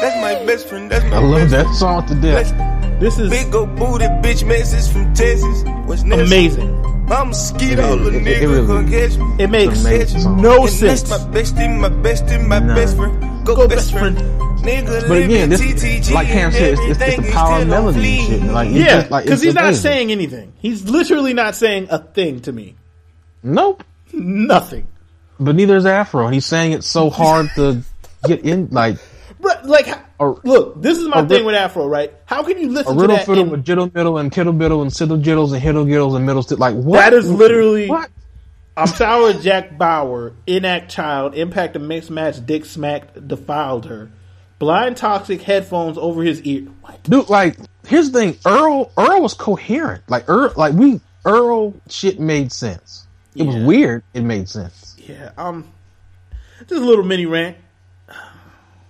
That's my best friend. That's my I love best that song to death. friend. This is Big old booty bitch message from Texas. What's next? amazing. I'm a mosquito, It is. little It- it nigga, really come catch me. It makes It's amazing song. no And sense. That's my bestie, my bestie, my Nah. best friend. Go, Go best best friend. Nigga, But again, this TTG like Cam said, it's, it's, it's the power of melody shit. Like, Yeah, just, like, because he's not amazing. saying anything. He's literally not saying a thing to me. nope. Nothing. But neither is Afro, and he's saying it so hard to get in. Like But like, h- A- look, this is my thing ri- with Afro, right? How can you a listen to riddle that? fiddle and- with jiddle middle and kittle middle and siddle jiddles and hiddle giddles and middle stick. Like what? That is literally- what? I'm sour Jack Bauer, inact child, impact a mixed match, dick smacked, defiled her. Blind toxic headphones over his ear. What? Dude, like here's the thing. Earl Earl was coherent. Like Earl, like we Earl shit made sense. It was weird. It made sense. Yeah, um, just a little mini rant.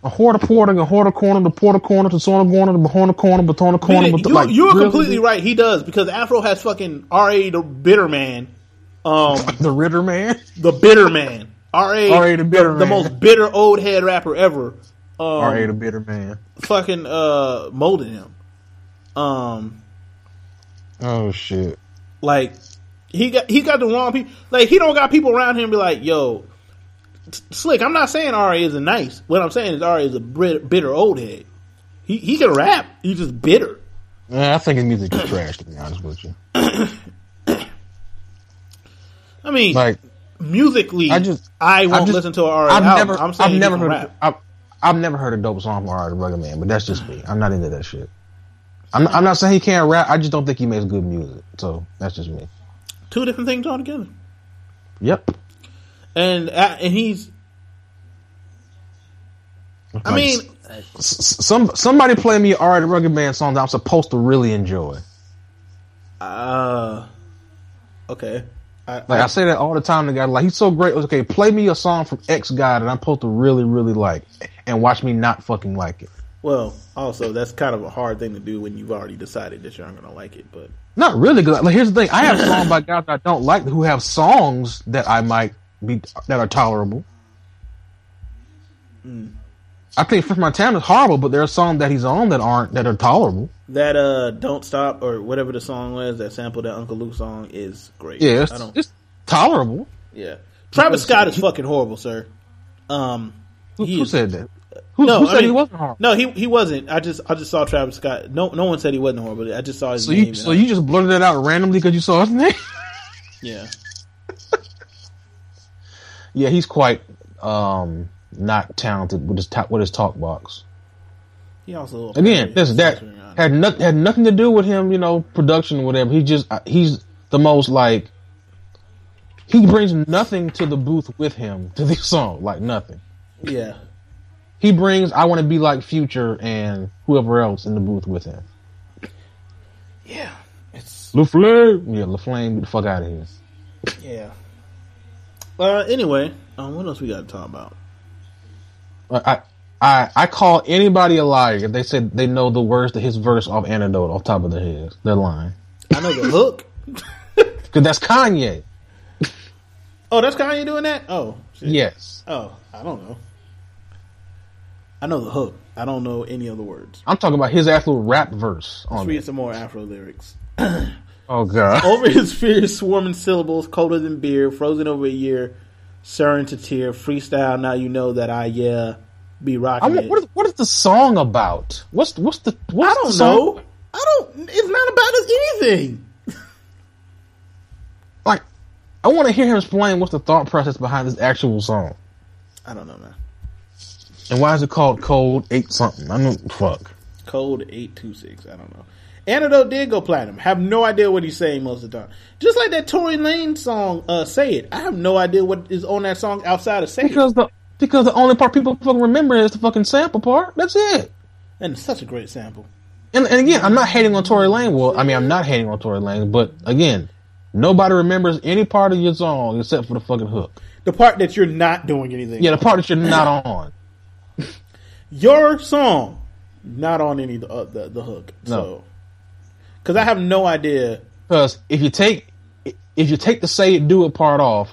A horta porta, a horta corner, the porta corner, the sauna corner, the bahona corner, batona corner. you, but like, you're really, completely right. He does because Afro has fucking R.A. the bitter man, um, The Ritter man. the bitter man. R.A. R.A. the bitter the man. most bitter old head rapper ever. Um, All right, the bitter man. fucking uh molded him. Um, Oh shit. like he got he got the wrong people. Like he don't got people around him be like, yo, slick. I'm not saying Ra isn't nice. What I'm saying is Ra is a bitter, bitter old head. He he can rap. He's just bitter. Yeah, I think his music is trash. To be honest with you, I mean, like musically, I just I won't just- listen to a Ra I've album. never, I'm saying I've never heard, rap. I've, I've never heard a dope song from R. the Rugged Man, but that's just me. I'm not into that shit. I'm, I'm not saying he can't rap. I just don't think he makes good music. So that's just me. Two different things altogether. Yep. And uh, and he's. I mean, some somebody play me R. the Rugged Man song that I'm supposed to really enjoy. uh, okay. I, Like I say that all the time to guys. Like he's so great. Okay, play me a song from X guy that I'm supposed to really, really like, and watch me not fucking like it. Well, also that's kind of a hard thing to do when you've already decided that you're not going to like it. But Not really, because like, here's the thing: I have songs by guys that I don't like who have songs that I might be that are tolerable. Mm. I think Fifth My Town is horrible, but there are songs that he's on that aren't that are tolerable. that uh, "Don't Stop" or whatever the song was that sampled that Uncle Luke song is great. Yeah, it's, I don't. it's tolerable. Yeah, Travis Scott is fucking horrible, sir. Um, Who, who is- said that? Who, No, who I said he wasn't horrible? No, he he wasn't. I just I just saw Travis Scott. No, no one said he wasn't horrible. I just saw his So name. you so I- you just blurted that out randomly because you saw his name? yeah. yeah, he's quite um not talented with his ta- with his talk box. He also Again, this that had nothing had nothing to do with him, you know, production or whatever. He just uh, he's the most like he brings nothing to the booth with him to this song, like nothing. yeah. He brings I want to be like Future and whoever else in the booth with him. Yeah, it's LaFlame, yeah, LaFlame, get the fuck out of here. yeah. Uh, anyway, um, what else we got to talk about? I I I call anybody a liar if they said they know the words to his verse off Antidote off top of their heads. They're lying I know the hook. because that's Kanye. Oh, that's Kanye doing that. Oh, shit. Yes, Oh, I don't know. I know the hook. I don't know any other words. I'm talking about his actual rap verse Let's read some more Afro lyrics. Oh god. Over his fears, swarming syllables, colder than beer, frozen over a year, stirring to tear, freestyle. Now you know that I yeah be I rocking it. what, is, what is the song about? What's what's the what's I don't the song? know. I don't. It's not about anything. Like, I want to hear him explain what's the thought process behind this actual song I don't know, man. and why is it called Cold Eight something? I know. Fuck. Code eight two six. I don't know. Antidote did go platinum. Have no idea what he's saying most of the time. Just like that Tory Lane song, uh, "Say It." I have no idea what is on that song outside of "Say It." Because the because the only part people fucking remember is the fucking sample part. That's it. And it's such a great sample. And, and again, I'm not hating on Tory Lane. Well, I mean, I'm not hating on Tory Lane, but again, nobody remembers any part of your song except for the fucking hook. The part that you're not doing anything. Yeah, the part that you're not on. your song not on any of the uh, the, the hook. So, because I have no idea. Because if you take if you take the say it do it part off,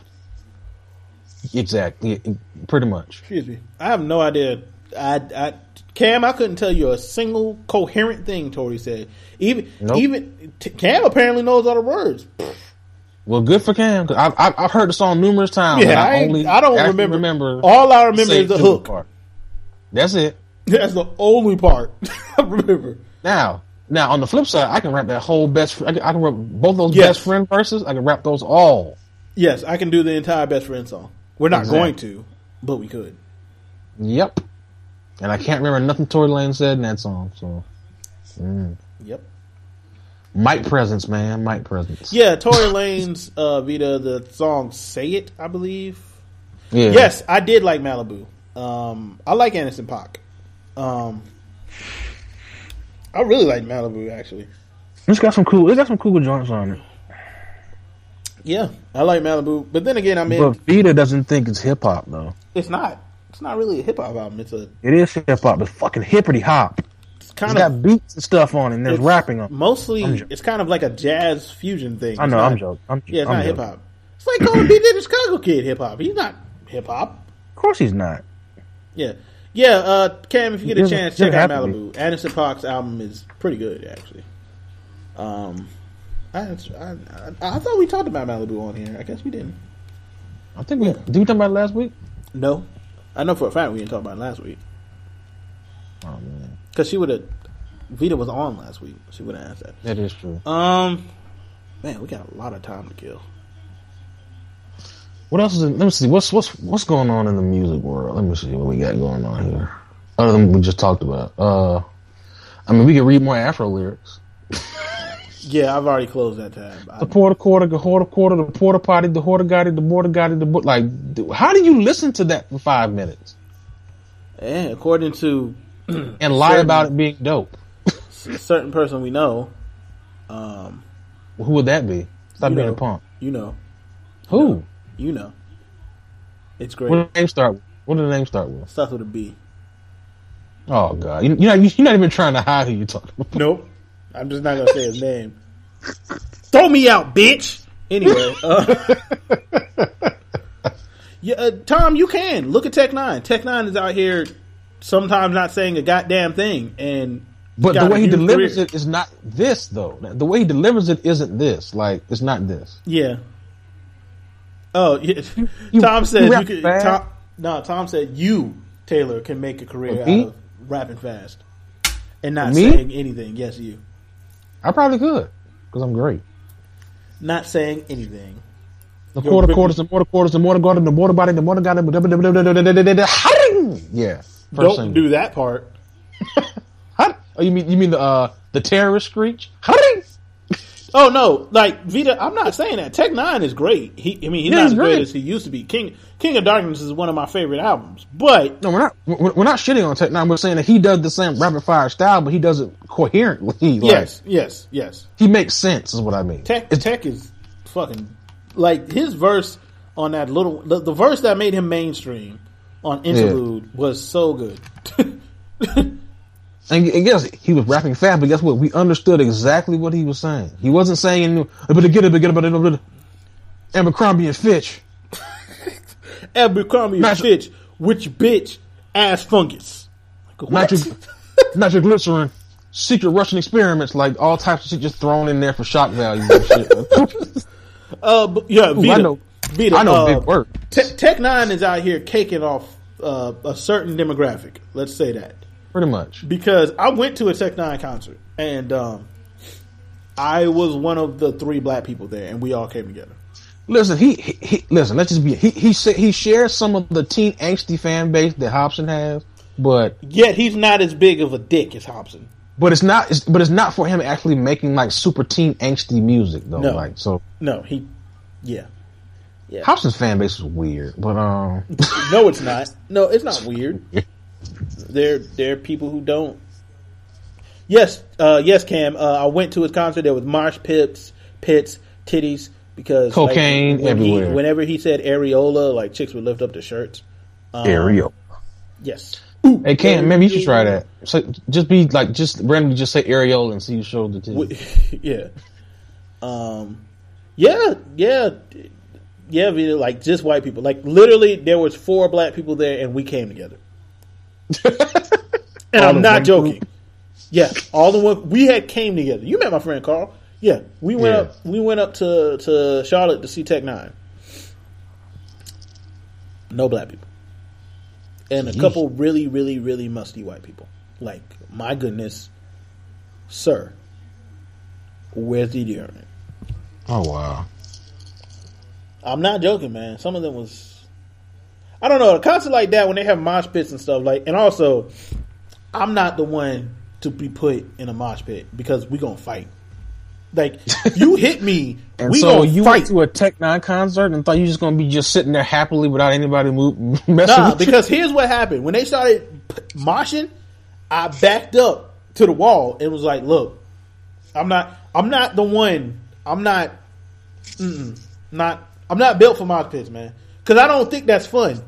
exactly, pretty much. Excuse me. I have no idea I, I, Cam, I couldn't tell you a single coherent thing Tory said. Even, Nope. even t- Cam apparently knows all the words. Well, good for Cam. 'cause I've, I've I've heard the song numerous times. Yeah, I, I, only I don't remember. remember All I remember is the hook. part. That's it. That's the only part I remember. Now, now on the flip side, I can rap that whole best. I can, I can rap both those Yes. best friend verses. I can rap those all. Yes, I can do the entire best friend song. We're not Exactly. going to, but we could. Yep. And I can't remember nothing Tory Lanez said in that song. So, Yep. Mike presence, man, Mike presence. Yeah, Tory Lanez uh, Vida, the song "Say It," I believe. Yeah. Yes, I did like Malibu. Um, I like Anderson Paak. Um, I really like Malibu actually. It's got some cool. It's got some cool joints on it. Yeah, I like Malibu, but then again, I mean, But Vida doesn't think it's hip hop though. it's not. It's not really a hip hop album. It's a It is hip hop. It's fucking hippity hop. it's It's kind got of beats and stuff on it. and There's it's rapping on. Mostly, it's kind of like a jazz fusion thing. I know. Not, I'm joking. I'm, Yeah, it's I'm not hip hop. It's like calling BJ the Chicago Kid hip hop. He's not hip hop. Of course he's not. Yeah, yeah. Uh, Cam, if you get a chance, check out Malibu. Anderson Paak's album is pretty good, actually. Um, I, I, I, I thought we talked about Malibu on here. I guess we didn't. I think we did we talk about it last week. No, I know for a fact we didn't talk about it last week Oh man, because she would have. Vida was on last week. She would have asked that. that is true. Um, man, we got a lot of time to kill. What else is? In, let me see. What's what's what's going on in the music world? Let me see what we got going on here. Other than we just talked about. Uh, I mean, we can read more Afro lyrics. Yeah, I've already closed that tab. I, The porta quarter, the quarter quarter, the porta potty, the horta gotti, the border gotti, the bo- like. How do you listen to that for five minutes and according to and lie Certain- about it being dope? a certain person we know, um, Who would that be? Stop being know. a punk. you know, Who? you know, it's great. What did the name start? with? What did the name start with? Starts with a B. Oh god, you, you're not you're not even trying to hide who you're talking about. Nope. I'm just not gonna say his name. Throw me out, bitch. Anyway, uh, yeah, uh, Tom, you can look at Tech N9ne. Tech N9ne is out here sometimes not saying a goddamn thing, and But the way he delivers career. it is not this though. The way he delivers it isn't this. Like it's not this. yeah. Oh, yeah. you- Tom you said you could. fast? Tom, no, Tom said you Taylor can make a career out of rapping fast and not Me? saying anything. Yes, you I probably could because I'm great. not saying anything. The quarter Ricky- quarters, the mortar quarters, the mortar garden, the mortar body, the mortar garden. Yeah. Don't single. do that part. Oh, you mean you mean the uh the terrorist screech? Oh no, like Vida, I'm not saying that. Tech N9ne is great. He, I mean, he's Yeah, not he's as great great. as he used to be. King King of Darkness is one of my favorite albums, but No, we're not. We're we're not shitting on Tech N9ne. We're saying that he does the same rapid fire style, but he does it coherently. Like, yes, yes, yes. he makes sense. Is what I mean. Tech It's- Tech is fucking like his verse on that little the, the verse that made him mainstream on Interlude was so good. And, and guess he was rapping fast, but guess what? We understood exactly what he was saying. He wasn't saying but get it, but get it, but it, Abercrombie and Fitch. Abercrombie and Fitch, which bitch ass fungus. Like. Nitroglycerin, secret Russian experiments, like all types of shit just thrown in there for shock value and shit. Uh, but, yeah, Vida. I know- Vida, I know uh, big work. Te- Tech N9ne is out here caking off uh, a certain demographic. Let's say that Pretty much. because I went to a Tech N9ne concert and um, I was one of the three black people there, and we all came together. Listen, he, he, he listen. Let's just be. He he he shares some of the teen angsty fan base that Hopsin has, but Yet he's not as big of a dick as Hopsin. but it's not. It's, but it's not for him actually making like super teen angsty music though. No. Like so, No, he, Yeah. yeah, Hopsin's fan base is weird, but um. no, it's not. No, it's not weird. There, there are people who don't. Yes, uh, yes, Cam. Uh, I went to his concert. There was mosh pits, pits, titties, because like, Cocaine when he- everywhere. whenever he said areola, like chicks would lift up their shirts. Areola. Yes. Hey, Cam, maybe you should try that. So just be like, just randomly, just say areola and see you show the titty. W- yeah. Um. Yeah. Yeah. Yeah. Like just white people. Like literally, there was four black people there, and we came together. and All I'm not joking. group? Yeah, all the one we had came together. You met my friend Carl. Yeah, we went Yeah. up. We went up to to Charlotte to see Tech N9ne. No black people, and a Yeesh. couple really, really, really musty white people. Like my goodness, sir, where's the deodorant? Oh wow. I'm not joking, man. Some of them was. I don't know a concert like that when they have mosh pits and stuff like, and also, I'm not the one to be put in a mosh pit because we gonna fight. Like you hit me, And we so gonna you fight. went to a Tech N9ne concert and thought you just gonna be just sitting there happily without anybody move, messing Nah, with you? because here's what happened when they started p- moshing. I backed up to the wall and was like, "Look, I'm not. I'm not the one. I'm not. Not. I'm not built for mosh pits, man. Because I don't think that's fun.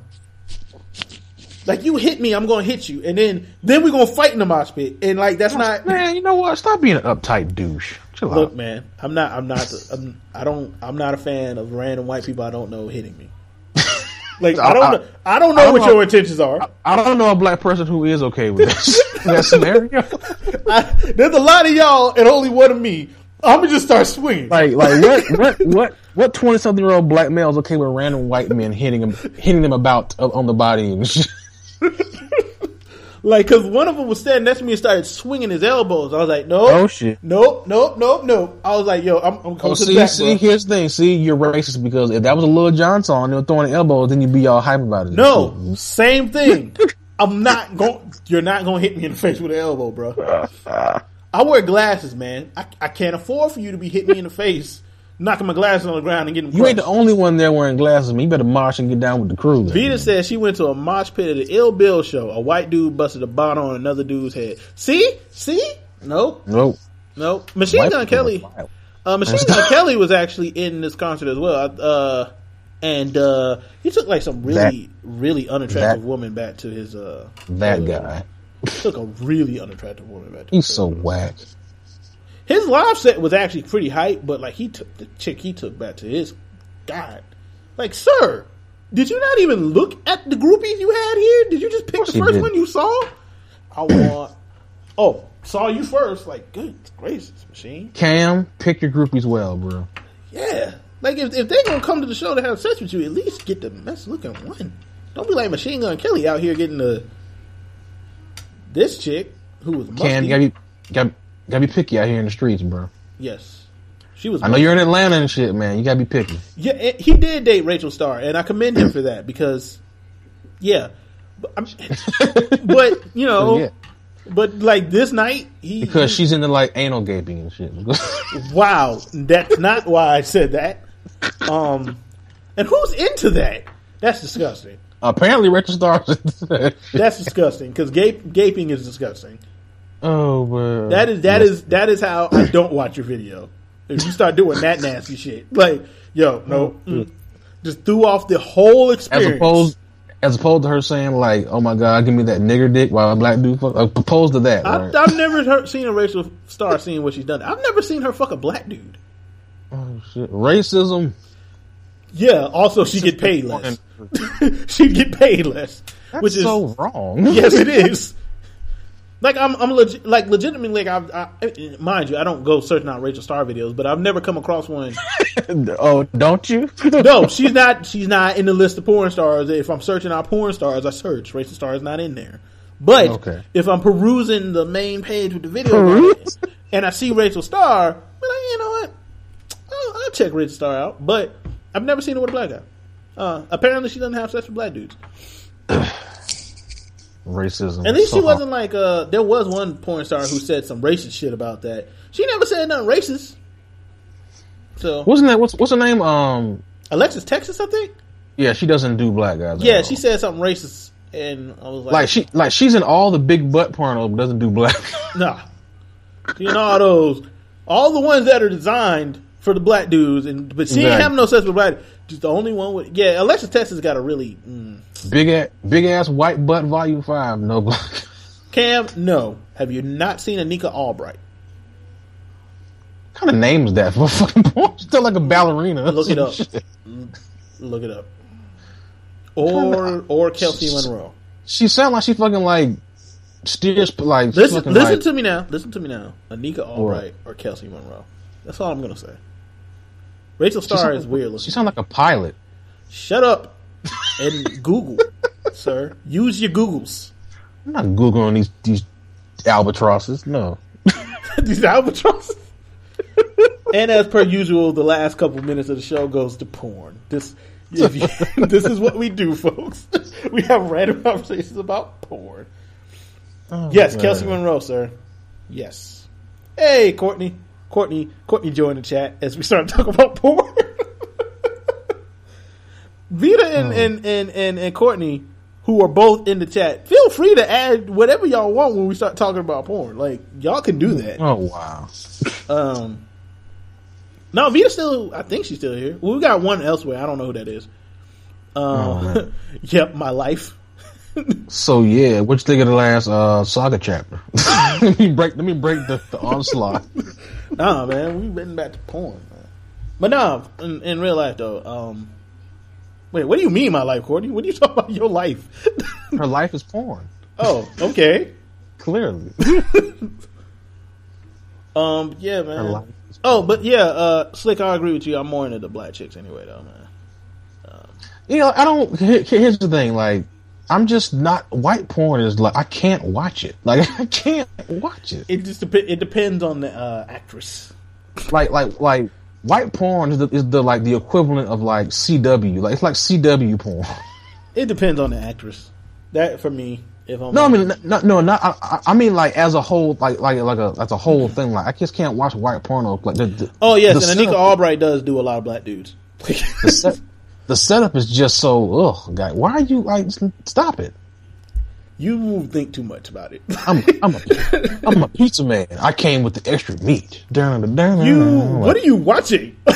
Like you hit me, I'm gonna hit you, and then then we're gonna fight in the mosh pit, and like that's not. Man, you know what? Stop being an uptight douche. Chill Look, out. man, I'm not. I'm not. I'm, I don't. I'm not a fan of random white people I don't know hitting me. Like I don't. know, I don't know I don't what know. your intentions are. I don't know a black person who is okay with this, that scenario. I, there's a lot of y'all and only one of me. I'm gonna just start swinging. Like, like what, what, what, what twenty something year old black male is okay with random white men hitting him, hitting them about uh, on the body and shit? Like, cause one of them was standing next to me and started swinging his elbows. I was like, nope, Oh shit. nope, nope, nope, nope. I was like, yo, I'm, I'm Oh, coming to the see, back, see, bro. here's the thing. See, you're racist because if that was a Lil Jon song, they were throwing the elbows, then you'd be all hype about it. No, same thing. I'm not going. You're not going to hit me in the face with an elbow, bro. I wear glasses, man. I, I can't afford for you to be hitting me in the face, knocking my glasses on the ground and getting. You ain't the only one there wearing glasses, man. You better march and get down with the crew. then. Vida said she went to a mosh pit at the Ill Bill show. A white dude busted a bottle on another dude's head. See, see, nope, Nope. nope. Machine White Gun Kelly. Uh, Machine Gun Kelly was actually in this concert as well. Uh, and uh, he took like some really, really unattractive that- woman back to his. Uh, That uh, guy. Took a really unattractive woman back. To He's so whack. His live set was actually pretty hype, but like he took the chick he took back to his God, like sir, did you not even look at the groupies you had here? Did you just pick the first did. one you saw? I want. Oh, saw you first. Like good gracious, machine. Cam, pick your groupies well, bro. Yeah, like if if they're gonna come to the show to have sex with you, at least get the best looking one. Don't be like Machine Gun Kelly out here getting the this chick who was musty. You gotta be, gotta, gotta be picky out here in the streets, bro. yes, she was. I know you're in Atlanta and shit, man. You gotta be picky. Yeah, he did date Rachel Starr, and I commend him for that because, yeah, but, I'm, but you know, Yeah. but like this night, he Because she's into like anal gaping and shit. wow, that's not why I said that. Um, and who's into that? That's disgusting. Apparently, Rachel Starr. That's disgusting because gape, gaping is disgusting. oh, bro. That is that is that is how I don't watch your video. If you start doing that nasty shit, like yo, no, mm, just threw off the whole experience. as opposed, as opposed to her saying like, "Oh my god, give me that nigger dick," while a black dude fuck. Uh, opposed to that, I, right? I've never heard, seen a Rachel Starr seeing what she's done. I've never seen her fuck a black dude. oh, shit. Racism. Yeah. Also, she get paid less. she get paid less, That's which is so wrong. yes, it is. Like I'm, I'm legit, like legitimately. Like I've, I, mind you, I don't go searching out Rachel Starr videos, but I've never come across one. oh, don't you? No, she's not. She's not in the list of porn stars. If I'm searching out porn stars, I search Rachel Starr is not in there. But Okay. if I'm perusing the main page with the video on it, and I see Rachel Starr, I'm like, you know what? I'll, I'll check Rachel Starr out. But I've never seen her with a black guy. Uh, apparently, she doesn't have sex with black dudes. Racism. At least she wasn't like. Uh, there was one porn star who said some racist shit about that. She never said nothing racist. So Wasn't that what's what's her name? Um, Alexis Texas, I think. yeah, she doesn't do black guys. Yeah, she said something racist, and I was like, like she like she's in all the big butt porno, but doesn't do black. Nah. You know all those, all the ones that are designed for the black dudes, and but she ain't Exactly. having no sex with black. Just the only one with yeah. Alexis Texas got a really mm. big ass big ass white butt volume five, no black. Cam. No, have you not seen Anikka Albrite? What kind of names that for a fucking porn? Still like a ballerina. Look it up. Shit. Look it up. Or or Kelsi Monroe. She sound like she fucking like steers like Listen, listen like, to me now. Listen to me now. Anikka Albrite or Kelsi Monroe. That's all I'm gonna say. Rachel she Starr is weird She looking. sound like a pilot. Shut up and Google, sir. Use your Googles. I'm not googling these these albatrosses. No. These albatrosses. and as per usual, the last couple minutes of the show goes to porn. This, if you, this is what we do, folks. We have random conversations about porn. Oh, Yes, man. Kelsi Monroe, sir. Yes. Hey, Courtney. Courtney. Courtney joined the chat as we start talking about porn. Vida and, Oh. and, and, and, and Courtney, who are both in the chat, feel free to add whatever y'all want when we start talking about porn. Like, y'all can do that. Oh wow. Um, no, Vida's still, I think she's still here. Well, we got one elsewhere. I don't know who that is. Um, Oh, yep, my life. So yeah, what you think of the last uh, saga chapter? let me break. Let me break the, the onslaught. Nah, man, we've been back to porn. Man. But nah, in, in real life though, um, wait, what do you mean my life, Courtney? What are you talking about your life? Her life is porn. oh, okay. Clearly, Um, yeah, man. Oh, but yeah, uh, Slick, I agree with you. I'm more into the black chicks anyway, though, man. you know, I don't. Here's the thing. Like, I'm just not. White porn is like I can't watch it. Like I can't watch it. It just dep- it depends on the uh, actress. Like like like white porn is the, is the like the equivalent of like CW. Like it's like CW porn. It depends on the actress. That for me, if I'm No, I mean no, no, not. I, I- mean like as a whole, like like like a as a whole thing. Like I just can't watch white porno. Like the, the, oh yes, and Anikka Albrite does do a lot of black dudes. the, the setup is just so ugh, guy. Why are you like stop it? you think too much about it. I'm I'm a, I'm a pizza man. I came with the extra meat. Dun, dun, dun, You, what are you watching?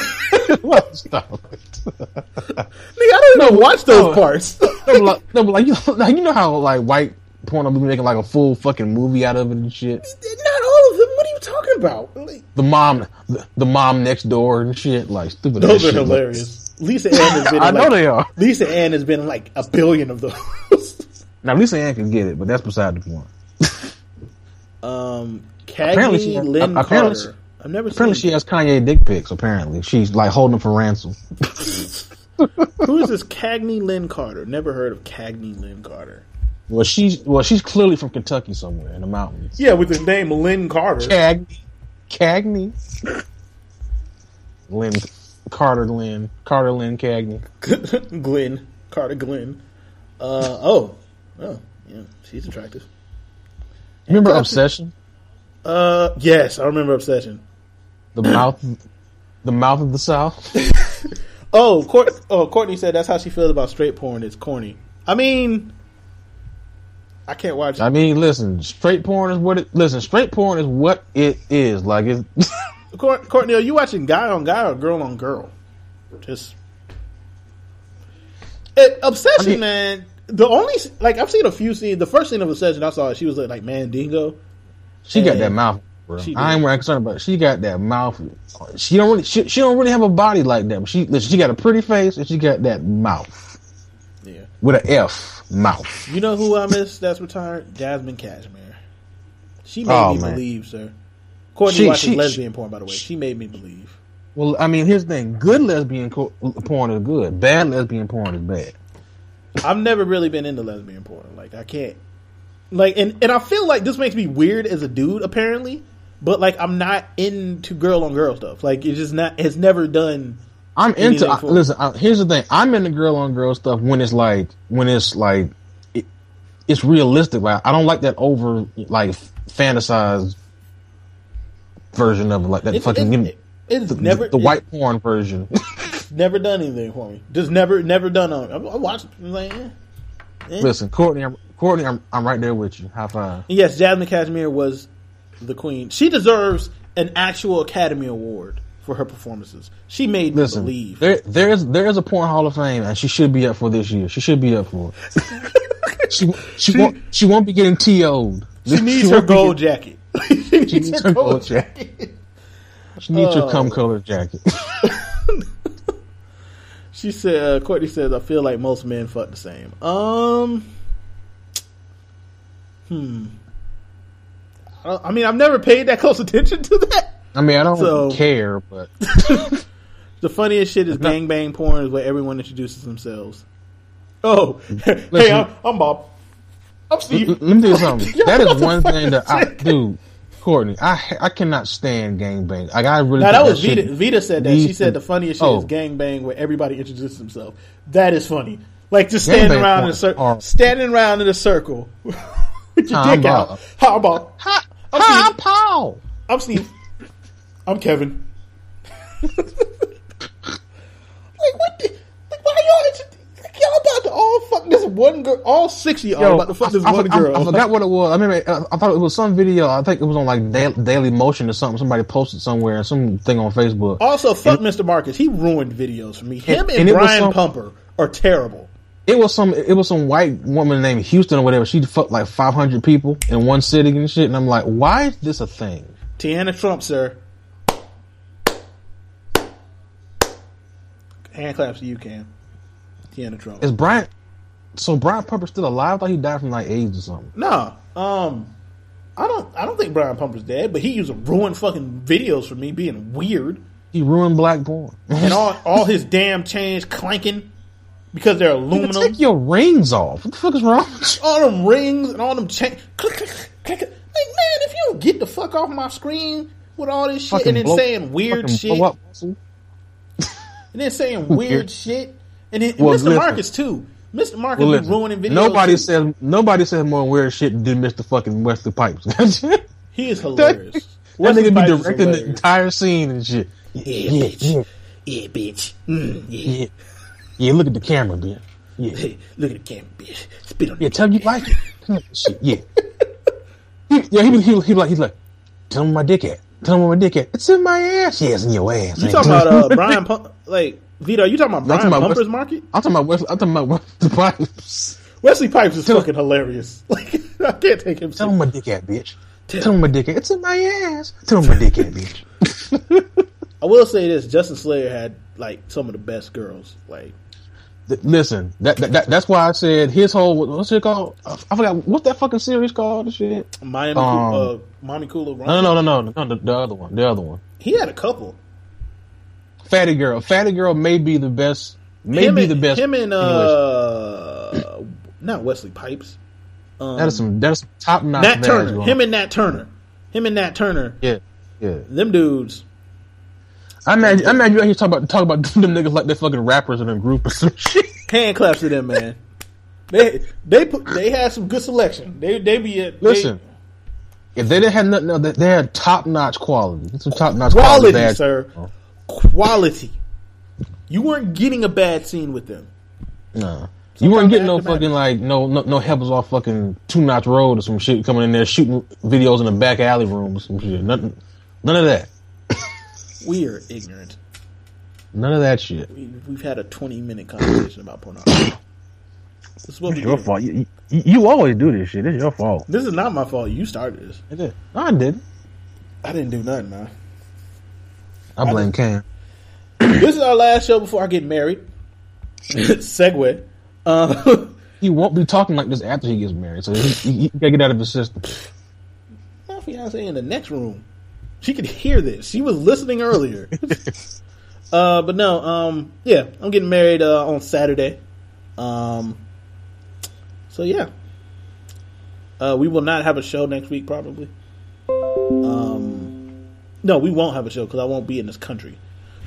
Stop it. Nigga, I don't even watch those no. parts. no, but like, no, like you, like, you know how like white porn will be making like a full fucking movie out of it and shit. Not all of them. What are you talking about? Like, The mom, the, the mom next door and shit. Like stupid. those are shit. hilarious. Lisa Ann has been. In I know like, they are. Lisa Ann has been like a billion of those. Now Lisa Ann can get it, but that's beside the point. um, Apparently Cagney she- Lynn apparently Carter. I've never Apparently, she has Kanye dick pics. Apparently, she's like holding them for ransom. Who is this Cagney Linn Carter? Never heard of Cagney Linn Carter. Well, she's well, she's clearly from Kentucky somewhere in the mountains. Yeah, with the name Lynn Carter. Cagney, Cagney, Lynn Carter, Lynn Carter, Lynn Cagney. Glenn Carter Glenn. Uh oh, oh yeah, she's attractive. Remember Obsession? Uh yes, I remember Obsession. The mouth, the mouth of the South. Oh, Court, oh, Courtney said that's how she feels about straight porn. It's corny. I mean, I can't watch. I mean, listen, straight porn is what it. Listen, straight porn is what it is. Like it. Court, Courtney, are you watching guy on guy or girl on girl? Just it, obsession, I mean- man. The only like I've seen a few scenes. The first scene of obsession I saw, she was like like Mandingo. She got that mouth, bro. I ain't concerned about. It. She got that mouth. She don't really. She, she don't really have a body like that. But she listen. She got a pretty face and she got that mouth Yeah, with an F mouth. you know who I miss that's retired? Jazmine Cashmere. She made Oh, me man. believe, sir. Courtney She- watches she- lesbian porn, by the way. She made me believe. Well, I mean, here's the thing: good lesbian co- porn is good. Bad lesbian porn is bad. I've never really been into lesbian porn. Like I can't like and, and I feel like this makes me weird as a dude apparently, but like I'm not into girl on girl stuff. Like it's just not it's never done I'm into. I, listen, I, here's the thing: I'm into girl on girl stuff when it's like when it's like it, it's realistic. Like I don't like that over like fantasized version of like that it's, fucking it's, it's the, never the white porn version. never done anything for me. Just never never done on I, I watch I'm like eh. Listen, Courtney, I'm, Courtney, I'm, I'm right there with you. High five. Yes, Jazmine Cashmere was the queen. She deserves an actual Academy Award for her performances. She made me believe. there there is there is a porn Hall of Fame, and she should be up for this year. She should be up for it. she she, won't she won't be getting TO'd. She needs her won't be gold jacket. She needs, She needs her gold jacket. She needs Oh. her cum color jacket. She said, uh, Courtney says, I feel like most men fuck the same. Um, I don't- I mean, I've never paid that close attention to that. I mean, I don't So- care, but The funniest shit is gangbang porn is where everyone introduces themselves. Oh, hey, I'm, I'm Bob. I'm Steve. l- let me tell you something. Yo, That what is the one thing that is I that? do. Courtney, I I cannot stand gangbang. Like I got really Now that was shit Vida. Vida said that. She said the funniest shit Oh. is gangbang where everybody introduces themselves. That is funny. Like just standing Gangbang around in a circle, are- standing around in a circle with your I'm dick out. How about? Hi, I'm hi, Steve. I'm Paul. I'm Steve. I'm Kevin. like what? The, like why y'all? intro- Like y'all about to all fuck this one girl? All six of y'all Yo, about to fuck this I, I- one I- girl. I, forgot what it was. I mean, I, uh, I thought it was some video. I think it was on like Da- Daily Motion or something. Somebody posted somewhere, some thing on Facebook. Also, fuck Mr. Marcus. He ruined videos for me. Him and, and Brian some- Pumper are terrible. It was some. It was some white woman named Houston or whatever. She fucked like five hundred people in one sitting and shit. And I'm like, why is this a thing? Tiana Trump, sir. Hand claps to you, Cam. Tiana Trump. Is Brian? So Brian Pumper still alive? I thought he died from like AIDS or something. No, um, I don't. I don't think Brian Pumper's dead, but he used to ruin fucking videos for me being weird He ruined black porn. and all all his damn chains clanking because they're aluminum. Take your rings off. What the fuck is wrong? all them rings and all them chains. Click, click, click, click. Like man, if you don't get the fuck off my screen with all this shit Fucking and then blow- saying weird shit. And then saying weird shit. And then Well, Mr. listen. Marcus too. Mr. Marcus Well, listen, ruining videos. nobody too. says nobody says more weird shit than Mr. Fucking Wesley Pipes. he is hilarious. What nigga Pipes be directing the entire scene and shit. Yeah, Yeah, bitch. yeah, Yeah, bitch. Mm, yeah. yeah. Yeah, look at the camera, bitch. Yeah, Hey, look at the camera, bitch. Spit on yeah. Tell you like it. Shit, yeah. He, yeah, he, he, he like he's like, tell him where my dick at. Tell him where my dick at. It's in my ass. Yeah, it's in your ass. You talking about uh, Brian? Like Vito? You talking about I'm Brian talking about Pumper's market? I'm talking about Wesley. I'm talking about Wesley Pipes. Wesley Pipes is fucking hilarious. Like I can't take him. Tell serious. him my dick at, bitch. Tell him my dick at. It's in my ass. Tell him my dick at, bitch. I will say this: Justin Slayer had like some of the best girls. Like Listen, that, that, that that's why I said his whole what's it called? I I forgot what's that fucking series called. and Shit. Miami, Um, uh, Mommy Kula. No, no, no, no, no, no. The, the other one. The other one. He had a couple. Fatty girl. Fatty girl may be the best. May him be and, the best. Him and uh, not Wesley Pipes. Um, that is some that is top notch. Nat Turner. Him and Nat Turner. Him and Nat Turner. yeah, yeah. Them dudes. I imagine. I imagine you out here talk about talk about them niggas like they're fucking rappers in a group or some shit. Hand claps to them, man. they they put they had some good selection. They they be at they- Listen, if they didn't have nothing, they, they had top notch quality. Some top notch quality, quality, sir. Oh. Quality. You weren't getting a bad scene with them. No. You weren't getting no fucking like no no no helpers off fucking two notch road or some shit coming in there shooting videos in the back alley room or some shit. Nothing, none of that. We are ignorant. None of that shit. We, we've had a twenty minute conversation about pornography. This is what we Your fault. You, you, you always do this shit. It's your fault. This is not my fault. You started this. I did. No, I didn't. I didn't do nothing, man. I blame Cam. this is our last show before I get married. Segue. Uh, He won't be talking like this after he gets married, so he, he, he gotta get out of his system. my fiance in the next room. She could hear this. She was listening earlier. uh, but no, um, yeah, I'm getting married uh, on Saturday. Um, so yeah, uh, we will not have a show next week, probably. Um, no, we won't have a show because I won't be in this country.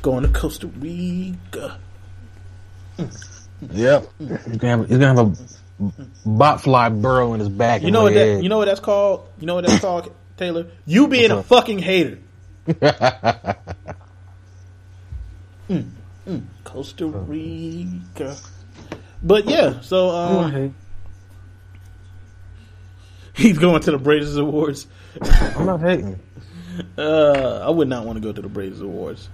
Going to Costa Rica. Yep. He's gonna have, he's gonna have a bot fly burrow in his back. You know what that? You know what that's called? You know what that's called, Taylor? You being a fucking hater. Mm, mm, Costa Rica. But yeah, so um, he's going to the Brazzers Awards. I'm not hating. Uh, I would not want to go to the Brazzers Awards.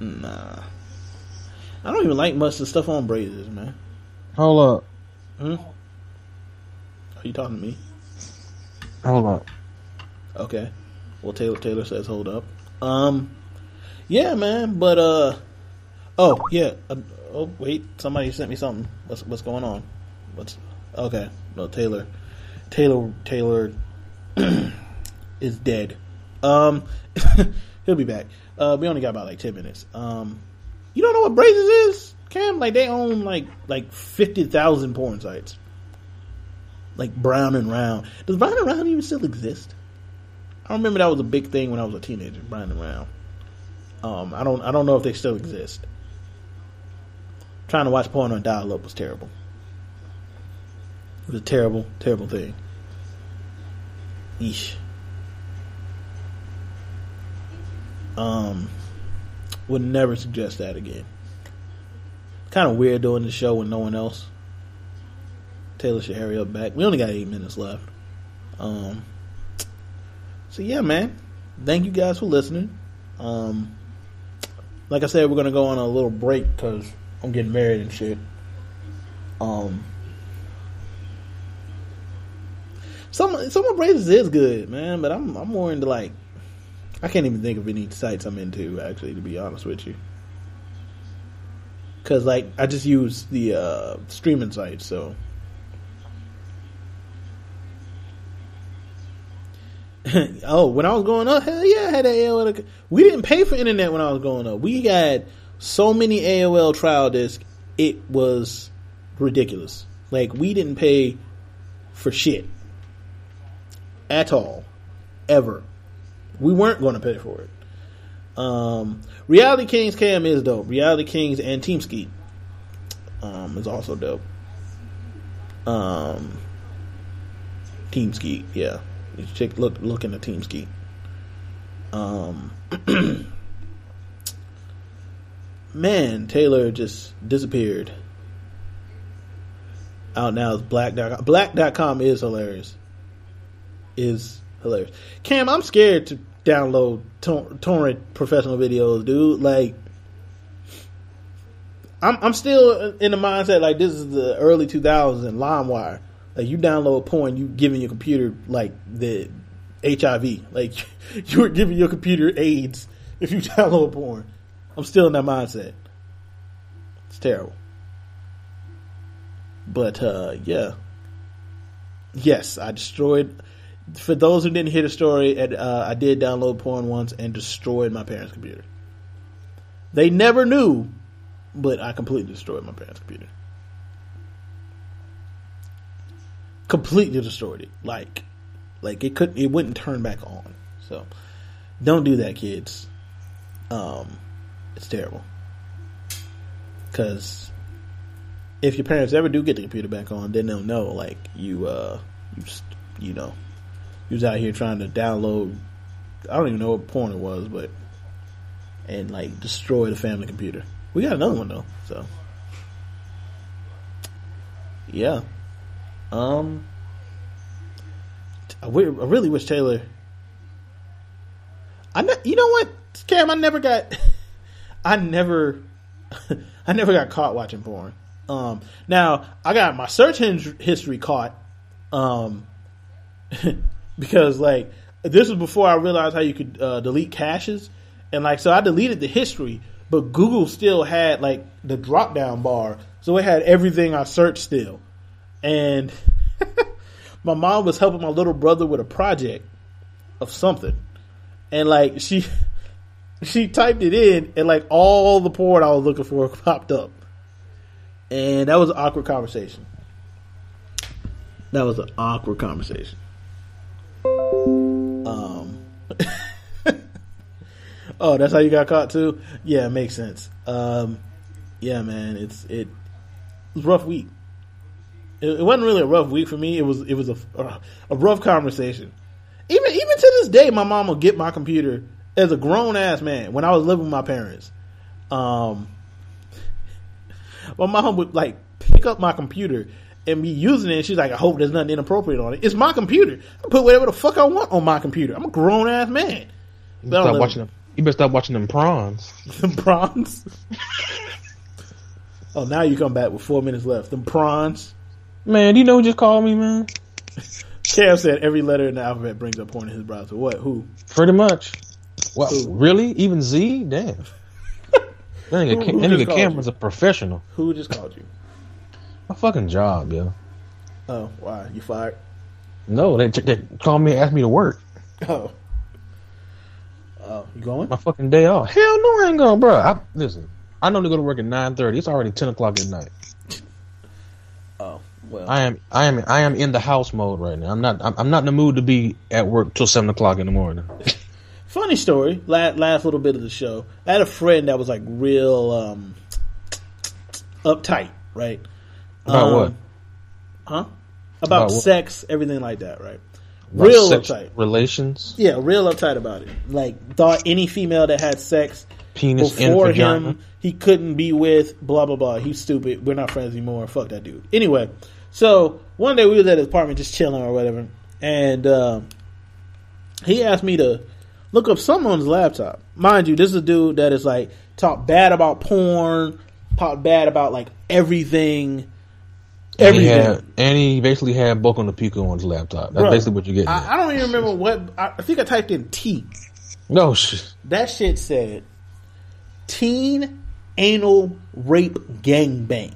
Nah, I don't even like much of the stuff on Brazzers, man. Hold up. Hmm? Are you talking to me? Hold up. Okay. Well, Taylor Taylor says, "Hold up." Um, yeah, man. But uh, oh yeah. Uh, oh wait, somebody sent me something. What's what's going on? What's Okay, no Taylor. Taylor Taylor is dead. Um, he'll be back. Uh, we only got about like ten minutes. Um, you don't know what Brazzers is, Cam? Like they own like like fifty thousand porn sites. Like Brown and Round. Does Brown and Round even still exist? I remember that was a big thing when I was a teenager. Brown and Round. Um, I don't I don't know if they still exist. Trying to watch porn on dial up was terrible. It was a terrible, terrible thing. Eesh. Um, would never suggest that again. Kind of weird doing the show with no one else. Taylor should hurry up back. We only got eight minutes left. Um, so yeah, man. Thank you guys for listening. Um, like I said, we're gonna go on a little break because I'm getting married and shit. Um, some some of is good, man, but I'm I'm more into like I can't even think of any sites I'm into actually, to be honest with you. Cause like I just use the uh, streaming sites, so. oh, when I was growing up, hell yeah, I had AOL. We didn't pay for internet when I was growing up. We had so many AOL trial discs, it was ridiculous. Like we didn't pay for shit at all, ever. We weren't going to pay for it. Um, Reality Kings Cam is dope. Reality Kings and Team Skeet um, is also dope. Um, Team Skeet, yeah. You check, look look into Team Skeet. Um, man, Taylor just disappeared. Out now is black.com. Black.com is hilarious. Is hilarious. Cam, I'm scared to download tor- torrent professional videos, dude. Like, I'm I'm still in the mindset like this is the early 2000s and LimeWire. Like you download porn, you giving your computer like the HIV. Like you were giving your computer AIDS if you download porn. I'm still in that mindset. It's terrible. But uh yeah. Yes, I destroyed for those who didn't hear the story, uh, I did download porn once and destroyed my parents' computer. They never knew, but I completely destroyed my parents' computer. Completely destroyed it. Like, like it couldn't, it wouldn't turn back on. So, don't do that, kids. Um, it's terrible. Because if your parents ever do get the computer back on, then they'll know, like you, uh, you, you know, he was out here trying to download I don't even know what porn it was, but and like destroy the family computer. We got another one though, so yeah. Um, I, really wish Taylor. I ne- you know what, Cam? I never got. I never. I never got caught watching porn. Um, now I got my search history caught. Um, because like this was before I realized how you could uh, delete caches, and like so I deleted the history, but Google still had like the drop down bar, so it had everything I searched still, and my mom was helping my little brother with a project of something, and like she she typed it in, and like all the porn I was looking for popped up, and that was an awkward conversation. That was an awkward conversation. Um. oh, that's how you got caught too. Yeah, it makes sense. Um, yeah, man, it's it, it was a rough week. It, it, wasn't really a rough week for me. It was it was a a rough conversation. Even even to this day, my mom will get my computer as a grown ass man when I was living with my parents. Um, my mom would like pick up my computer and be using it. And she's like, I hope there's nothing inappropriate on it. It's my computer. I put whatever the fuck I want on my computer. I'm a grown ass man. You better, stop watching them. you better stop watching them prawns. them prawns. oh, now you come back with four minutes left. Them prawns. Man, do you know who just called me, man? Cam said every letter in the alphabet brings up porn in his browser. What? Who? Pretty much. What? Really? Even Z? Damn. that nigga, that nigga Cameron's you? a professional. Who just called you? My fucking job, yo. Oh, why? You fired? No, they, they called me and asked me to work. Oh. Oh, you going? My fucking day off. Hell no, I ain't going, bro. I, listen, I normally go to work at nine thirty. It's already ten o'clock at night. Oh, well. I am, I am, I am in the house mode right now. I'm not, I'm, I'm not in the mood to be at work till seven o'clock in the morning. Funny story. Last, last little bit of the show. I had a friend that was like real um, uptight, right? About Um, what? Huh? About, About sex, everything like that, right? Real uptight. relations, Yeah, real uptight about it. Like thought any female that had sex penis before him he couldn't be with blah blah blah. He's stupid. We're not friends anymore. Fuck that dude. Anyway, so one day we was at his apartment just chilling or whatever, and um, he asked me to look up something on his laptop. Mind you, this is a dude that is like talk bad about porn, talk bad about like everything. And he, Everything. had, and he basically had Boku no Pico on his laptop. That's Bruh, basically what you're getting. I, I don't even remember what. I, I think I typed in T. no shit. That shit said teen anal rape gangbang.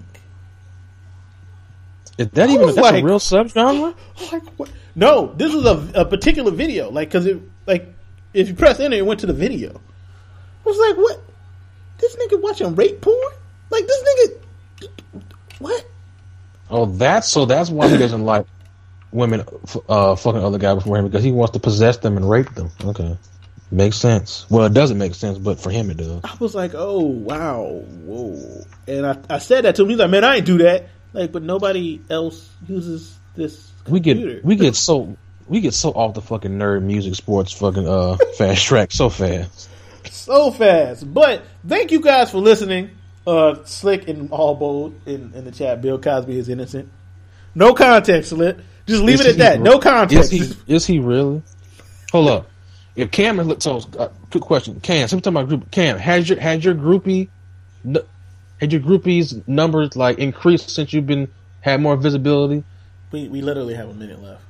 Is that even that's like- a real subgenre? Like what? No, this was a, a particular video. Like, cause it, like, if you press enter, it went to the video. I was like, what? This nigga watching rape porn? Like, this nigga, what? Oh, that's so. That's why he doesn't like women uh, fucking other guy before him because he wants to possess them and rape them. Okay, makes sense. Well, it doesn't make sense, but for him it does. I was like, oh wow, whoa. And I, I said that to him. He's like, man, I ain't do that. Like, but nobody else uses this. We get we get so we get so off the fucking nerd music sports fucking uh fast track so fast. so fast. But thank you guys for listening. Uh, Slick and all bold in, in the chat. Bill Cosby is innocent. No context, Slick. Just leave Is it at that. re- No context. Is he is he really? Hold up. If Cam is so uh, quick question, Cam. So we talking about group. Cam has your has your groupie n- had your groupies numbers like increased since you've been had more visibility? we we literally have a minute left.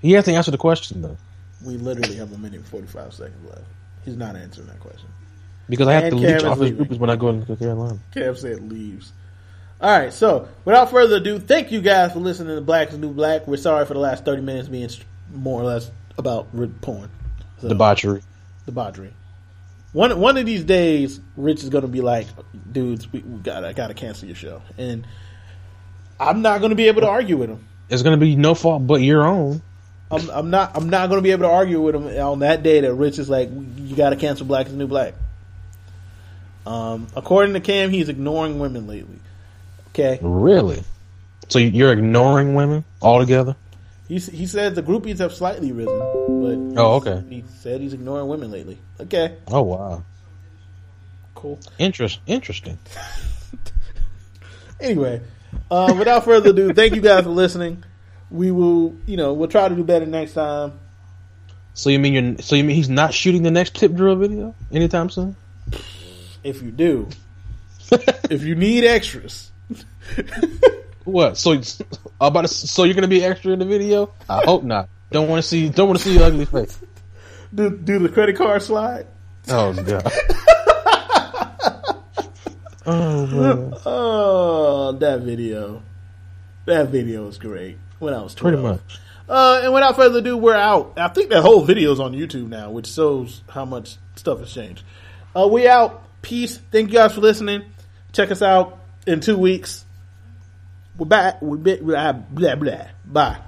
He has to answer the question though, We literally have a minute and forty five seconds left. He's not answering that question. Because I have And to Cam leech off his when I go into Carolina. Kev said leaves. All right, so without further ado, thank you guys for listening to Black is New Black. We're sorry for the last thirty minutes being more or less about porn, so, Debauchery. debauchery. One one of these days, Rich is going to be like, "Dudes, we, we got I got to cancel your show," and I'm not going to be able to argue with him. It's gonna be no fault but your own. I'm, I'm not. I'm not going to be able to argue with him on that day that Rich is like, "You got to cancel Black is New Black." Um, according to Cam, he's ignoring women lately. Okay, Really? So you're ignoring women altogether? he he said the groupies have slightly risen, but Oh, okay. he said he's ignoring women lately. Okay, Oh wow. cool. Interest interesting. Anyway, uh, without further ado, thank you guys for listening. We will, you know, we'll try to do better next time. So you mean you're so you mean he's not shooting the next tip drill video anytime soon? If you do, if you need extras, What? So about to, so you're gonna be extra in the video? I hope not. Don't want to see don't want to see your ugly face. do do the credit card slide. Oh god. oh man. Oh, that video, that video was great when I was twelve. Pretty much. Uh, and without further ado, we're out. I think that whole video is on YouTube now, which shows how much stuff has changed. Uh, we out. Peace. Thank you guys for listening. Check us out in two weeks. We're back. We're bit blah blah blah. Bye.